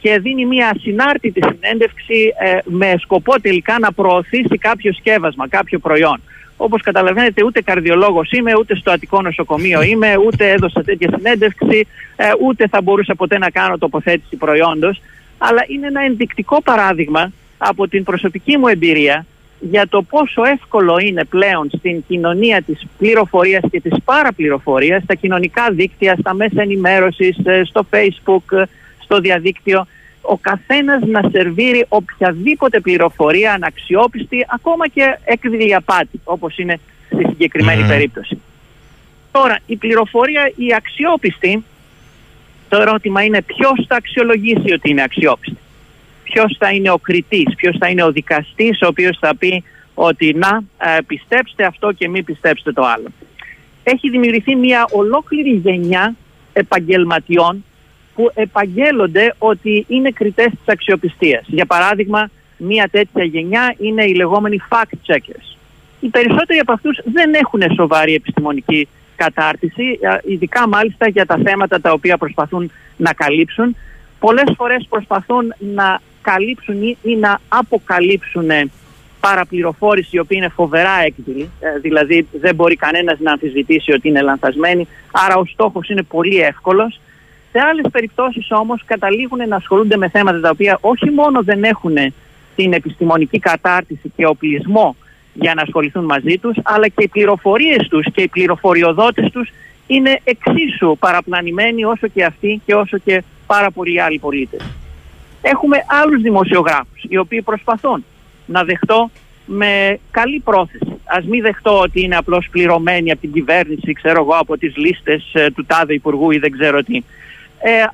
[SPEAKER 4] και δίνει μια συνάρτητη συνέντευξη ε, με σκοπό τελικά να προωθήσει κάποιο σκεύασμα, κάποιο προϊόν. Όπως καταλαβαίνετε, ούτε καρδιολόγος είμαι, ούτε στο Αττικό νοσοκομείο είμαι, ούτε έδωσα τέτοια συνέντευξη, ε, ούτε θα μπορούσα ποτέ να κάνω τοποθέτηση προϊόντος αλλά είναι ένα ενδεικτικό παράδειγμα από την προσωπική μου εμπειρία για το πόσο εύκολο είναι πλέον στην κοινωνία της πληροφορίας και της παραπληροφορίας, στα κοινωνικά δίκτυα, στα μέσα ενημέρωσης, ε, στο facebook, ε, στο διαδίκτυο, ο καθένας να σερβίρει οποιαδήποτε πληροφορία αναξιόπιστη, ακόμα και έκδηλη απάτη, όπως είναι στη συγκεκριμένη περίπτωση. Τώρα, η πληροφορία, η αξιόπιστη, Το ερώτημα είναι ποιος θα αξιολογήσει ότι είναι αξιόπιστη. Ποιος θα είναι ο κριτής, ποιος θα είναι ο δικαστής, ο οποίος θα πει ότι να ε, πιστέψτε αυτό και μην πιστέψετε το άλλο. Έχει δημιουργηθεί μια ολόκληρη γενιά επαγγελματιών που επαγγέλλονται ότι είναι κριτές της αξιοπιστίας. Για παράδειγμα, μια τέτοια γενιά είναι οι λεγόμενοι fact-checkers. Οι περισσότεροι από αυτούς δεν έχουν σοβαρή επιστημονική κατάρτιση, ειδικά μάλιστα για τα θέματα τα οποία προσπαθούν να καλύψουν. Πολλές φορές προσπαθούν να καλύψουν ή να αποκαλύψουν παραπληροφόρηση η οποία είναι φοβερά έκδηλη, ε, δηλαδή δεν μπορεί κανένας να αμφισβητήσει ότι είναι λανθασμένη, άρα ο στόχος είναι πολύ εύκολος. Σε άλλες περιπτώσεις όμως καταλήγουν να ασχολούνται με θέματα τα οποία όχι μόνο δεν έχουν την επιστημονική κατάρτιση και οπλισμό για να ασχοληθούν μαζί τους, αλλά και οι πληροφορίες τους και οι πληροφοριοδότες τους είναι εξίσου παραπλανημένοι όσο και αυτοί και όσο και πάρα πολλοί άλλοι πολίτες. Έχουμε άλλους δημοσιογράφους οι οποίοι προσπαθούν να δεχτώ με καλή πρόθεση. Ας μην δεχτώ ότι είναι απλώς πληρωμένοι από την κυβέρνηση, ξέρω εγώ, από τις λίστες ε, του τάδε υπουργού ή δεν ξέρω τι. Ε,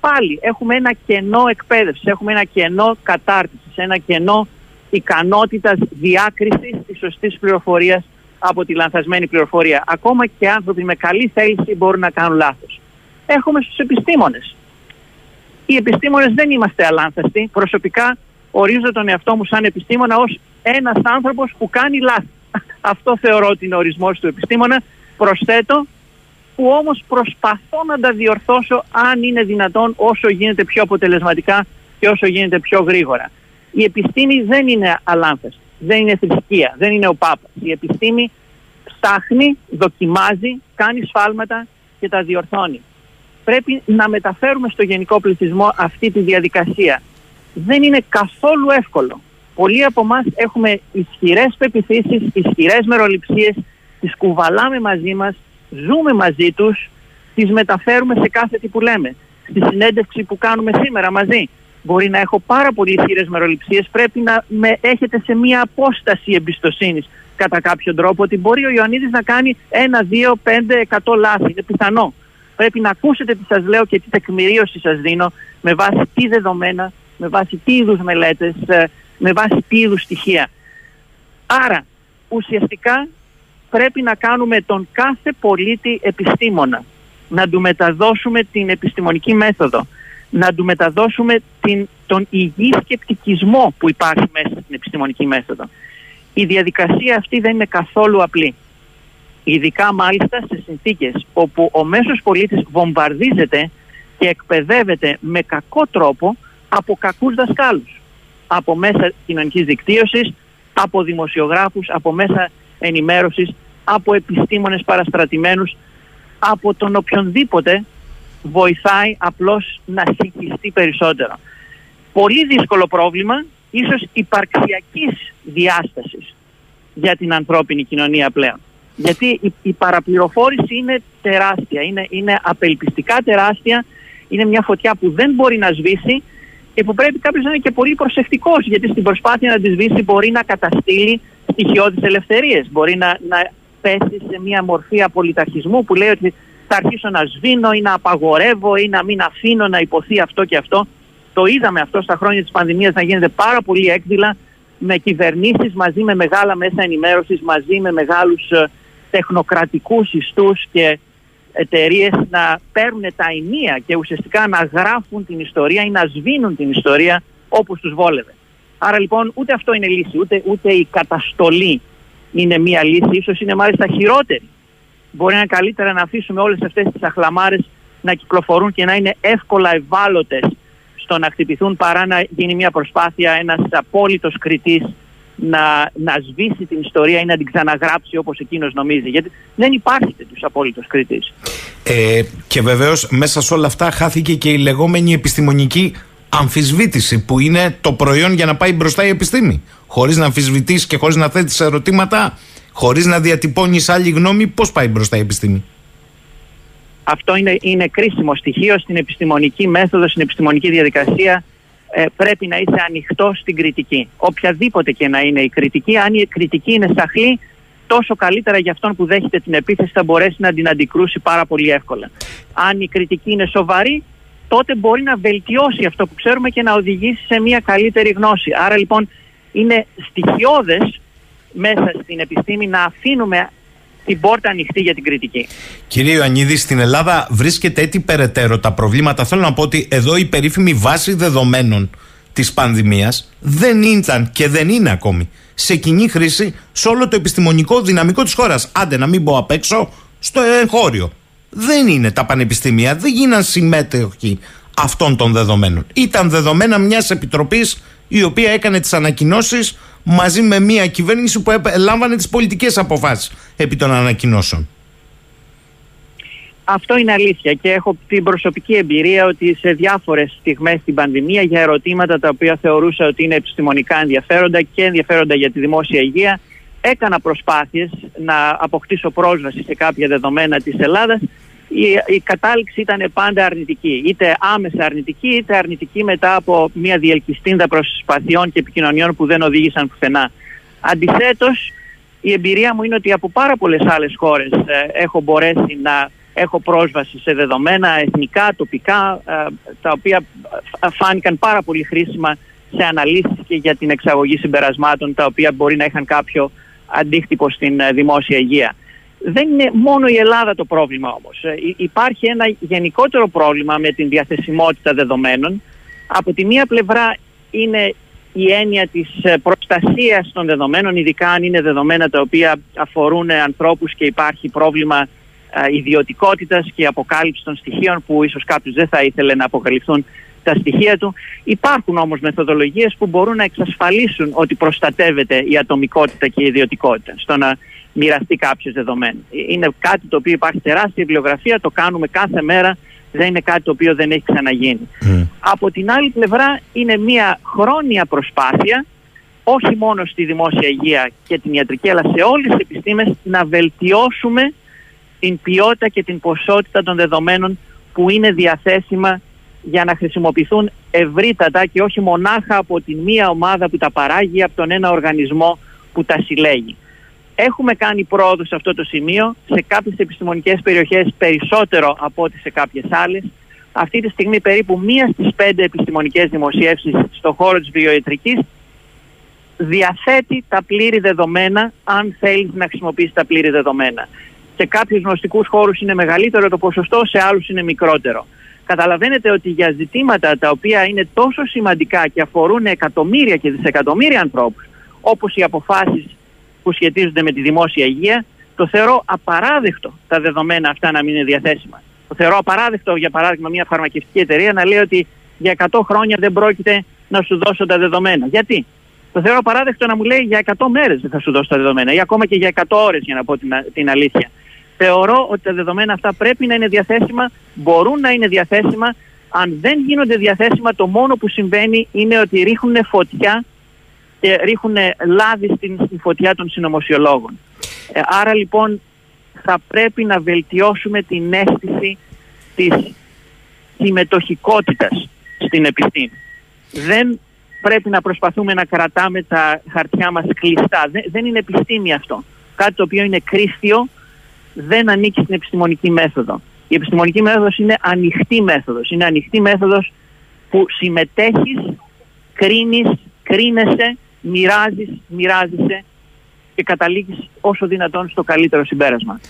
[SPEAKER 4] πάλι έχουμε ένα κενό εκπαίδευσης, έχουμε ένα κενό κατάρτισης, ένα κενό ικανότητας διάκρισης της σωστής πληροφορίας από τη λανθασμένη πληροφορία. Ακόμα και άνθρωποι με καλή θέληση μπορούν να κάνουν λάθος. Έχουμε στους επιστήμονες. Οι επιστήμονες δεν είμαστε αλάνθαστοι. Προσωπικά ορίζω τον εαυτό μου σαν επιστήμονα ως ένας άνθρωπος που κάνει λάθη. [LAUGHS] Αυτό θεωρώ ότι είναι ο ορισμός του επιστήμονα. Προσθέτω που όμως προσπαθώ να τα διορθώσω αν είναι δυνατόν όσο γίνεται πιο αποτελεσματικά και όσο γίνεται πιο γρήγορα. Η επιστήμη δεν είναι αλάνθαστη, δεν είναι θρησκεία, δεν είναι ο Πάπας. Η επιστήμη ψάχνει, δοκιμάζει, κάνει σφάλματα και τα διορθώνει. Πρέπει να μεταφέρουμε στο γενικό πληθυσμό αυτή τη διαδικασία. Δεν είναι καθόλου εύκολο. Πολλοί από εμάς έχουμε ισχυρές πεπιθήσεις, ισχυρές μεροληψίες, τις κουβαλάμε μαζί μας, ζούμε μαζί τους, τις μεταφέρουμε σε κάθε τι που λέμε. Στη συνέντευξη που κάνουμε σήμερα μαζί. Μπορεί να έχω πάρα πολύ ισχυρέ μεροληψίες. Πρέπει να με έχετε σε μια απόσταση εμπιστοσύνης κατά κάποιον τρόπο ότι μπορεί ο Ιωαννίδης να κάνει ένα, δύο, πέντε, εκατό λάθη. Είναι πιθανό. Πρέπει να ακούσετε τι σας λέω και τι τεκμηρίωση σας δίνω με βάση τι δεδομένα, με βάση τι είδους μελέτες, ε, με βάση τι είδους στοιχεία. Άρα, ουσιαστικά πρέπει να κάνουμε τον κάθε πολίτη επιστήμονα. Να του μεταδώσουμε την επιστημονική μέθοδο. Να του μεταδώσουμε την, τον υγιή σκεπτικισμό που υπάρχει μέσα στην επιστημονική μέθοδο. Η διαδικασία αυτή δεν είναι καθόλου απλή. Ειδικά μάλιστα σε συνθήκες όπου ο μέσος πολίτης βομβαρδίζεται και εκπαιδεύεται με κακό τρόπο από κακούς δασκάλους. Από μέσα κοινωνικής δικτύωσης, από δημοσιογράφους, από μέσα ενημέρωσης από επιστήμονες παραστρατημένους, από τον οποιονδήποτε βοηθάει απλώς να συγχυστεί περισσότερο. Πολύ δύσκολο πρόβλημα, ίσως υπαρξιακής διάστασης για την ανθρώπινη κοινωνία πλέον. Γιατί η, παραπληροφόρηση είναι τεράστια, είναι, είναι απελπιστικά τεράστια, είναι μια φωτιά που δεν μπορεί να σβήσει και που πρέπει κάποιος να είναι και πολύ προσεκτικός γιατί στην προσπάθεια να τη σβήσει μπορεί να καταστήλει στοιχειώδεις ελευθερίες, μπορεί να, να πέσει σε μια μορφή απολυταρχισμού που λέει ότι θα αρχίσω να σβήνω ή να απαγορεύω ή να μην αφήνω να υποθεί αυτό και αυτό. Το είδαμε αυτό στα χρόνια της πανδημίας να γίνεται πάρα πολύ έκδηλα με κυβερνήσεις μαζί με μεγάλα μέσα ενημέρωσης, μαζί με μεγάλους ε, τεχνοκρατικούς ιστούς και εταιρείες να παίρνουν τα ενία και ουσιαστικά να γράφουν την ιστορία ή να σβήνουν την ιστορία όπως τους βόλευε. Άρα λοιπόν ούτε αυτό είναι λύση, ούτε, ούτε η καταστολή είναι μία λύση, ίσως είναι μάλιστα χειρότερη. Μπορεί να είναι καλύτερα να αφήσουμε όλες αυτές τις αχλαμάρες να κυκλοφορούν και να είναι εύκολα ευάλωτες στο να χτυπηθούν παρά να γίνει μια προσπάθεια ένας απόλυτος κριτής να, να σβήσει την ιστορία ή να την ξαναγράψει όπως εκείνος νομίζει. Γιατί δεν υπάρχει τέτοιος απόλυτος κριτής.
[SPEAKER 1] Ε, και βεβαίως μέσα σε όλα αυτά χάθηκε και η λεγόμενη επιστημονική αμφισβήτηση που είναι το προϊόν για να πάει μπροστά η επιστήμη. Χωρίς να αμφισβητείς και χωρίς να θέτεις ερωτήματα, χωρίς να διατυπώνεις άλλη γνώμη, πώς πάει μπροστά η επιστήμη;
[SPEAKER 4] Αυτό είναι, είναι κρίσιμο στοιχείο στην επιστημονική μέθοδο, στην επιστημονική διαδικασία. Ε, πρέπει να είσαι ανοιχτό στην κριτική. Οποιαδήποτε και να είναι η κριτική, αν η κριτική είναι σαχλή, τόσο καλύτερα για αυτόν που δέχεται την επίθεση θα μπορέσει να την αντικρούσει πάρα πολύ εύκολα. Αν η κριτική είναι σοβαρή, τότε μπορεί να βελτιώσει αυτό που ξέρουμε και να οδηγήσει σε μια καλύτερη γνώση. Άρα λοιπόν είναι στοιχειώδες μέσα στην επιστήμη να αφήνουμε την πόρτα ανοιχτή για την κριτική.
[SPEAKER 1] Κύριε Ιωαννίδη, στην Ελλάδα βρίσκεται έτσι περαιτέρω τα προβλήματα. Θέλω να πω ότι εδώ η περίφημη βάση δεδομένων της πανδημίας δεν ήταν και δεν είναι ακόμη σε κοινή χρήση σε όλο το επιστημονικό δυναμικό της χώρας. Άντε να μην πω απ' έξω στο εγχώριο. Δεν είναι τα πανεπιστήμια, δεν γίναν συμμέτοχοι αυτών των δεδομένων. Ήταν δεδομένα μιας επιτροπής η οποία έκανε τις ανακοινώσεις μαζί με μια κυβέρνηση που λάμβανε τις πολιτικές αποφάσεις επί των ανακοινώσεων.
[SPEAKER 4] Αυτό είναι αλήθεια και έχω την προσωπική εμπειρία ότι σε διάφορες στιγμές στην πανδημία για ερωτήματα τα οποία θεωρούσα ότι είναι επιστημονικά ενδιαφέροντα και ενδιαφέροντα για τη δημόσια υγεία έκανα προσπάθειες να αποκτήσω πρόσβαση σε κάποια δεδομένα της Ελλάδας η, η κατάληξη ήταν πάντα αρνητική. Είτε άμεσα αρνητική, είτε αρνητική μετά από μια διελκυστίνδα προσπαθειών και επικοινωνιών που δεν οδήγησαν πουθενά. Αντιθέτως, η εμπειρία μου είναι ότι από πάρα πολλές άλλες χώρες ε, έχω μπορέσει να έχω πρόσβαση σε δεδομένα εθνικά, τοπικά, ε, τα οποία φάνηκαν πάρα πολύ χρήσιμα σε αναλύσεις και για την εξαγωγή συμπερασμάτων, τα οποία μπορεί να είχαν κάποιο αντίκτυπο στην ε, δημόσια υγεία. Δεν είναι μόνο η Ελλάδα το πρόβλημα όμως. Ε, υπάρχει ένα γενικότερο πρόβλημα με την διαθεσιμότητα δεδομένων. Από τη μία πλευρά είναι η έννοια της προστασίας των δεδομένων, ειδικά αν είναι δεδομένα τα οποία αφορούν ανθρώπους και υπάρχει πρόβλημα ιδιωτικότητας και αποκάλυψη των στοιχείων που ίσως κάποιος δεν θα ήθελε να αποκαλυφθούν τα στοιχεία του. Υπάρχουν όμως μεθοδολογίες που μπορούν να εξασφαλίσουν ότι προστατεύεται η ατομικότητα και η ιδιωτικότητα στο να μοιραστεί κάποιος δεδομένος. Είναι κάτι το οποίο υπάρχει τεράστια βιβλιογραφία, το κάνουμε κάθε μέρα, δεν είναι κάτι το οποίο δεν έχει ξαναγίνει. Από την άλλη πλευρά είναι μια χρόνια προσπάθεια όχι μόνο στη δημόσια υγεία και την ιατρική αλλά σε όλες τις επιστήμες να βελτιώσουμε την ποιότητα και την ποσότητα των δεδομένων που είναι διαθέσιμα για να χρησιμοποιηθούν ευρύτατα και όχι μονάχα από την μία ομάδα που τα παράγει από τον ένα οργανισμό που τα συλλέγει. Έχουμε κάνει πρόοδο σε αυτό το σημείο, σε κάποιες επιστημονικές περιοχές περισσότερο από ό,τι σε κάποιες άλλες. Αυτή τη στιγμή περίπου μία στις πέντε επιστημονικές δημοσιεύσεις στον χώρο της βιοετρικής διαθέτει τα πλήρη δεδομένα αν θέλεις να χρησιμοποιήσεις τα πλήρη δεδομένα σε κάποιους γνωστικούς χώρους είναι μεγαλύτερο το ποσοστό, σε άλλους είναι μικρότερο. Καταλαβαίνετε ότι για ζητήματα τα οποία είναι τόσο σημαντικά και αφορούν εκατομμύρια και δισεκατομμύρια ανθρώπους, όπως οι αποφάσεις που σχετίζονται με τη δημόσια υγεία, το θεωρώ απαράδεκτο τα δεδομένα αυτά να μην είναι διαθέσιμα. Το θεωρώ απαράδεκτο, για παράδειγμα, μια φαρμακευτική εταιρεία να λέει ότι για 100 χρόνια δεν πρόκειται να σου δώσω τα δεδομένα. Γιατί; Το θεωρώ απαράδεκτο να μου λέει για 100 μέρες δεν θα σου δώσω τα δεδομένα ή ακόμα και για 100 ώρες για να πω την, την αλήθεια θεωρώ ότι τα δεδομένα αυτά πρέπει να είναι διαθέσιμα, μπορούν να είναι διαθέσιμα. Αν δεν γίνονται διαθέσιμα, το μόνο που συμβαίνει είναι ότι ρίχνουν φωτιά και ρίχνουν λάδι στην, φωτιά των συνωμοσιολόγων. Ε, άρα λοιπόν θα πρέπει να βελτιώσουμε την αίσθηση της συμμετοχικότητας στην επιστήμη. Δεν πρέπει να προσπαθούμε να κρατάμε τα χαρτιά μας κλειστά. Δεν, δεν είναι επιστήμη αυτό. Κάτι το οποίο είναι κρίστιο δεν ανήκει στην επιστημονική μέθοδο. Η επιστημονική μέθοδος είναι ανοιχτή μέθοδος. Είναι ανοιχτή μέθοδος που συμμετέχεις, κρίνεις, κρίνεσαι, μοιράζεις, μοιράζεσαι και καταλήγεις όσο δυνατόν στο καλύτερο συμπέρασμα.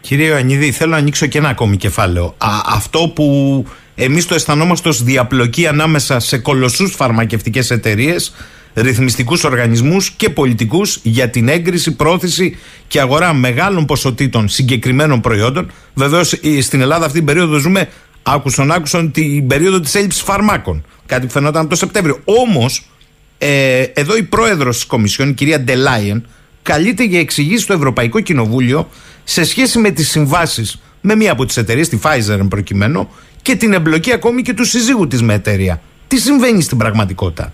[SPEAKER 1] Κύριε Ιωαννίδη, θέλω να ανοίξω και ένα ακόμη κεφάλαιο. αυτό που εμείς το αισθανόμαστε ως διαπλοκή ανάμεσα σε κολοσσούς φαρμακευτικές εταιρείες ρυθμιστικούς οργανισμούς και πολιτικούς για την έγκριση, πρόθεση και αγορά μεγάλων ποσοτήτων συγκεκριμένων προϊόντων. Βεβαίως στην Ελλάδα αυτή την περίοδο ζούμε άκουσον άκουσον την περίοδο της έλλειψης φαρμάκων. Κάτι που φαινόταν από το Σεπτέμβριο. Όμως ε, εδώ η πρόεδρος της Κομισιόν, η κυρία Ντελάιεν, καλείται για εξηγήσεις στο Ευρωπαϊκό Κοινοβούλιο σε σχέση με τις συμβάσεις με μία από τις εταιρείες, τη Pfizer προκειμένου, και την εμπλοκή ακόμη και του συζύγου της με εταιρεία. Τι συμβαίνει στην πραγματικότητα;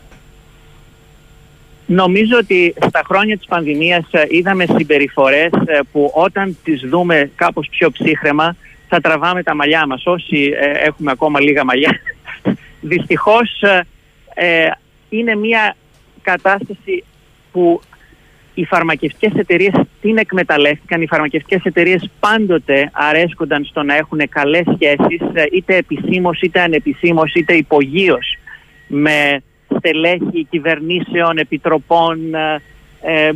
[SPEAKER 4] Νομίζω ότι στα χρόνια της πανδημίας ε, είδαμε συμπεριφορές ε, που όταν τις δούμε κάπως πιο ψύχρεμα θα τραβάμε τα μαλλιά μας. Όσοι ε, έχουμε ακόμα λίγα μαλλιά, [LAUGHS] δυστυχώς είναι μια κατάσταση που οι φαρμακευτικές εταιρείες την εκμεταλλεύτηκαν. Οι φαρμακευτικές εταιρείες πάντοτε αρέσκονταν στο να έχουν καλές σχέσεις, ε, είτε επισήμως είτε ανεπισήμως είτε υπογείως με στελέχη κυβερνήσεων, επιτροπών ε, ε, ε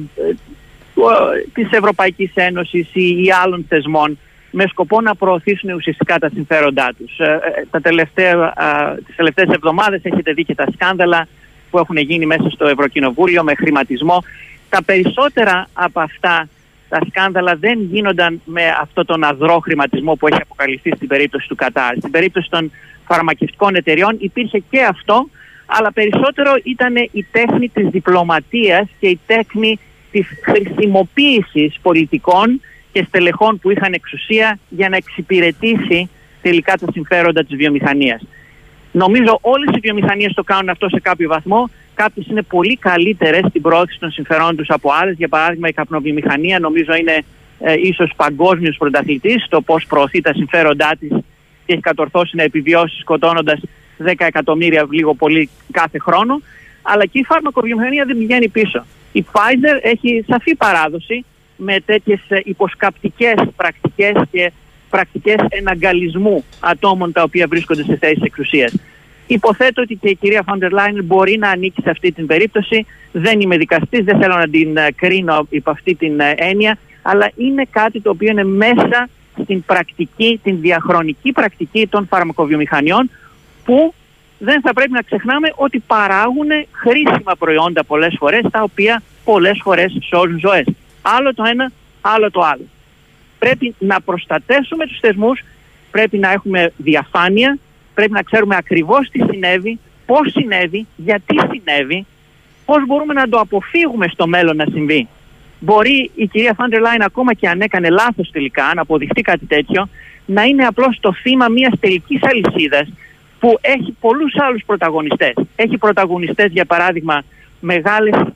[SPEAKER 4] της Ευρωπαϊκής Ένωσης ή, ή άλλων θεσμών με σκοπό να προωθήσουν ουσιαστικά τα συμφέροντά τους. Ε, τα τελευταία, τις τελευταίες εβδομάδες έχετε δει και τα σκάνδαλα που έχουν γίνει μέσα στο Ευρωκοινοβούλιο με χρηματισμό τα περισσότερα από αυτά τα σκάνδαλα δεν γίνονταν με αυτό τον αδρό χρηματισμό που έχει αποκαλυφθεί στην περίπτωση του Κατάρ. Στην περίπτωση των φαρμακευτικών εταιριών υπήρχε και αυτό, αλλά περισσότερο ήταν η τέχνη της διπλωματίας και η τέχνη της χρησιμοποίησης πολιτικών και στελεχών που είχαν εξουσία για να εξυπηρετήσει τελικά τα συμφέροντα της βιομηχανίας. Νομίζω όλες οι βιομηχανίες το κάνουν αυτό σε κάποιο βαθμό Κάποιες είναι πολύ καλύτερες στην πρόθεση των συμφερόντων του από άλλες. Για παράδειγμα, η καπνοβιομηχανία νομίζω είναι ε, ίσως παγκόσμιος πρωταθλητής στο πώς προωθεί τα συμφέροντά της και έχει κατορθώσει να επιβιώσει σκοτώνοντας 10 εκατομμύρια λίγο πολύ κάθε χρόνο. Αλλά και η φάρμακοβιομηχανία δεν πηγαίνει πίσω. Η Pfizer έχει σαφή παράδοση με τέτοιες υποσκαπτικές πρακτικές και πρακτικές εναγκαλισμού ατόμων τα οποία βρίσκονται σε θέσεις εξουσίας. Υποθέτω ότι και η κυρία Φόντερ Λάιν μπορεί να ανήκει σε αυτή την περίπτωση. Δεν είμαι δικαστής, δεν θέλω να την ε, κρίνω υπό αυτή την ε, έννοια, αλλά είναι κάτι το οποίο είναι μέσα στην πρακτική, την διαχρονική πρακτική των φαρμακοβιομηχανιών που δεν θα πρέπει να ξεχνάμε ότι παράγουν χρήσιμα προϊόντα πολλές φορές τα οποία πολλές φορές σώζουν ζωές. Άλλο το ένα, άλλο το άλλο. Πρέπει να προστατεύσουμε τους θεσμούς, πρέπει να έχουμε διαφάνεια, πρέπει να ξέρουμε ακριβώς τι συνέβη, πώς συνέβη, γιατί συνέβη, πώς μπορούμε να το αποφύγουμε στο μέλλον να συμβεί. Μπορεί η κυρία Φάντερ Λάιν ακόμα και αν έκανε λάθος τελικά, να αποδειχτεί κάτι τέτοιο, να είναι απλώς το θύμα μιας τελικής αλυσίδας που έχει πολλούς άλλους πρωταγωνιστές. Έχει πρωταγωνιστές για παράδειγμα μεγάλες ε,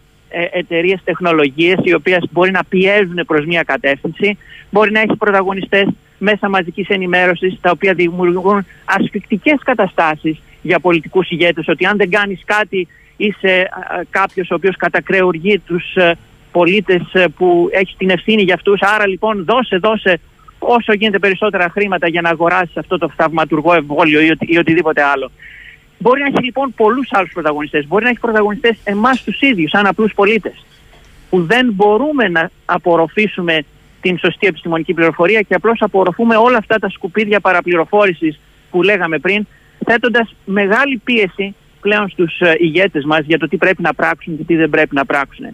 [SPEAKER 4] εταιρείες τεχνολογίες οι οποίες μπορεί να πιέζουν προς μια κατεύθυνση, μπορεί να έχει πρωταγωνιστές μέσα μαζικής ενημέρωσης τα οποία δημιουργούν ασφικτικές καταστάσεις για πολιτικούς ηγέτες ότι αν δεν κάνεις κάτι είσαι κάποιος ο οποίος κατακρεουργεί τους ε, πολίτες ε, που έχει την ευθύνη για αυτούς άρα λοιπόν δώσε δώσε όσο γίνεται περισσότερα χρήματα για να αγοράσεις αυτό το θαυματουργό εμβόλιο ή, οτι, ή οτιδήποτε άλλο. Μπορεί να έχει λοιπόν πολλούς άλλους πρωταγωνιστές. Μπορεί να έχει πρωταγωνιστές εμάς τους ίδιους, σαν απλούς πολίτες, που δεν μπορούμε να απορροφήσουμε την σωστή επιστημονική πληροφορία και απλώς απορροφούμε όλα αυτά τα σκουπίδια παραπληροφόρησης που λέγαμε πριν, θέτοντας μεγάλη πίεση πλέον στους ε, ηγέτες μας για το τι πρέπει να πράξουν και τι δεν πρέπει να πράξουν.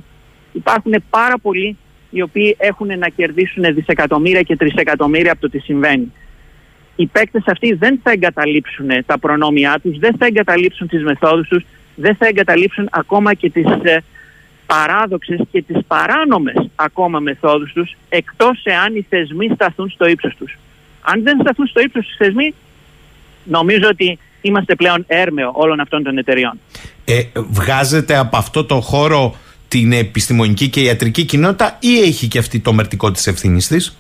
[SPEAKER 4] Υπάρχουν πάρα πολλοί οι οποίοι έχουν να κερδίσουν δισεκατομμύρια και τρισεκατομμύρια από το τι συμβαίνει. Οι παίκτες αυτοί δεν θα εγκαταλείψουν τα προνόμια τους, δεν θα εγκαταλείψουν τις μεθόδους τους, δεν θα εγκαταλείψουν ακόμα και τις ε, παράδοξες και τις παράνομες ακόμα μεθόδους τους εκτός εάν οι θεσμοί σταθούν στο ύψος τους. Αν δεν σταθούν στο ύψος τους θεσμοί νομίζω ότι είμαστε πλέον έρμεο όλων αυτών των εταιριών.
[SPEAKER 1] Ε, βγάζετε από αυτό το χώρο την επιστημονική και ιατρική κοινότητα ή έχει και αυτή το μερτικό της ευθύνης της;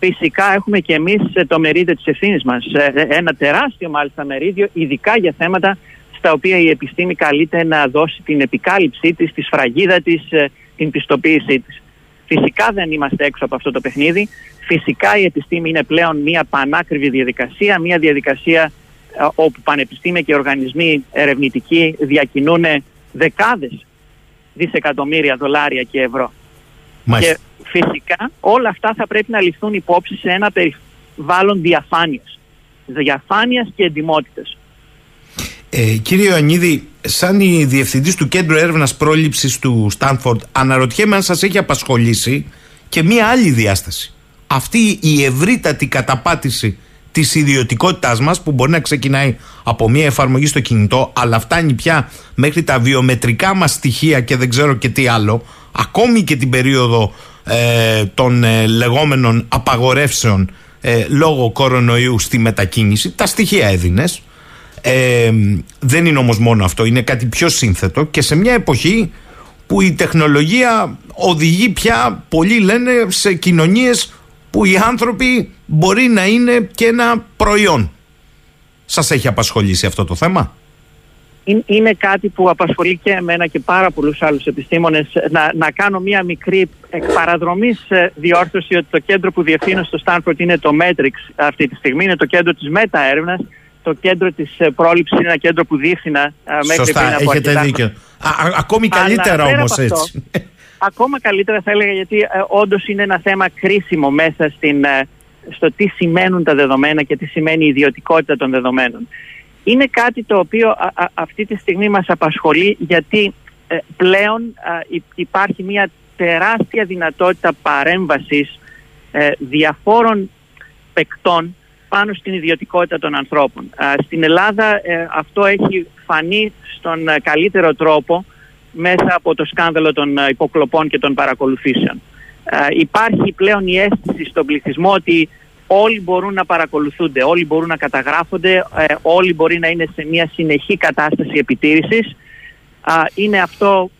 [SPEAKER 4] Φυσικά έχουμε και εμείς το μερίδιο της ευθύνης μας. Ε, ένα τεράστιο μάλιστα μερίδιο ειδικά για θέματα στα οποία η επιστήμη καλείται να δώσει την επικάλυψή της, τη σφραγίδα της, ε, την πιστοποίησή της. Φυσικά δεν είμαστε έξω από αυτό το παιχνίδι. Φυσικά η επιστήμη είναι πλέον μια πανάκριβη διαδικασία, μια διαδικασία ε, όπου πανεπιστήμια και οργανισμοί ερευνητικοί διακινούν δεκάδες δισεκατομμύρια δολάρια και ευρώ. Και φυσικά όλα αυτά θα πρέπει να ληφθούν υπόψη σε ένα περιβάλλον διαφάνειας. Διαφάνειας και εντιμότητας.
[SPEAKER 1] Ε, κύριε Ιωαννίδη, σαν η διευθυντής του Κέντρου Έρευνας Πρόληψης του Στάνφορντ, αναρωτιέμαι αν σας έχει απασχολήσει και μία άλλη διάσταση. Αυτή η ευρύτατη καταπάτηση της ιδιωτικότητάς μας που μπορεί να ξεκινάει από μία εφαρμογή στο κινητό αλλά φτάνει πια μέχρι τα βιομετρικά μας στοιχεία και δεν ξέρω και τι άλλο ακόμη και την περίοδο ε, των ε, λεγόμενων απαγορεύσεων ε, λόγω κορονοϊού στη μετακίνηση τα στοιχεία έδινες ε, δεν είναι όμως μόνο αυτό, είναι κάτι πιο σύνθετο και σε μια εποχή που η τεχνολογία οδηγεί πια, πολλοί λένε, σε κοινωνίες που οι άνθρωποι μπορεί να είναι και ένα προϊόν. Σας έχει απασχολήσει αυτό το θέμα;
[SPEAKER 4] Είναι κάτι που απασχολεί και εμένα και πάρα πολλούς άλλους επιστήμονες να, να κάνω μία μικρή εκπαραδρομής διόρθωση ότι το κέντρο που διευθύνω στο Στάνφορντ είναι το Matrix αυτή τη στιγμή, είναι το κέντρο της μεταέρευνας το κέντρο της πρόληψης είναι ένα κέντρο που διεύθυνα μέχρι
[SPEAKER 1] Σωστά,
[SPEAKER 4] πριν από
[SPEAKER 1] έχετε δίκιο. Α, ακόμη καλύτερα όμως έτσι. [LAUGHS]
[SPEAKER 4] ακόμα καλύτερα θα έλεγα γιατί ε, όντως είναι ένα θέμα κρίσιμο μέσα στην, στο τι σημαίνουν τα δεδομένα και τι σημαίνει η ιδιωτικότητα των δεδομένων είναι κάτι το οποίο αυτή τη στιγμή μας απασχολεί γιατί ε, πλέον υπάρχει μια τεράστια δυνατότητα παρέμβασης ε, διαφόρων παικτών πάνω στην ιδιωτικότητα των ανθρώπων. Στην Ελλάδα ε, αυτό έχει φανεί στον καλύτερο τρόπο μέσα από το σκάνδαλο των υποκλοπών και των παρακολουθήσεων. Υπάρχει πλέον η αίσθηση στον πληθυσμό ότι όλοι μπορούν να παρακολουθούνται, όλοι μπορούν να καταγράφονται, ε, όλοι μπορεί να είναι σε μια συνεχή κατάσταση επιτήρησης. είναι αυτό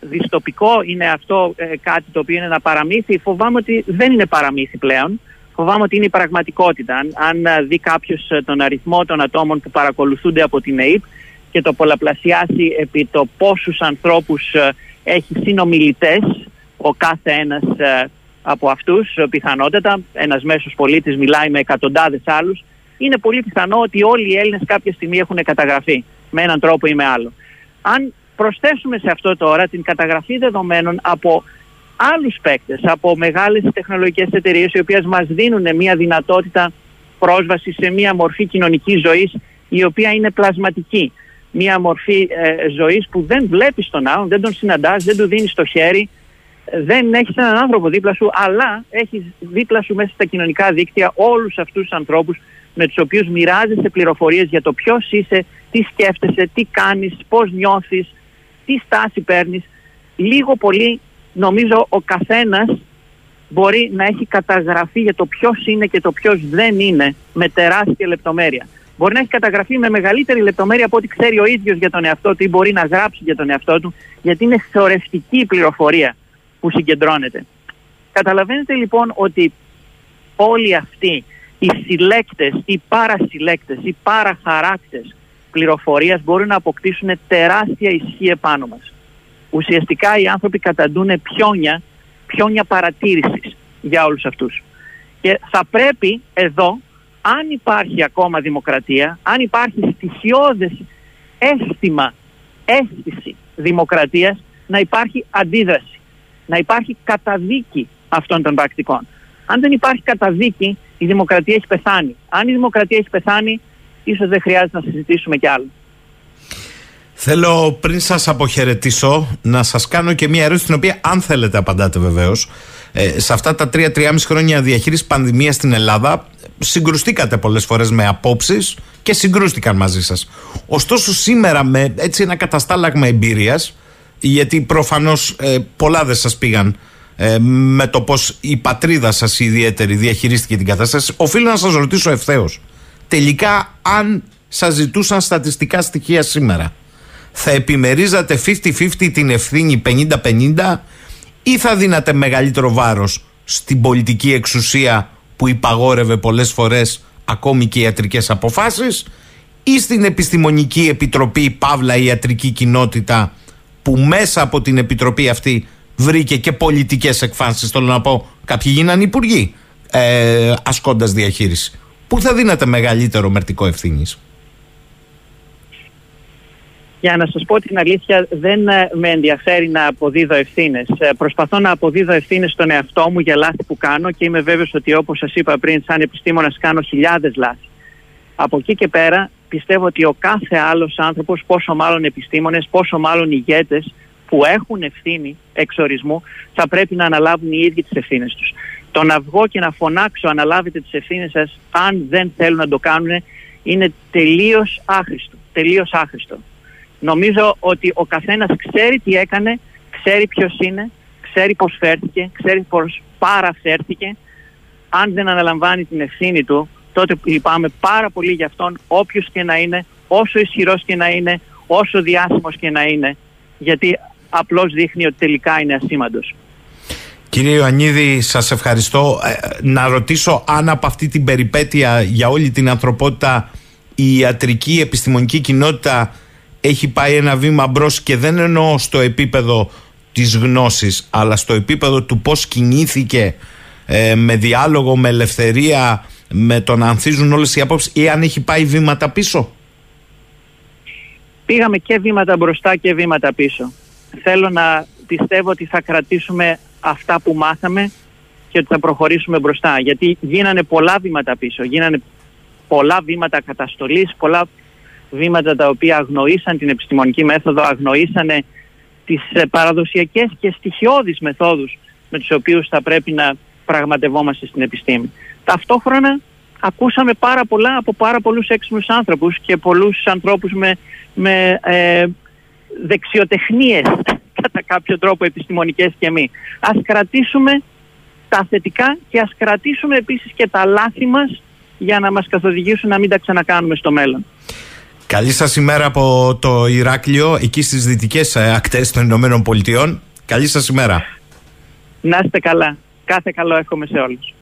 [SPEAKER 4] δυστοπικό, είναι αυτό ε, κάτι το οποίο είναι ένα παραμύθι. Φοβάμαι ότι δεν είναι παραμύθι πλέον. Φοβάμαι ότι είναι η πραγματικότητα. Αν, αν δει κάποιος ε, τον αριθμό των ατόμων που παρακολουθούνται από την ΑΕΠ και το πολλαπλασιάσει επί το πόσους ανθρώπους έχει συνομιλητές ο κάθε ένας από αυτούς, πιθανότατα, ένας μέσος πολίτης μιλάει με εκατοντάδες άλλους, είναι πολύ πιθανό ότι όλοι οι Έλληνες κάποια στιγμή έχουν καταγραφεί με έναν τρόπο ή με άλλο. Αν προσθέσουμε σε αυτό τώρα την καταγραφή δεδομένων από άλλους παίκτες, από μεγάλες τεχνολογικές εταιρείες, οι οποίες μας δίνουν μια δυνατότητα πρόσβασης σε μια μορφή κοινωνικής ζωής η οποία είναι πλασματική. Μια μορφή ε, ζωής που δεν βλέπεις τον άλλον, δεν τον συναντάς, δεν του δίνεις το χέρι, δεν έχεις έναν άνθρωπο δίπλα σου, αλλά έχεις δίπλα σου μέσα στα κοινωνικά δίκτυα όλους αυτούς τους ανθρώπους με τους οποίους μοιράζεσαι πληροφορίες για το ποιος είσαι, τι σκέφτεσαι, τι κάνεις, πώς νιώθεις, τι στάση παίρνεις. Λίγο πολύ νομίζω ο καθένας μπορεί να έχει καταγραφεί για το ποιος είναι και το ποιος δεν είναι με τεράστια λεπτομέρεια. Μπορεί να έχει καταγραφεί με μεγαλύτερη λεπτομέρεια από ό,τι ξέρει ο ίδιος για τον εαυτό του ή μπορεί να γράψει για τον εαυτό του, γιατί είναι θεωρευτική η πληροφορία που συγκεντρώνεται. Καταλαβαίνετε λοιπόν ότι όλοι αυτοί οι συλλέκτες, οι παρασυλλέκτες, οι παραχαράκτες πληροφορίας μπορούν να αποκτήσουν τεράστια ισχύ επάνω μας. Ουσιαστικά οι άνθρωποι καταντούν πιόνια, πιόνια παρατήρησης για όλους αυτούς. Και θα πρέπει εδώ, αν υπάρχει ακόμα δημοκρατία, αν υπάρχει στοιχειώδες αίσθημα, αίσθηση δημοκρατίας, να υπάρχει αντίδραση να υπάρχει καταδίκη αυτών των πρακτικών. Αν δεν υπάρχει καταδίκη, η δημοκρατία έχει πεθάνει. Αν η δημοκρατία έχει πεθάνει, ίσως δεν χρειάζεται να συζητήσουμε κι άλλο.
[SPEAKER 1] Θέλω πριν σας αποχαιρετήσω να σας κάνω και μια ερώτηση την οποία αν θέλετε απαντάτε βεβαίως. Ε, σε αυτά τα τρία-τριάμιση χρόνια διαχείρισης πανδημίας στην Ελλάδα συγκρουστήκατε πολλές φορές με απόψεις και συγκρούστηκαν μαζί σας. Ωστόσο σήμερα με έτσι ένα καταστάλαγμα εμπειρίας γιατί προφανώς ε, πολλά δεν σας πήγαν ε, με το πως η πατρίδα σας η ιδιαίτερη διαχειρίστηκε την κατάσταση. Οφείλω να σας ρωτήσω ευθέως τελικά αν σας ζητούσαν στατιστικά στοιχεία σήμερα θα επιμερίζατε 50-50 την ευθύνη 50-50 ή θα δίνατε μεγαλύτερο βάρος στην πολιτική εξουσία που υπαγόρευε πολλές φορές ακόμη και ιατρικές αποφάσεις ή στην επιστημονική επιτροπή Παύλα ιατρική κοινότητα που μέσα από την επιτροπή αυτή βρήκε και πολιτικές εκφάνσεις. Θέλω να πω, κάποιοι γίνανε υπουργοί ε, ασκώντας διαχείριση. Πού θα δίνατε μεγαλύτερο μερτικό ευθύνης;
[SPEAKER 4] Για να σας πω την αλήθεια δεν ε, με ενδιαφέρει να αποδίδω ευθύνες. Ε, προσπαθώ να αποδίδω ευθύνες στον εαυτό μου για λάθη που κάνω και είμαι βέβαιος ότι όπως σας είπα πριν σαν επιστήμονας κάνω χιλιάδες λάθη. Από εκεί και πέρα πιστεύω ότι ο κάθε άλλος άνθρωπος, πόσο μάλλον επιστήμονες, πόσο μάλλον ηγέτες που έχουν ευθύνη εξορισμού, θα πρέπει να αναλάβουν οι ίδιοι τις ευθύνες τους. Το να βγω και να φωνάξω αναλάβετε τις ευθύνες σας, αν δεν θέλουν να το κάνουν, είναι τελείως άχρηστο. Τελείως άχρηστο. Νομίζω ότι ο καθένας ξέρει τι έκανε, ξέρει ποιος είναι, ξέρει πώς φέρθηκε, ξέρει πώς παραφέρθηκε. Αν δεν αναλαμβάνει την ευθύνη του, τότε λυπάμαι πάρα πολύ για αυτόν, όποιος και να είναι, όσο ισχυρός και να είναι, όσο διάσημος και να είναι, γιατί απλώς δείχνει ότι τελικά είναι ασήμαντος.
[SPEAKER 1] Κύριε Ιωαννίδη, σας ευχαριστώ. Ε, να ρωτήσω αν από αυτή την περιπέτεια για όλη την ανθρωπότητα η ιατρική επιστημονική κοινότητα έχει πάει ένα βήμα μπρος και δεν εννοώ στο επίπεδο της γνώσης αλλά στο επίπεδο του πώς κινήθηκε ε, με διάλογο, με ελευθερία με το να ανθίζουν όλες οι απόψεις ή αν έχει πάει βήματα πίσω;
[SPEAKER 4] Πήγαμε και βήματα μπροστά και βήματα πίσω θέλω να πιστεύω ότι θα κρατήσουμε αυτά που μάθαμε και ότι θα προχωρήσουμε μπροστά γιατί γίνανε πολλά βήματα πίσω γίνανε πολλά βήματα καταστολής πολλά βήματα τα οποία αγνοήσαν την επιστημονική μέθοδο αγνοήσανε τις ε, παραδοσιακές και στοιχειώδεις μεθόδους με τους οποίους θα πρέπει να πραγματευόμαστε στην επιστήμη. Ταυτόχρονα ακούσαμε πάρα πολλά από πάρα πολλούς έξυπνους άνθρωπους και πολλούς ανθρώπους με, με ε, δεξιοτεχνίες [LAUGHS] κατά κάποιο τρόπο επιστημονικές και μη. Ας κρατήσουμε τα θετικά και ας κρατήσουμε επίσης και τα λάθη μας για να μας καθοδηγήσουν να μην τα ξανακάνουμε στο μέλλον.
[SPEAKER 1] Καλή σας ημέρα από το Ηράκλειο, εκεί στις δυτικές ε, ακτές των Ηνωμένων Πολιτειών. Καλή σας ημέρα.
[SPEAKER 4] Να είστε καλά. Κάθε καλό εύχομαι σε όλους.